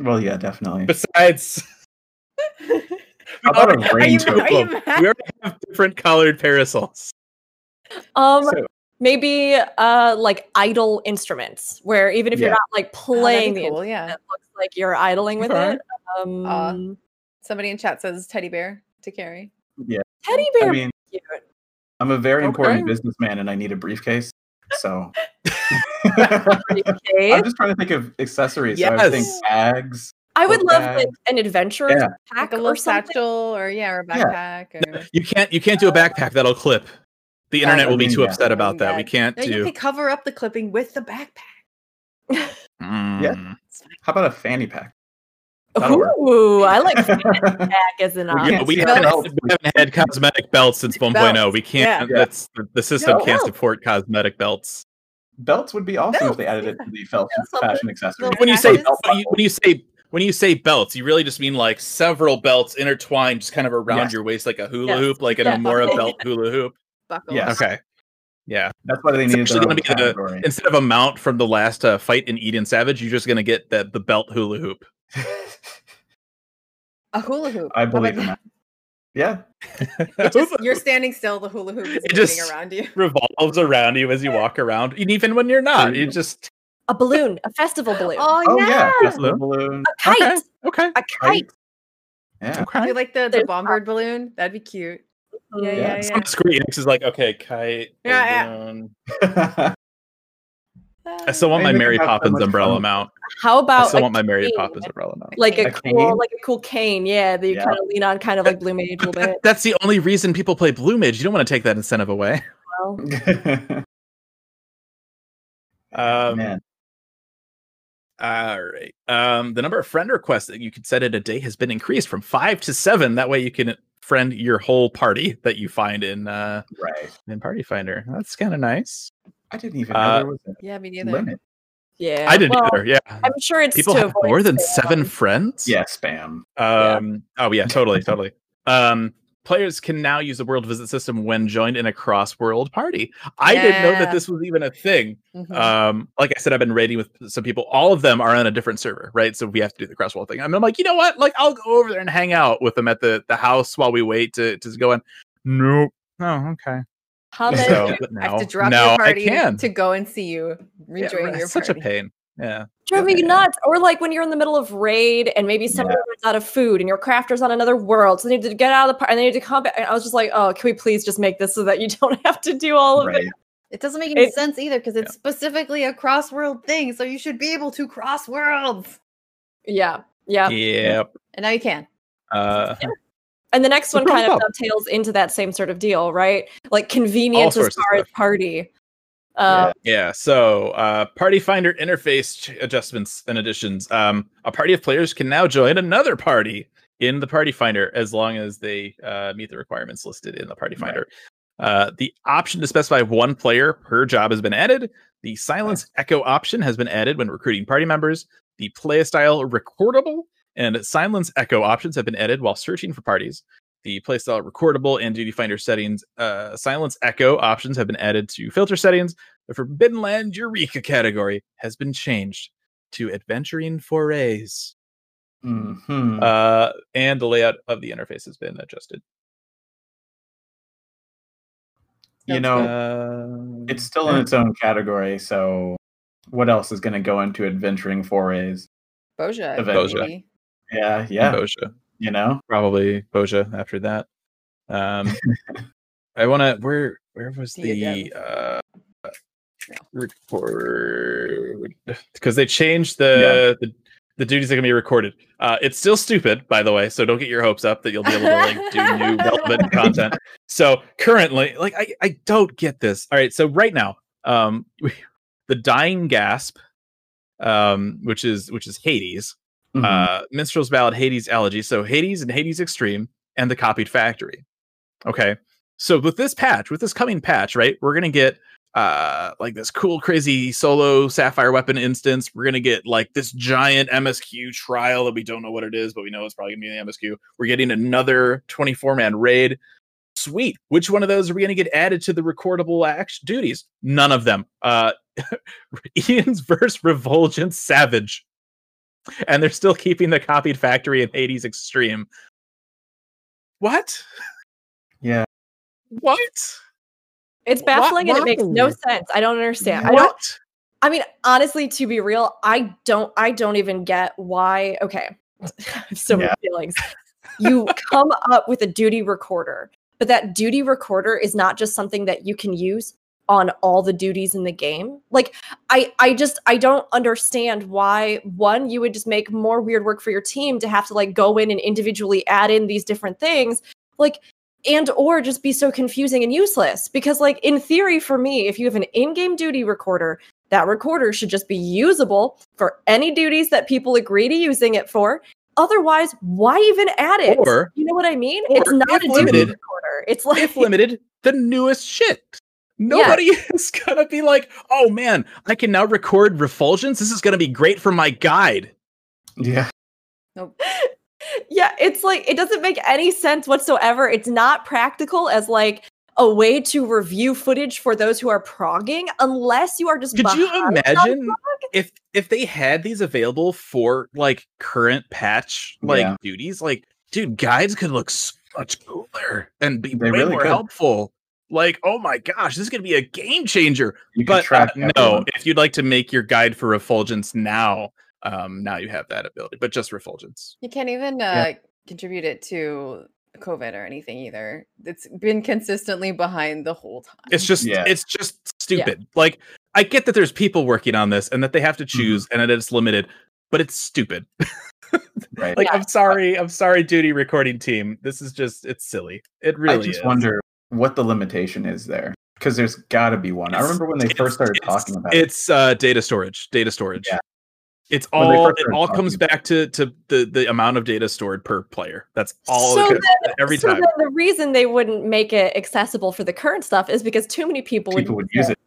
Well, yeah, definitely. Besides How about a already- rain you- are you we already have different colored parasols. Um, So- maybe uh, like idle instruments, where even if you're not like Oh, playing be the cool, instrument, yeah. it looks like you're idling with Okay. it. Um, Aw. Somebody in chat says teddy bear to carry. Yeah, teddy bear. I mean, cute. I'm a very important businessman and I need a briefcase. So briefcase. I'm just trying to think of accessories. So I think bags. I would love bag. like an adventurer's Yeah. pack Like a or little something. satchel or yeah, or a Yeah. backpack or You can't you can't do a backpack that'll clip. The internet will be too yeah. upset about my that. We can't No, you do. can cover up the clipping with the backpack. Mm. How about a fanny pack? That'll work. Ooh, I like fanny pack as an Well, option. Yeah, we haven't, belts. we haven't had cosmetic belts since 1.0. We can't. Yeah. That's the, the system No, can't no. support cosmetic belts. Belts would be awesome if they Belts, added it to the fel- Yeah, fashion accessory. When you say Patches? when you, say when you say belts, you really just mean like several belts intertwined, just kind of around Yes. your waist, like a hula Yes. hoop, like an Yeah. Amora belt hula hoop. Buckles. Yes. Okay. Yeah. That's why they It's needed actually gonna be the- Instead of a mount from the last uh, fight in Eden Savage, you're just gonna get the the belt hula hoop. A hula hoop. I believe in that. Yeah. Just, you're standing still, the hula hoop is It just- around you. revolves around you as you walk around, and even when you're not, you just A balloon, a festival balloon, Oh, Oh yeah. yeah. Festival balloon. a kite, okay, okay, a kite. Yeah. okay. Do like the, the There's- bombard balloon? That'd be cute. Yeah, Yeah. yeah, yeah. Some Square Enix is like, okay, kite. Yeah, yeah. balloon. yeah. I still want Hey, my Mary Poppins much umbrella fun- mount. How about I still a want my Mary cane? Poppins umbrella mount. like a, A cool, cane? like a cool cane? Yeah, that you Yeah. kind of lean on, kind of like Blue Mage a little bit. That's the only reason people play Blue Mage. You don't want to take that incentive away. Well, Um, Man. All right. Um, the number of friend requests that you could set in a day has been increased from five to seven. That way, you can friend your whole party that you find in uh, Right. in Party Finder. That's kind of nice. I didn't even know Uh, there was a Yeah, me neither. limit. yeah, I didn't well, either. Yeah. I'm sure it's People to have avoid more than spam. seven friends. Yeah, spam. Um. Oh yeah. Totally. totally. Um. players can now use the world visit system when joined in a cross-world party. I didn't know that this was even a thing. Mhm. Um, like I said, I've been raiding with some people. All of them are on a different server, right? So we have to do the cross-world thing. And I'm like, you know what? Like, I'll go over there and hang out with them at the the house while we wait to to go in. Nope. Oh, okay. How many? So but I have to drop now your party I can. to go and see you Yeah, rejoin right, your such party. a pain. Yeah. Drove me Yeah. nuts. Or like when you're in the middle of raid and maybe somebody runs out of food and your crafter's on another world, so they need to get out of the part and they need to come back. And I was just like, oh, can we please just make this so that you don't have to do all of Right. it? It doesn't make any It- sense either because it's specifically a cross world thing. So you should be able to cross worlds. Yeah, yeah. Yep. And now you can. Uh, And the next one kind of problem. dovetails into that same sort of deal, right? Like convenience as far as party. Uh, Yeah, so uh, Party Finder interface ch- adjustments and additions. Um, a party of players can now join another party in the Party Finder as long as they uh, meet the requirements listed in the Party Right. Finder. Uh, the option to specify one player per job has been added. The silence echo option has been added when recruiting party members. The playstyle recordable and silence echo options have been added while searching for parties. The playstyle recordable and duty finder settings, uh, silence echo options have been added to filter settings. The Forbidden Land Eureka category has been changed to adventuring forays. Mhm. Uh, and the layout of the interface has been adjusted. you That's know, Uh, it's still in its own category. So, what else is going to go into adventuring forays? Bozja. Bozja. Maybe. Yeah, yeah. Bozja. You know, Probably Bozja after that. Um, I want to. Where where was The the uh, record? Because they changed the, the the duties that can be recorded. Uh, it's still stupid, by the way. So don't get your hopes up that you'll be able to like do new relevant content. So currently, like I I don't get this. All right, so right now, um, the dying gasp, um, which is which is Hades Mhm. uh minstrel's ballad hades elegy. So hades and hades extreme and the copied factory. Okay. So with this patch with this coming patch right we're gonna get uh like this cool crazy solo sapphire weapon instance. We're gonna get like this giant msq trial that we don't know what it is but we know it's probably gonna be the msq we're getting another 24 man raid. Sweet. Which one of those are we gonna get added to the recordable action duties? None of them. Uh Eden's verse refulgence savage and they're still keeping the copied factory in Hades Extreme. What? yeah. What? it's Wha- baffling and it makes no sense. I don't understand. I what? don't I mean, honestly, to be real, I don't I don't even get why okay. So many Yeah. feelings. You come up with a duty recorder, but that duty recorder is not just something that you can use on all the duties in the game. Like I I just I don't understand why one you would just make more weird work for your team to have to like go in and individually add in these different things. Like and or just be so confusing and useless because like in theory for me if you have an in-game duty recorder that recorder should just be usable for any duties that people agree to using it for otherwise why even add it Or- you know what i mean it's not a duty limited- recorder it's like if limited, the newest shit. Nobody is gonna be like, oh man, I can now record refulgence. This is gonna be great for my guide. Yeah. Nope. yeah it's like it doesn't make any sense whatsoever it's not practical as like a way to review footage for those who are progging unless you are just Could you imagine if if they had these available for like current patch like Yeah. duties? Like, dude, guides could look so much cooler and be They way really more could. helpful. Like, oh my gosh, this is gonna be a game changer. You can but uh, no, if you'd like to make your guide for refulgence now, um, now you have that ability, but just refulgence. You can't even uh, contribute it to COVID or anything either. It's been consistently behind the whole time. It's just, Yeah. it's just stupid. Like, I get that there's people working on this and that they have to Mm-hmm. choose and that it's limited, but it's stupid. Right. like, Yeah. I'm sorry, I'm sorry, duty recording team. This is just, it's silly. It really I just is. wonder what the limitation is there because there's got to be one. I remember when they first started talking about it. It's uh, data storage. Data storage. Yeah. It's all. It all comes back to to the the amount of data stored per player. That's all. So it comes- every so time. the reason they wouldn't make it accessible for the current stuff is because too many people, People would use it.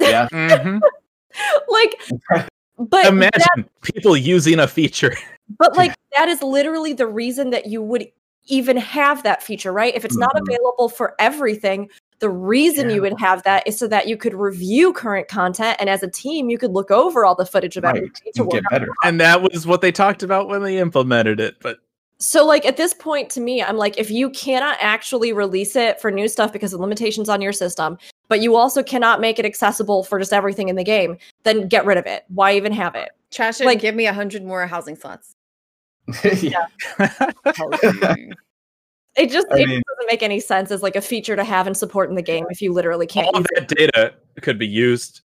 Yeah. Mhm. like but Imagine that- people using a feature. but like that is literally the reason that you would even have that feature, right? If it's not Mhm. available for everything, the reason you would have that is so that you could review current content and as a team you could look over all the footage of Right. everything to You work get out better. And that was what they talked about when they implemented it. But so like at this point to me i'm like if you cannot actually release it for new stuff because of limitations on your system but you also cannot make it accessible for just everything in the game then get rid of it why even have it Trash it Like- give me a hundred more housing slots. yeah. It just I it mean- doesn't make any sense as like a feature to have and support in the game if you literally can't all of use it. that data could be used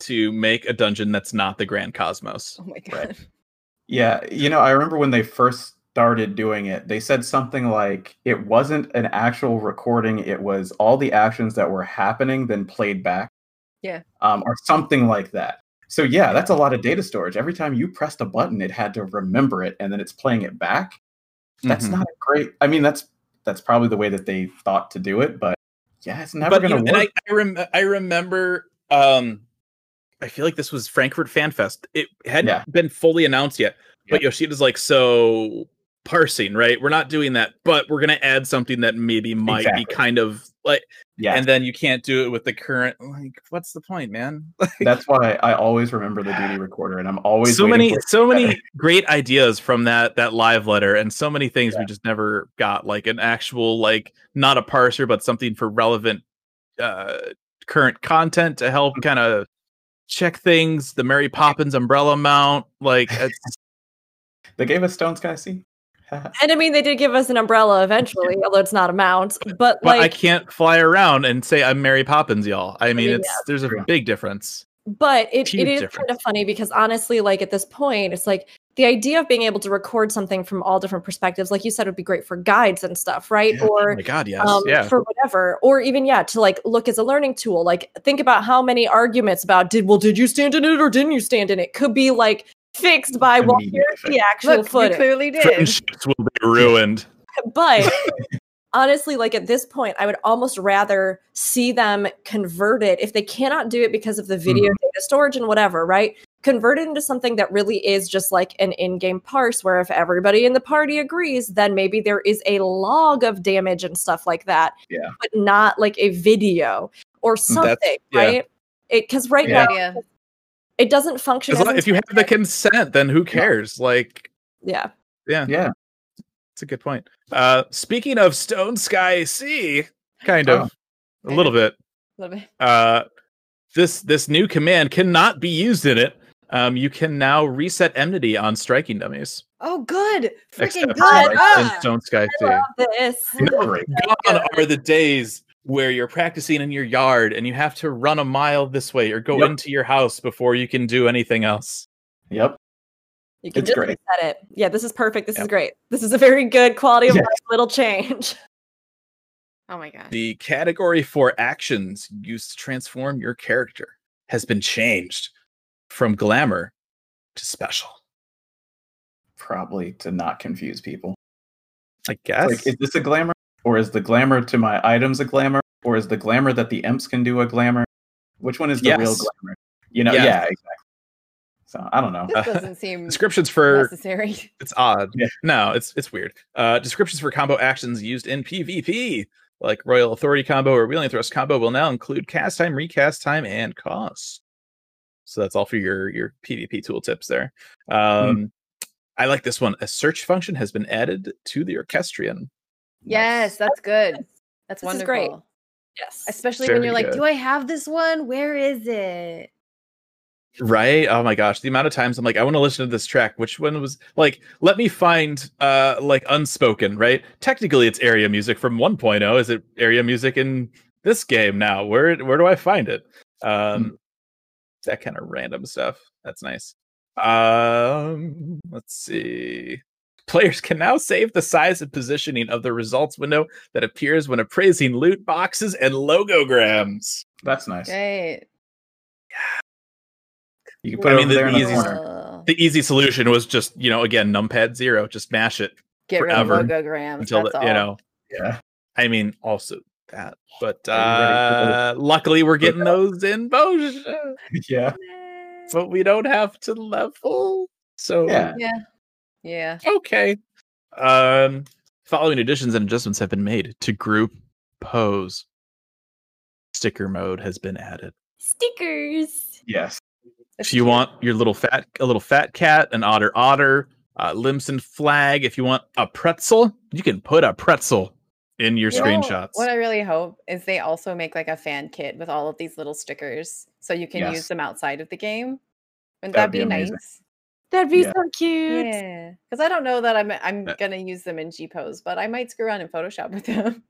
to make a dungeon that's not the Grand Cosmos. oh my god. Yeah, you know, I remember when they first started doing it, they said something like it wasn't an actual recording, it was all the actions that were happening then played back. Yeah. Um, or something like that. So yeah, that's a lot of data storage. Every time you pressed a button, it had to remember it and then it's playing it back. That's Mhm. not a great I mean, that's that's probably the way that they thought to do it, but yeah, it's never know, and work. I, I, rem- I remember um I feel like this was Frankfurt Fan Fest. It hadn't Yeah. been fully announced yet, but Yoshida's like, so parsing, right? We're not doing that, but we're gonna add something that maybe might Exactly. be kind of like yeah, and then you can't do it with the current like what's the point, man? that's why I always remember the duty recorder and I'm always so many for it to so many great ideas from that that live letter and so many things we just never got like an actual like not a parser but something for relevant uh current content to help Mm. kind of check things the mary poppins umbrella mount like it's They gave us Stone Sky Sea. and i mean they did give us an umbrella eventually although it's not a mount but but i can't fly around and say i'm mary poppins y'all. I mean mean, it's there's a true. big difference. But it, it is difference. kind of funny because honestly like at this point it's like the idea of being able to record something from all different perspectives like you said would be great for guides and stuff right? Yeah. oh or my god yes. um, yeah. for whatever. Or even yeah to like look as a learning tool. Like think about how many arguments about did well did you stand in it or didn't you stand in it? Could be like fixed by well Immediately here's the actual Look, you footage clearly did. friendships will be ruined but honestly like at this point i would almost rather see them convert it if they cannot do it because of the hmm. video data storage and whatever right convert it into something that really is just like an in-game parse where if everybody in the party agrees then maybe there is a log of damage and stuff like that Yeah. but not like a video or something yeah. right because right Yeah. now Yeah. It doesn't function As as long- if you have the consent then who cares like yeah yeah Yeah. That's a good point. Uh, speaking of Stone Sky Sea, kind of a little bit. A little bit. Uh, this this new command cannot be used in it. Um, you can now reset enmity on striking dummies. Oh, good. Freaking except good. for, in Ah! Stone Sky Sea. this No, gone are the days where you're practicing in your yard and you have to run a mile this way or go Yep. into your house before you can do anything else. Yep. You can It's just great. reset it. Yeah, this is perfect. This is great. This is a very good quality of Yes. life little change. Oh my god. The category for actions used to transform your character has been changed from glamour to special. Probably to not confuse people. I guess. Like, is this a glamour? Or is the glamour to my items a glamour? Or is the glamour that the imps can do a glamour? Which one is the real glamour? You know, Yes. yeah, exactly. So I don't know. This doesn't seem descriptions for necessary. it's odd. Yeah. No, it's it's weird. Uh, descriptions for combo actions used in PvP, like Royal Authority combo or Wheeling Thrust combo, will now include cast time, recast time, and cost. So that's all for your your PvP tooltips there. Um, I like this one. A search function has been added to the Orchestrion. Yes, that's good. That's This wonderful. great. Yes. Especially when you're like, good. do I have this one? Where is it? Right? Oh my gosh, the amount of times I'm like, I want to listen to this track. Which one was like? Let me find uh like unspoken. Right? Technically, it's area music from 1.0. Is it area music in this game now? Where where do I find it? Um, that kind of random stuff. That's nice. Um, let's see. Players can now save the size and positioning of the results window that appears when appraising loot boxes and logograms. That's nice. Great. You can put I it mean, over the there in the easiest- corner. Uh, The easy solution was just, you know, again, numpad zero, just mash it Get forever rid of logograms. until that's the, you know. Yeah. I mean, also that, but Are you ready for uh luckily we're getting those in Bozja, Yeah. but we don't have to level. So Yeah. Yeah. Yeah. okay. Um following additions and adjustments have been made to group pose. Sticker mode has been added. Stickers. Yes. if you want your little fat a little fat cat an otter otter uh, limson flag if you want a pretzel you can put a pretzel in your You know, screenshots what I really hope is they also make like a fan kit with all of these little stickers so you can Yes. use them outside of the game. Wouldn't That'd that be, be amazing. nice? That'd be Yeah. so cute. Yeah. Because I don't know that I'm I'm Uh, gonna use them in G pose, but I might screw around in Photoshop with them.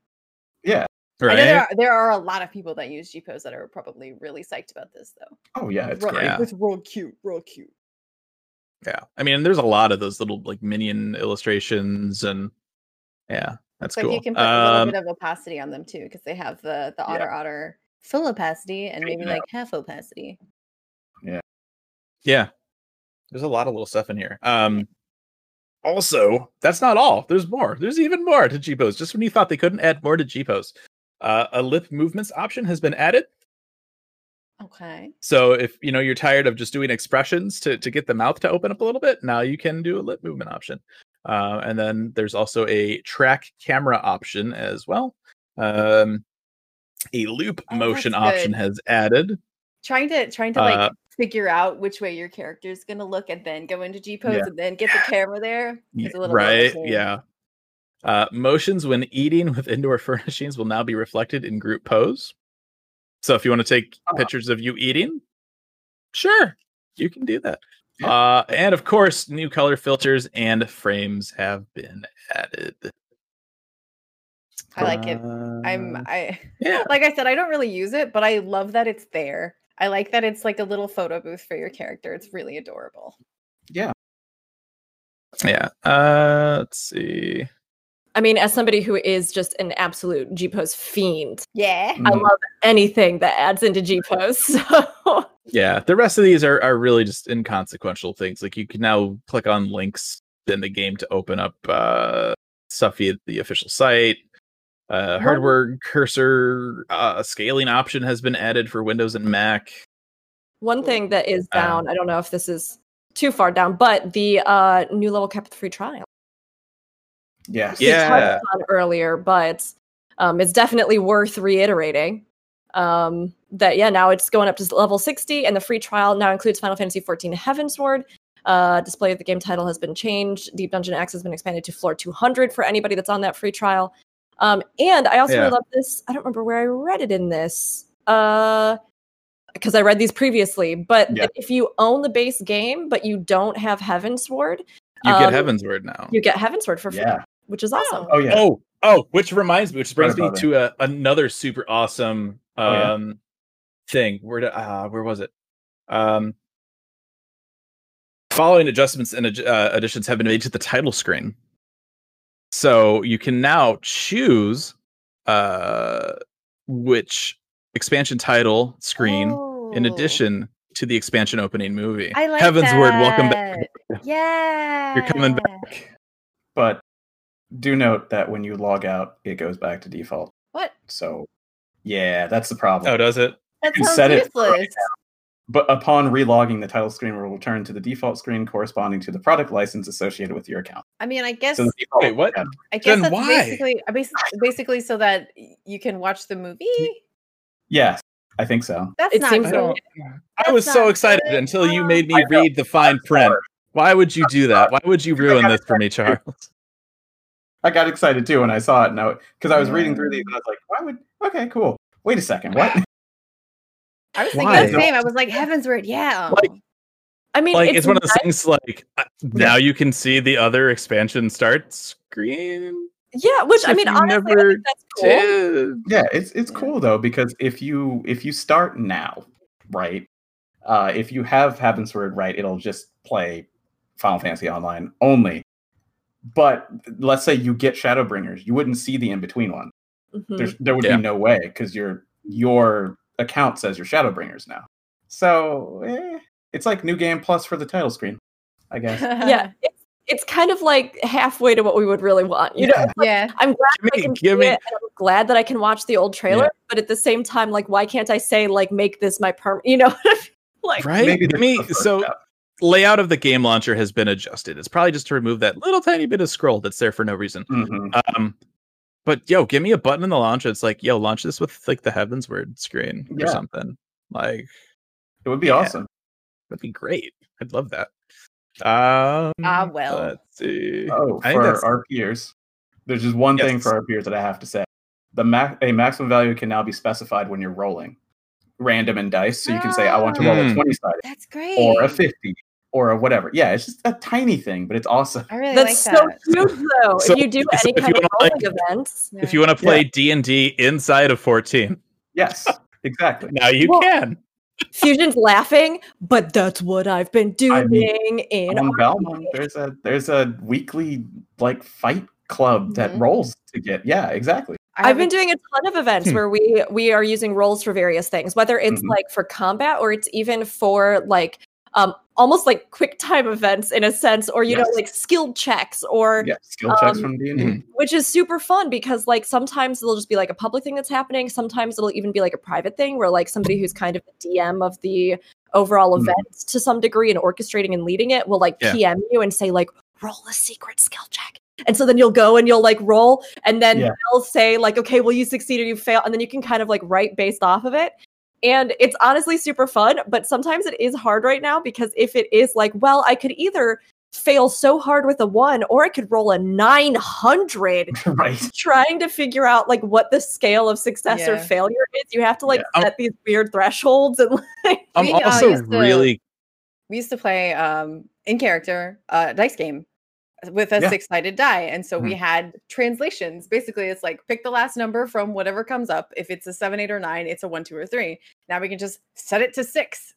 Yeah. I know there are, there are a lot of people that use G pose that are probably really psyched about this though. Oh yeah, it's Real- great. Yeah. It's real cute, real cute. yeah i mean there's a lot of those little like minion illustrations and yeah that's So cool you can put a little um, bit of opacity on them too, because they have the the Yeah. otter otter full opacity and maybe like half opacity. Yeah, yeah there's a lot of little stuff in here um also that's not all there's more there's even more to gpos just when you thought they couldn't add more to gpos uh, a lip movements option has been added Okay. So if you know you're tired of just doing expressions to to get the mouth to open up a little bit, now you can do a lip movement option. Uh, and then there's also a track camera option as well. Um, a loop Oh, motion option has added. Trying to trying to like Uh, figure out which way your character is gonna look and then go into G pose Yeah. and then get the camera there. A little bit of a right? Yeah. Uh, motions when eating with indoor furnishings will now be reflected in group pose. So if you want to take Ah. pictures of you eating, sure, you can do that. Uh, and of course, new color filters and frames have been added. I like it. I'm Uh, I yeah. like I said, I don't really use it, but I love that it's there. I like that it's like a little photo booth for your character. It's really adorable. Yeah. Yeah. Uh, let's see. I mean, as somebody who is just an absolute G pose fiend, Yeah. I Mm. love anything that adds into G pose. So Yeah, the rest of these are, are really just inconsequential things. Like you can now click on links in the game to open up uh, stuff via the official site. Uh, hardware cursor uh, scaling option has been added for Windows and Mac. one thing that is Um, down, I don't know if this is too far down, but the uh, new level cap with free trial. Yes. we Yeah. on earlier, but um, it's definitely worth reiterating. Um, that yeah, now it's going up to level 60, and the free trial now includes Final Fantasy XIV Heavensward. Uh, display of the game title has been changed. Deep Dungeon X has been expanded to floor 200 for anybody that's on that free trial. Um, and I also Yeah. really love this. I don't remember where I read it in this. Uh, because I read these previously, but Yeah. if you own the base game but you don't have Heavensward, You get Um, Heavensward now. you get Heavensward for free, Yeah. which is awesome. Oh yeah. Oh, oh, which reminds me, which brings me to a, another super awesome Oh, yeah. um thing. Where did, uh, where was it? Um, following adjustments and uh, additions have been made to the title screen, so you can now choose uh which expansion title screen in Oh, addition to the expansion opening movie. I like Heavensward, welcome back. Yeah. You're coming back. But do note that when you log out, it goes back to default. What? So yeah, that's the problem. Oh, does it? That can sounds set it useless. right But upon relogging, the title screen will return to the default screen corresponding to the product license associated with your account. I mean, I guess So the default, Wait, what? yeah, I guess then that's why? basically basically so that you can watch the movie. Yes, I think so. That's It not seems cool. I was so excited good. until you Oh, made me read the fine print. Why would you do that? Why would you ruin this for me, Charles? I got excited too when I saw it. No, because I was reading through these and I was like, "Why would? Okay, cool. Wait a second. What? I was thinking the same. I was like, "Heavensward, yeah." Like, I mean, Like it's, one of those things. Like now you can see the other expansion start screen. Yeah, which I mean, you honestly, I never think that's cool. Did. yeah, it's it's Yeah. cool though because if you if you start now, right? Uh, if you have Heavensward right, it'll just play Final Fantasy Online only. But let's say you get Shadowbringers, you wouldn't see the in between one. Mhm. There's there would Yeah. be no way because your your account says you're Shadowbringers now. So eh, it's like new game plus for the title screen, I guess. yeah, it's, it's kind of like halfway to what we would really want. You know, Yeah. It's like, yeah. I'm glad Give I can give see me- it, I'm glad that I can watch the old trailer. Yeah. But at the same time, like, why can't I say like make this my perm? You know, like Right? Maybe me is the first so step. layout of the game launcher has been adjusted. It's probably just to remove that little tiny bit of scroll that's there for no reason. Mhm. Um, but yo, give me a button in the launcher. It's like, yo, launch this with like the Heavensward screen or Yeah. something. Like It would be Yeah. awesome. that'd be great. I'd love that. Um, Ah, well. let's see. Oh, I think for that's- our peers, there's just one thing for our peers that I have to say. The ma- a maximum value can now be specified when you're rolling random and dice. So you can say, I want to roll a Ah. 20 sided That's great. or a 50 or a whatever. Yeah, it's just a tiny thing, but it's awesome. I really That's like so that. huge, though. So- if you do any if kind of wanna, rolling events, if you want to play D and D inside of 14, Yes, exactly. now you Well, can. Fusion's laughing, but that's what I've been doing I mean, in On RPG. Balmung, there's a there's a weekly like fight club that Mhm. rolls to get. Yeah, exactly. I I've been doing a ton of events Hmm. where we we are using rolls for various things, whether it's Mhm. like for combat or it's even for like um almost like quick time events in a sense, or you know like skill checks or Yeah, skill checks Um, from D and D. mhm. which is super fun because like sometimes it'll just be like a public thing that's happening sometimes it'll even be like a private thing where like somebody who's kind of the dm of the overall Mhm. event to some degree and orchestrating and leading it will like Yeah. pm you and say like roll a secret skill check and so then you'll go and you'll like roll and then Yeah. they'll say like okay well you succeed or you fail and then you can kind of like write based off of it and it's honestly super fun but sometimes it is hard right now because if it is like well i could either fail so hard with a one or i could roll a 900 right. trying to figure out like what the scale of success or failure is. You have to like Yeah. Um, set these weird thresholds and like I'm We, uh, also used to- really we used to play um in character uh dice game with a Yeah. six-sided die and so we mm-hmm. had translations basically it's like pick the last number from whatever comes up if it's a seven eight or nine it's a one two or three now we can just set it to six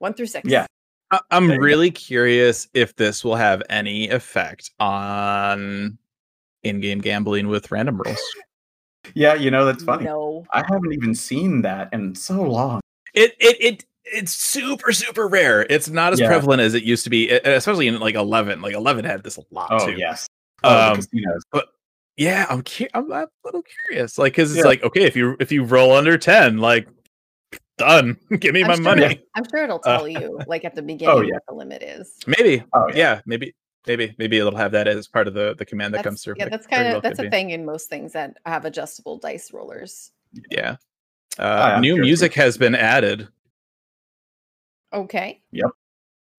one through six Yeah. I- I'm There go. really curious if this will have any effect on in-game gambling with random rolls. Yeah, you know that's funny. no I haven't even seen that in so long. It it it it's super super rare. It's not as Yeah. prevalent as it used to be, especially in like 11. Like 11 had this a lot Oh too. yes. Oh, Um, casinos. yeah, I'm cu- I'm a little curious, like because it's Yeah. like okay, if you if you roll under 10, like done, give me I'm my sure- money. i'm sure it'll Uh, tell you like at the beginning yeah. what the limit is Maybe, Oh yeah. yeah, maybe maybe maybe it'll have that as part of the the command that that's, comes through. yeah that's kind of well that's a be. thing in most things that have adjustable dice rollers Yeah. Uh, I'm new curious. music has been added. Okay Yep.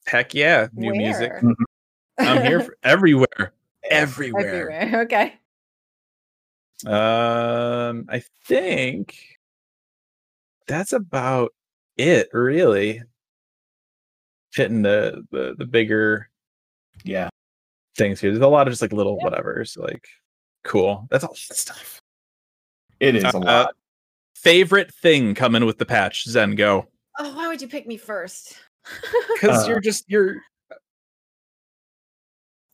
Heck yeah, new music. Where? I'm here for everywhere. Everywhere. everywhere okay Um, I think that's about it, really. Hitting the the the bigger Yeah. things here. There's a lot of just like little Yeah. whatevers. Like, cool. That's all the stuff. It is Uh, a lot. Favorite thing coming with the patch, Zen Go. Oh why would you pick me first Because Uh, you're just you're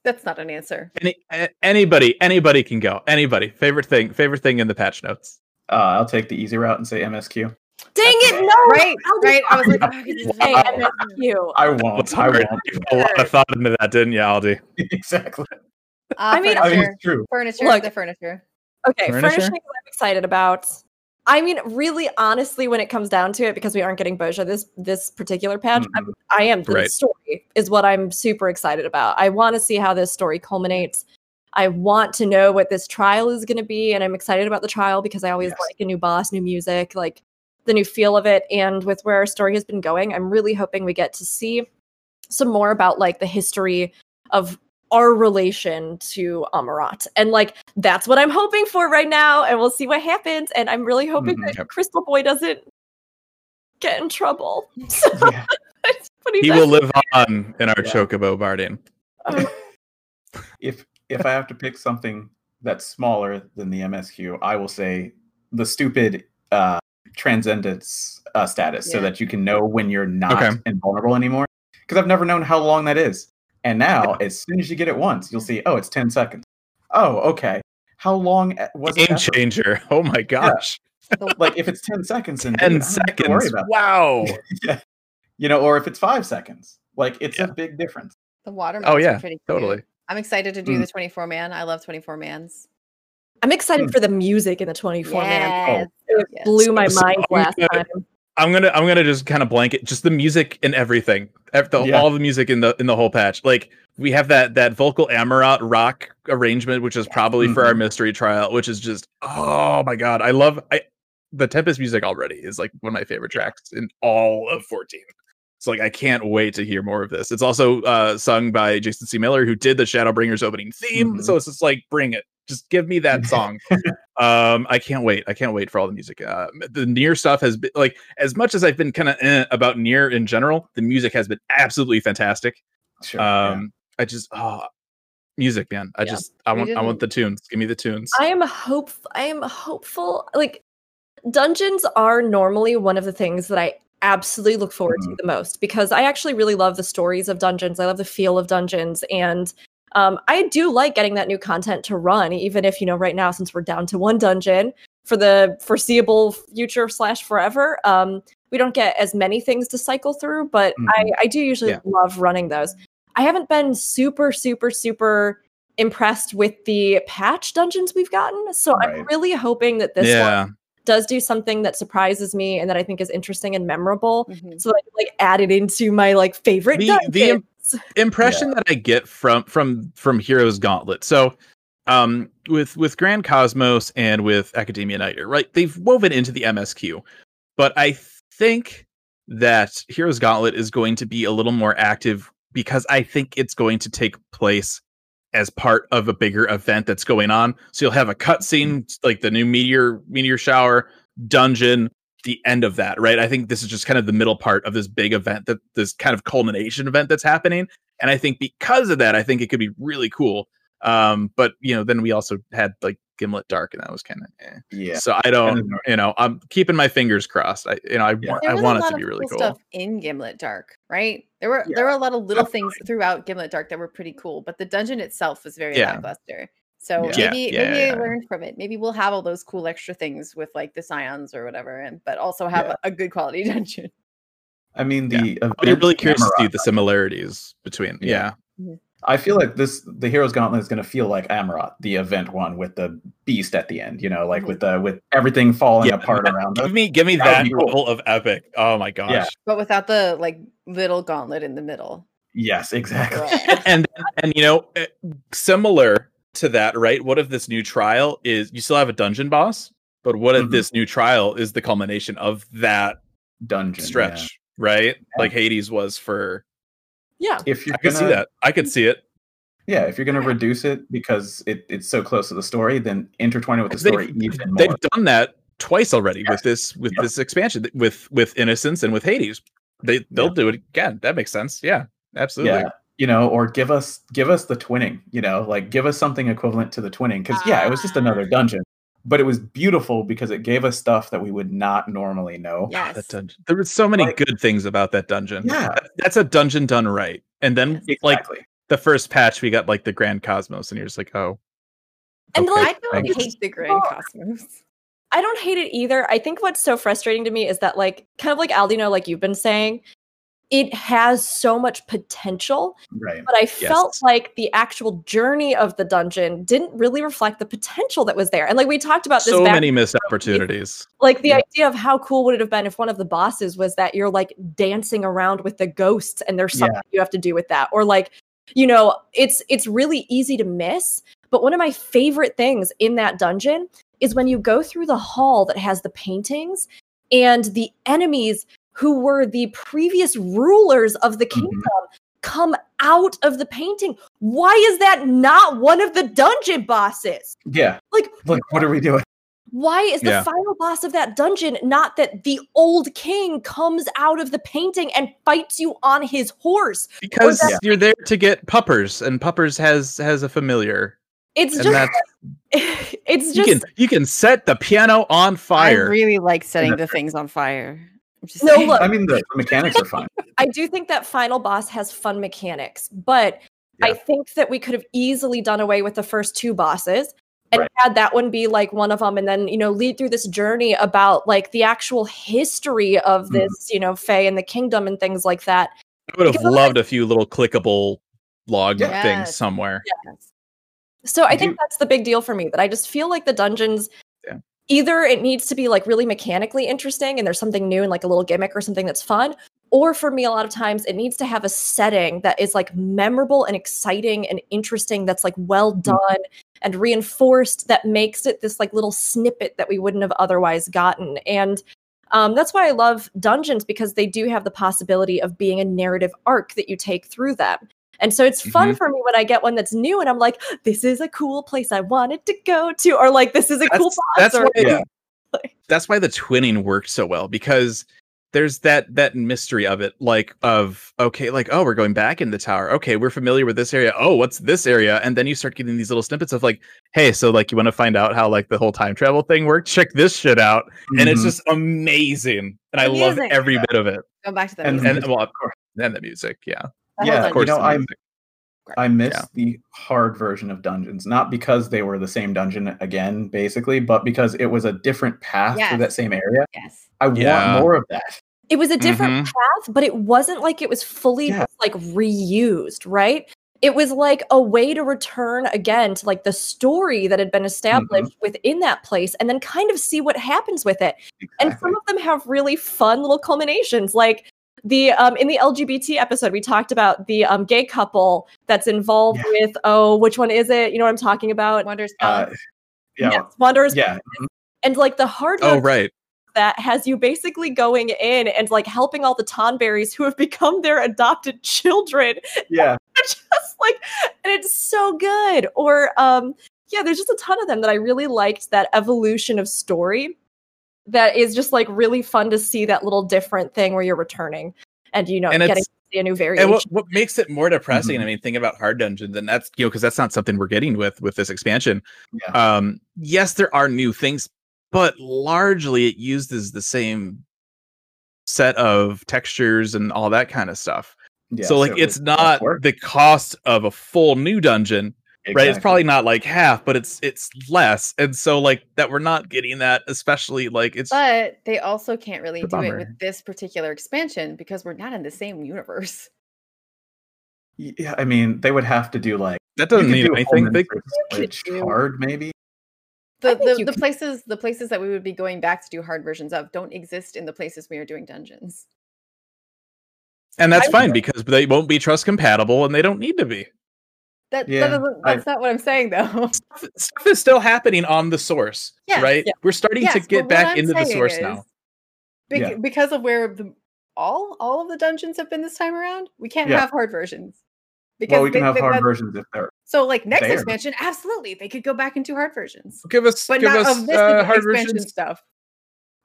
that's not an answer any anybody anybody can go. Anybody. Favorite thing. Favorite thing in the patch notes. Uh, I'll take the easy route and say MSQ. dang it, no, right right i was like oh, I could do Hey, that. MSQ. I won't. I hard? won't. You put a lot of thought into that, didn't you, Aldi? exactly. Uh, I mean, I mean, furniture, it's true. furniture, Look. the furniture. Okay, Furniture? furnishings I'm excited about. I mean, really, honestly, when it comes down to it, because we aren't getting Bozja this this particular patch, I'm- Mhm. I am. The Right. story is what I'm super excited about. I want to see how this story culminates. I want to know what this trial is going to be, and I'm excited about the trial because I always Yes. like a new boss, new music, like the new feel of it. And with where our story has been going, I'm really hoping we get to see some more about like the history of our relation to Amaurot. And like that's what I'm hoping for right now. And we'll see what happens. And I'm really hoping Mhm. that Yep. Crystal Boy doesn't get in trouble. So Yeah. He does. will live on in our Yeah. Chocobo Barding. if if I have to pick something that's smaller than the MSQ, I will say the stupid uh, transcendence uh, status, so that you can know when you're not Okay. invulnerable anymore. Because I've never known how long that is, and now as soon as you get it once, you'll see, oh, it's ten seconds. Oh, okay. How long was it? Game changer. Oh my gosh. Like if it's ten seconds, and 10 seconds. Wow. yeah. You know, or if it's five seconds, like it's Yeah. a big difference. The water. Oh, yeah, pretty cute. Totally. I'm excited to do Mm. the 24 man. I love 24 mans. I'm excited Hmm. for the music in the 24 man. Yes. It Yes. blew my So- mind so last good. time. I'm gonna I'm gonna just kind of blanket just the music and everything, the, Yeah. all the music in the in the whole patch. Like we have that that vocal Amaurot rock arrangement, which is probably for our Mhm. mystery trial, which is just oh my god, I love I the Tempest music already is like one of my favorite tracks in all of 14. So like I can't wait to hear more of this. It's also uh sung by Jason C. Miller, who did the Shadowbringers opening theme. Mhm. So it's just like bring it. Just give me that song. Um, I can't wait. I can't wait for all the music. Uh, the NieR stuff has been like as much as I've been kind of eh, about NieR in general. The music has been absolutely fantastic. Sure. yeah. Um, I just oh, music, man. I Yeah. just I We want I want the tunes. Give me the tunes. I am hopeful. I am hopeful. Like dungeons are normally one of the things that I absolutely look forward to the most because I actually really love the stories of dungeons. I love the feel of dungeons and um, I do like getting that new content to run, even if you know right now since we're down to one dungeon for the foreseeable future slash forever. Um, we don't get as many things to cycle through, but I, I do usually Yeah. love running those. I haven't been super, super, super impressed with the patch dungeons we've gotten. So I'm really hoping that this one does do something that surprises me and that I think is interesting and memorable. Mhm. So that I can, like add it into my like favorite The- dungeons. the im- impression that I get from from from Heroes Gauntlet. So um with with Grand Cosmos and with Akadaemia Anyder, right? They've woven into the MSQ. But I think that Heroes Gauntlet is going to be a little more active because I think it's going to take place as part of a bigger event that's going on. So you'll have a cutscene like the new meteor meteor shower dungeon the end of that, right? I think this is just kind of the middle part of this big event that this kind of culmination event that's happening. And I think because of that, I think it could be really cool. Um, but you know, then we also had like Ghimlyt Dark, and that was kind of eh. yeah. So I don't, you know, I'm keeping my fingers crossed. I, you know, I Yeah. want, There I was want a it lot to of be really cool. stuff in Ghimlyt Dark, right? There were there were a lot of little things throughout Ghimlyt Dark that were pretty cool, but the dungeon itself was very Yeah. lackluster. So Yeah. maybe Yeah, maybe yeah, I yeah. learned from it. Maybe we'll have all those cool extra things with like the scions or whatever, and but also have Yeah. a, a good quality dungeon. I mean, Yeah. the I'll be event really curious to see the similarities between. Yeah. Yeah, I feel like this the Heroes Gauntlet is going to feel like Amaurot, the event one with the beast at the end. You know, like Mhm. with the with everything falling Yeah, apart that- around give us. me, give me That would that be cool. of epic. Oh my gosh! Yeah. But without the like little gauntlet in the middle. Yes, exactly. and and you know eh, similar to that right what if this new trial is you still have a dungeon boss but what if Mhm. this new trial is the culmination of that Dungeon stretch right like hades was for yeah. yeah. If you're i could see that i could see it yeah, if you're going to reduce it because it, it's so close to the story, then intertwine it with the They've- story even more. they've done that twice already Yes. with this with Yep. this expansion with with innocence and with hades they they'll Yeah. do it again that makes sense yeah absolutely yeah you know or give us give us the twinning you know like give us something equivalent to the twinning because yeah it was just another ah. dungeon but it was beautiful because it gave us stuff that we would not normally know ah, Yes. that dungeon there were so many Like- good things about that dungeon Yeah. That- that's a dungeon done right and then like exactly the first patch we got like the grand cosmos and you're just like oh And okay, like I don't thanks. hate the Grand Well, Cosmos. I don't hate it either. I think what's so frustrating to me is that, like, kind of like Aldino, like you've been saying, it has so much potential, right but I felt like the actual journey of the dungeon didn't really reflect the potential that was there. And like we talked about this so back, many missed opportunities like the Yeah. idea of how cool would it have been if one of the bosses was that you're like dancing around with the ghosts and there's Yeah. something you have to do with that, or like, you know, it's it's really easy to miss. But one of my favorite things in that dungeon is when you go through the hall that has the paintings and the enemies who were the previous rulers of the Mhm. kingdom come out of the painting. Why is that not one of the dungeon bosses? yeah Like, like what are we doing why is the Yeah. final boss of that dungeon not that the old king comes out of the painting and fights you on his horse? because that- you're there to get puppers and puppers has has a familiar It's and just that's it's you can you can set the piano on fire I really like setting the things on fire. I'm just No, saying. look. i mean the, the mechanics are fine I do think that final boss has fun mechanics, but I think that we could have easily done away with the first two bosses and Right. had that one be like one of them and then, you know, lead through this journey about like the actual history of Mhm. this, you know, Fae and the kingdom and things like that. i would have because otherwise- loved a few little clickable log Yes. things somewhere So I I think do- that's the big deal for me that I just feel like the dungeons Yeah. Either it needs to be like really mechanically interesting and there's something new and like a little gimmick or something that's fun or for me a lot of times it needs to have a setting that is like memorable and exciting and interesting that's like well done and reinforced that makes it this like little snippet that we wouldn't have otherwise gotten. And um, that's why i love dungeons because they do have the possibility of being a narrative arc that you take through them and so it's fun for me when I get one that's new and I'm like, this is a cool place I wanted to go to, or like this is a cool That's- boss. that's or, why- Yeah. that's why the twinning worked so well because there's that that mystery of it like of okay like oh we're going back in the tower okay we're familiar with this area oh what's this area and then you start getting these little snippets of like hey so like you want to find out how like the whole time travel thing worked check this shit out and it's Mhm. just amazing and i love music. every bit of it Go back to the And- music. and well of Of course. course and the music yeah The whole yeah, of course you know, I music. I miss Yeah. the hard version of dungeons, not because they were the same dungeon again, basically, but because it was a different path Yes. through that same area. yes. I Yeah. want more of that. it was a different Mhm. path, but it wasn't like it was fully Yeah. like reused, right? It was like a way to return again to like the story that had been established within that place and then kind of see what happens with it. And some of them have really fun little culminations. Like the um in the LGBT episode, we talked about the um gay couple that's involved Yeah. with oh, which one is it? You know what I'm talking about? Wonders Uh, yeah, Yes, Wanderers. yeah, And like the hard oh right that has you basically going in and like helping all the Tonberries who have become their adopted children. yeah. just like and it's so good. Or um yeah, there's just a ton of them that I really liked that evolution of story that is just like really fun to see that little different thing where you're returning and you know And getting to see a new variation. and what, what makes it more depressing Mhm. i mean think about hard dungeons and that's you know because that's not something we're getting with with this expansion Yeah. um yes there are new things but largely it uses the same set of textures and all that kind of stuff yeah. so like it it's was not the cost of a full new dungeon right it's probably not like half but it's it's less and so like that we're not getting that especially like it's But they also can't really The do it with this particular expansion because we're not in the same universe. Yeah, I mean, they would have to do like that doesn't could need do anything big for Switch do- hard, maybe. The the, the can- places the places that we would be going back to do hard versions of don't exist in the places we are doing dungeons. and that's I- fine because they won't be trust compatible and they don't need to be That, Yeah, that doesn't, I- that's not what I'm saying though. stuff is still happening on the source Yeah, right yeah. we're starting Yes, to get back I'm into the source is, now bec- Yeah. because of where the all all of the dungeons have been this time around, we can't have hard versions. Because Well, we can they- have they- hard versions if they're So like next there. expansion, absolutely, they could go back into hard versions, give us but give not us of this uh, hard expansion versions stuff.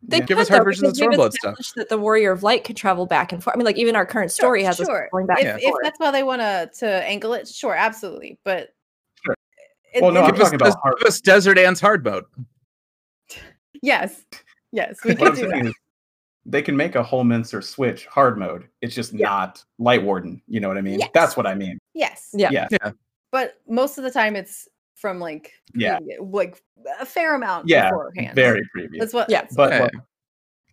They Yeah. Give us could, hard though, versions of Stormblood stuff. That the Warrior of Light could travel back and forth. I mean, like even our current story has us going back If, and if that's how they want to to angle it, sure, absolutely. But Sure. it- Well, no, it- I'm talking about hard- give us desert ants hard mode yes, yes, we what can do saying that. is they can make a Holminster Switch hard mode. It's just Yeah. not Light Warden. You know what I mean? Yes. That's what I mean. Yes, Yeah. Yeah. Yeah. but most of the time it's from like Yeah. previ- like a fair amount Yeah, beforehand. Very previous. That's what. Yeah. that's but Yeah. like,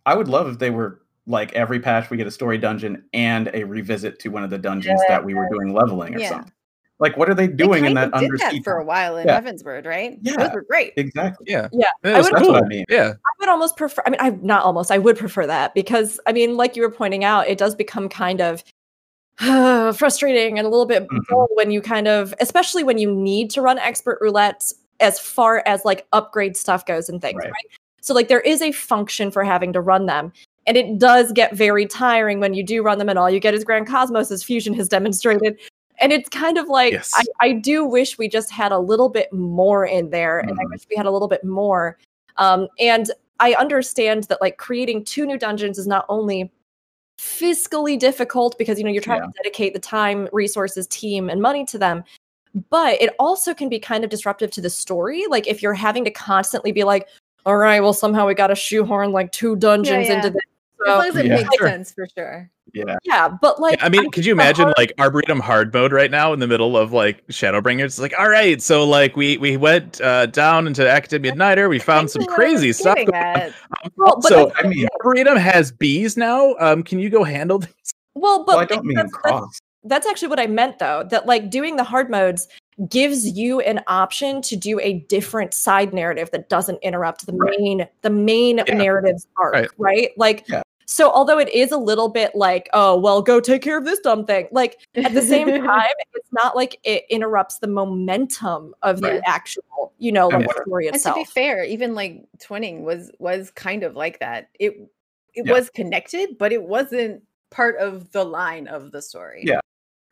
I would love if they were like every patch we get a story dungeon and a revisit to one of the dungeons that we were doing leveling or Yeah. something. Like, what are they They doing in that of did that for a while in Yeah. Heavensward, right? Yeah. those were great. Exactly. yeah Yeah, That I would- That's cool. what I mean. yeah I would almost prefer. I mean, I not almost. I would prefer that because I mean, like you were pointing out, it does become kind of frustrating and a little bit Mhm. when you kind of, especially when you need to run expert roulette as far as like upgrade stuff goes and things, Right. right? So like there is a function for having to run them. And it does get very tiring when you do run them and all you get is Grand Cosmos as Fusion has demonstrated. And it's kind of like Yes. I, I do wish we just had a little bit more in there, and I Mhm. wish we had a little bit more. Um, and I understand that like creating two new dungeons is not only fiscally difficult because you know you're trying Yeah. to dedicate the time, resources, team, and money to them, but it also can be kind of disruptive to the story. Like if you're having to constantly be like, "All right, well somehow we got to shoehorn like two dungeons yeah. into this." As long as it Yeah. makes Sure. sense for sure. Yeah. Yeah, but like I mean, could you imagine hard- like Arboretum hard mode right now in the middle of like Shadowbringers? It's like, all right, so like we we went uh, down into Akadaemia Anyder, we found some That's what I was crazy stuff. getting Going on. at. well, but so that's- I mean, Arboretum has bees now. Um, can you go handle these? well, but well, I don't mean that's- that's- cross. that's actually what I meant though. That like doing the hard modes gives you an option to do a different side narrative that doesn't interrupt the Right. main the main Yeah. narrative's arc, Right. right? Like Yeah. So although it is a little bit like, oh, well, go take care of this dumb thing. Like at the same time, it's not like it interrupts the momentum of Right. the actual, you know, like what- story And to be fair, even like twinning was was kind of like that. It it Yeah. was connected, but it wasn't part of the line of the story. Yeah.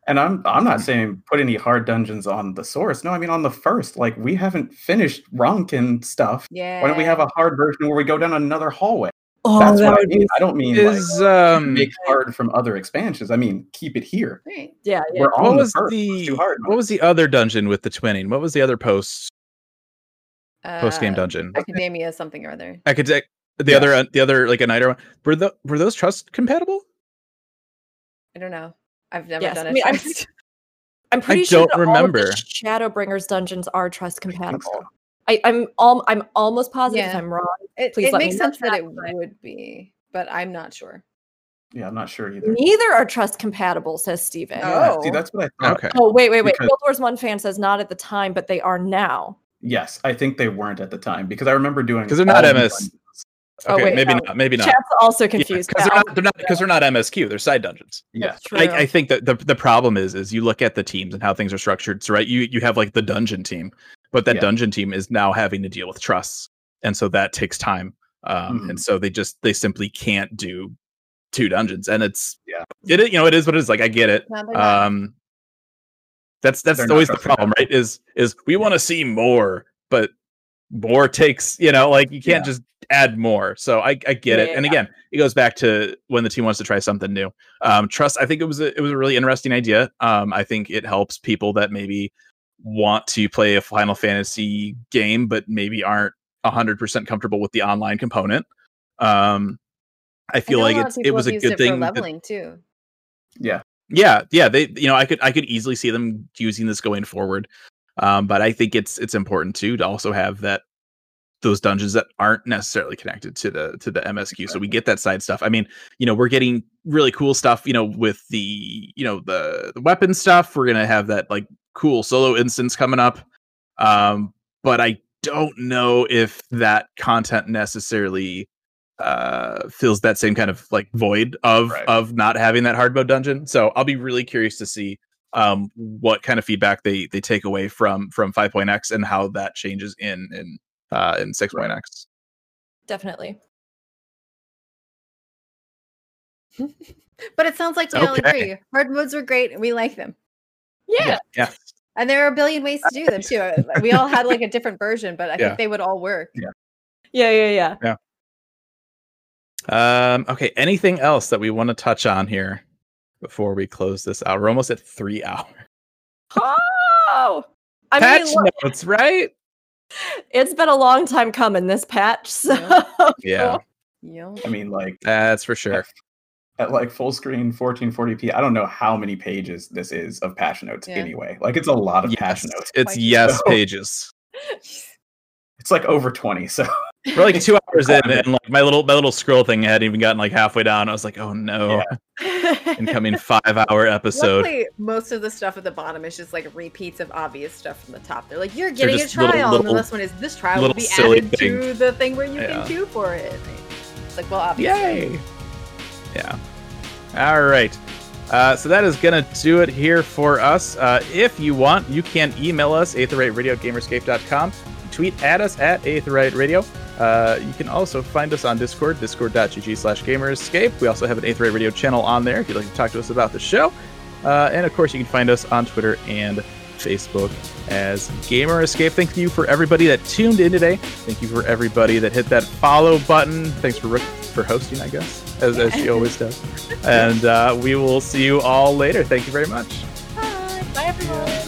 And I'm I'm not saying put any hard dungeons on the source. No, I mean on the first. Like we haven't finished Ronkan stuff. Yeah. Why don't we have a hard version where we go down another hallway? Oh, That's that what I mean. be I don't mean Is like um make hard from other expansions. I mean keep it here. Right. yeah, yeah. We're what was first. Let's the do hard what was the other dungeon with the twinning? What was the other post post game Uh, dungeon? Academia something or other. I could the Yeah. other uh, the other like a nighter one. Were the were those trust compatible? I don't know. I've never Yes, done I it. mean, I'm- I'm pretty sure don't that all of the remember. Shadowbringers dungeons are trust I think compatible. so. I, I'm al- I'm almost positive if Yeah. I'm wrong. it please it let makes know sense that that, it would be, but I'm not sure. Yeah, I'm not sure either. Neither are trust compatible, says Steven. Oh. Yeah, see, oh. that's what I thought. Okay. Oh, wait, wait, wait. Because- Guild Wars 1 fan says not at the time, but they are now. Yes, I think they weren't at the time because I remember doing because they're not MS. dungeons. Oh, Okay, wait, maybe no. not. Maybe not. Chat's also confused. because now. they're not. They're because they're not MSQ. They're side dungeons. Yes. True. I, I think that the the problem is is you look at the teams and how things are structured. So right, you you have like the dungeon team, but that Yeah. dungeon team is now having to deal with trusts, and so that takes time. Um, Mhm. and so they just they simply can't do two dungeons, and it's Yeah. it you know it is what it is. Like I get it. No. Um, that's that's They're always the problem, right? Is is we want to see more, but more takes you know like you can't Yeah. just add more. So I I get it. Yeah, And yeah. again, it goes back to when the team wants to try something new. Um, trust. I think it was a, it was a really interesting idea. Um, I think it helps people that maybe want to play a Final Fantasy game, but maybe aren't hundred percent comfortable with the online component. Um, I I feel know like it's it was a good it for thing. that- leveling too. Yeah. yeah yeah they you know i could i could easily see them using this going forward um but i think it's it's important too to also have that those dungeons that aren't necessarily connected to the to the msq so we get that side stuff i mean you know we're getting really cool stuff you know with the you know the the weapon stuff we're gonna have that like cool solo instance coming up um but i don't know if that content necessarily uh fills that same kind of like void of Right. of not having that hard mode dungeon so i'll be really curious to see um what kind of feedback they they take away from from 5.x and how that changes in in uh in 6.x Definitely. But it sounds like we all agree. Hard modes are great and we like them. Yeah. yeah And there are a billion ways to do them too. Uh, We all had like a different version, but I Yeah. think they would all work. Yeah, yeah, yeah. um okay anything else that we want to touch on here before we close this out we're almost at three hours Oh! I patch mean, look, notes right it's been a long time coming, this patch. So yeah Yep. I mean, like that's for sure at like full screen 1440p. I don't know how many pages this is of patch notes Yeah. anyway. Like it's a lot of patch yes, notes. it's Like- yes So- pages It's like over 20. So we're like two hours in and like my little my little scroll thing hadn't even gotten like halfway down i was like oh no incoming five hour episode Luckily, most of the stuff at the bottom is just like repeats of obvious stuff from the top. They're like, you're getting a trial, little- and the last one is this trial will be added thing. to the thing where you Yeah. can queue for it. It's like, well, obviously. Yay! Yeah. All right. Uh, so that is gonna do it here for us. Uh, if you want, you can email us aetheryte gamerescape.com. Tweet at us at aetheryte. Uh, you can also find us on Discord, discord.gg slash gamerscape. We also have an Aetheryte Radio channel on there if you'd like to talk to us about the show. Uh, and of course, you can find us on Twitter and Facebook as Gamer Escape. Thank you for everybody that tuned in today. Thank you for everybody that hit that follow button. Thanks for for hosting, I guess, as, as she always does. And uh, we will see you all later. Thank you very much. Bye, everyone.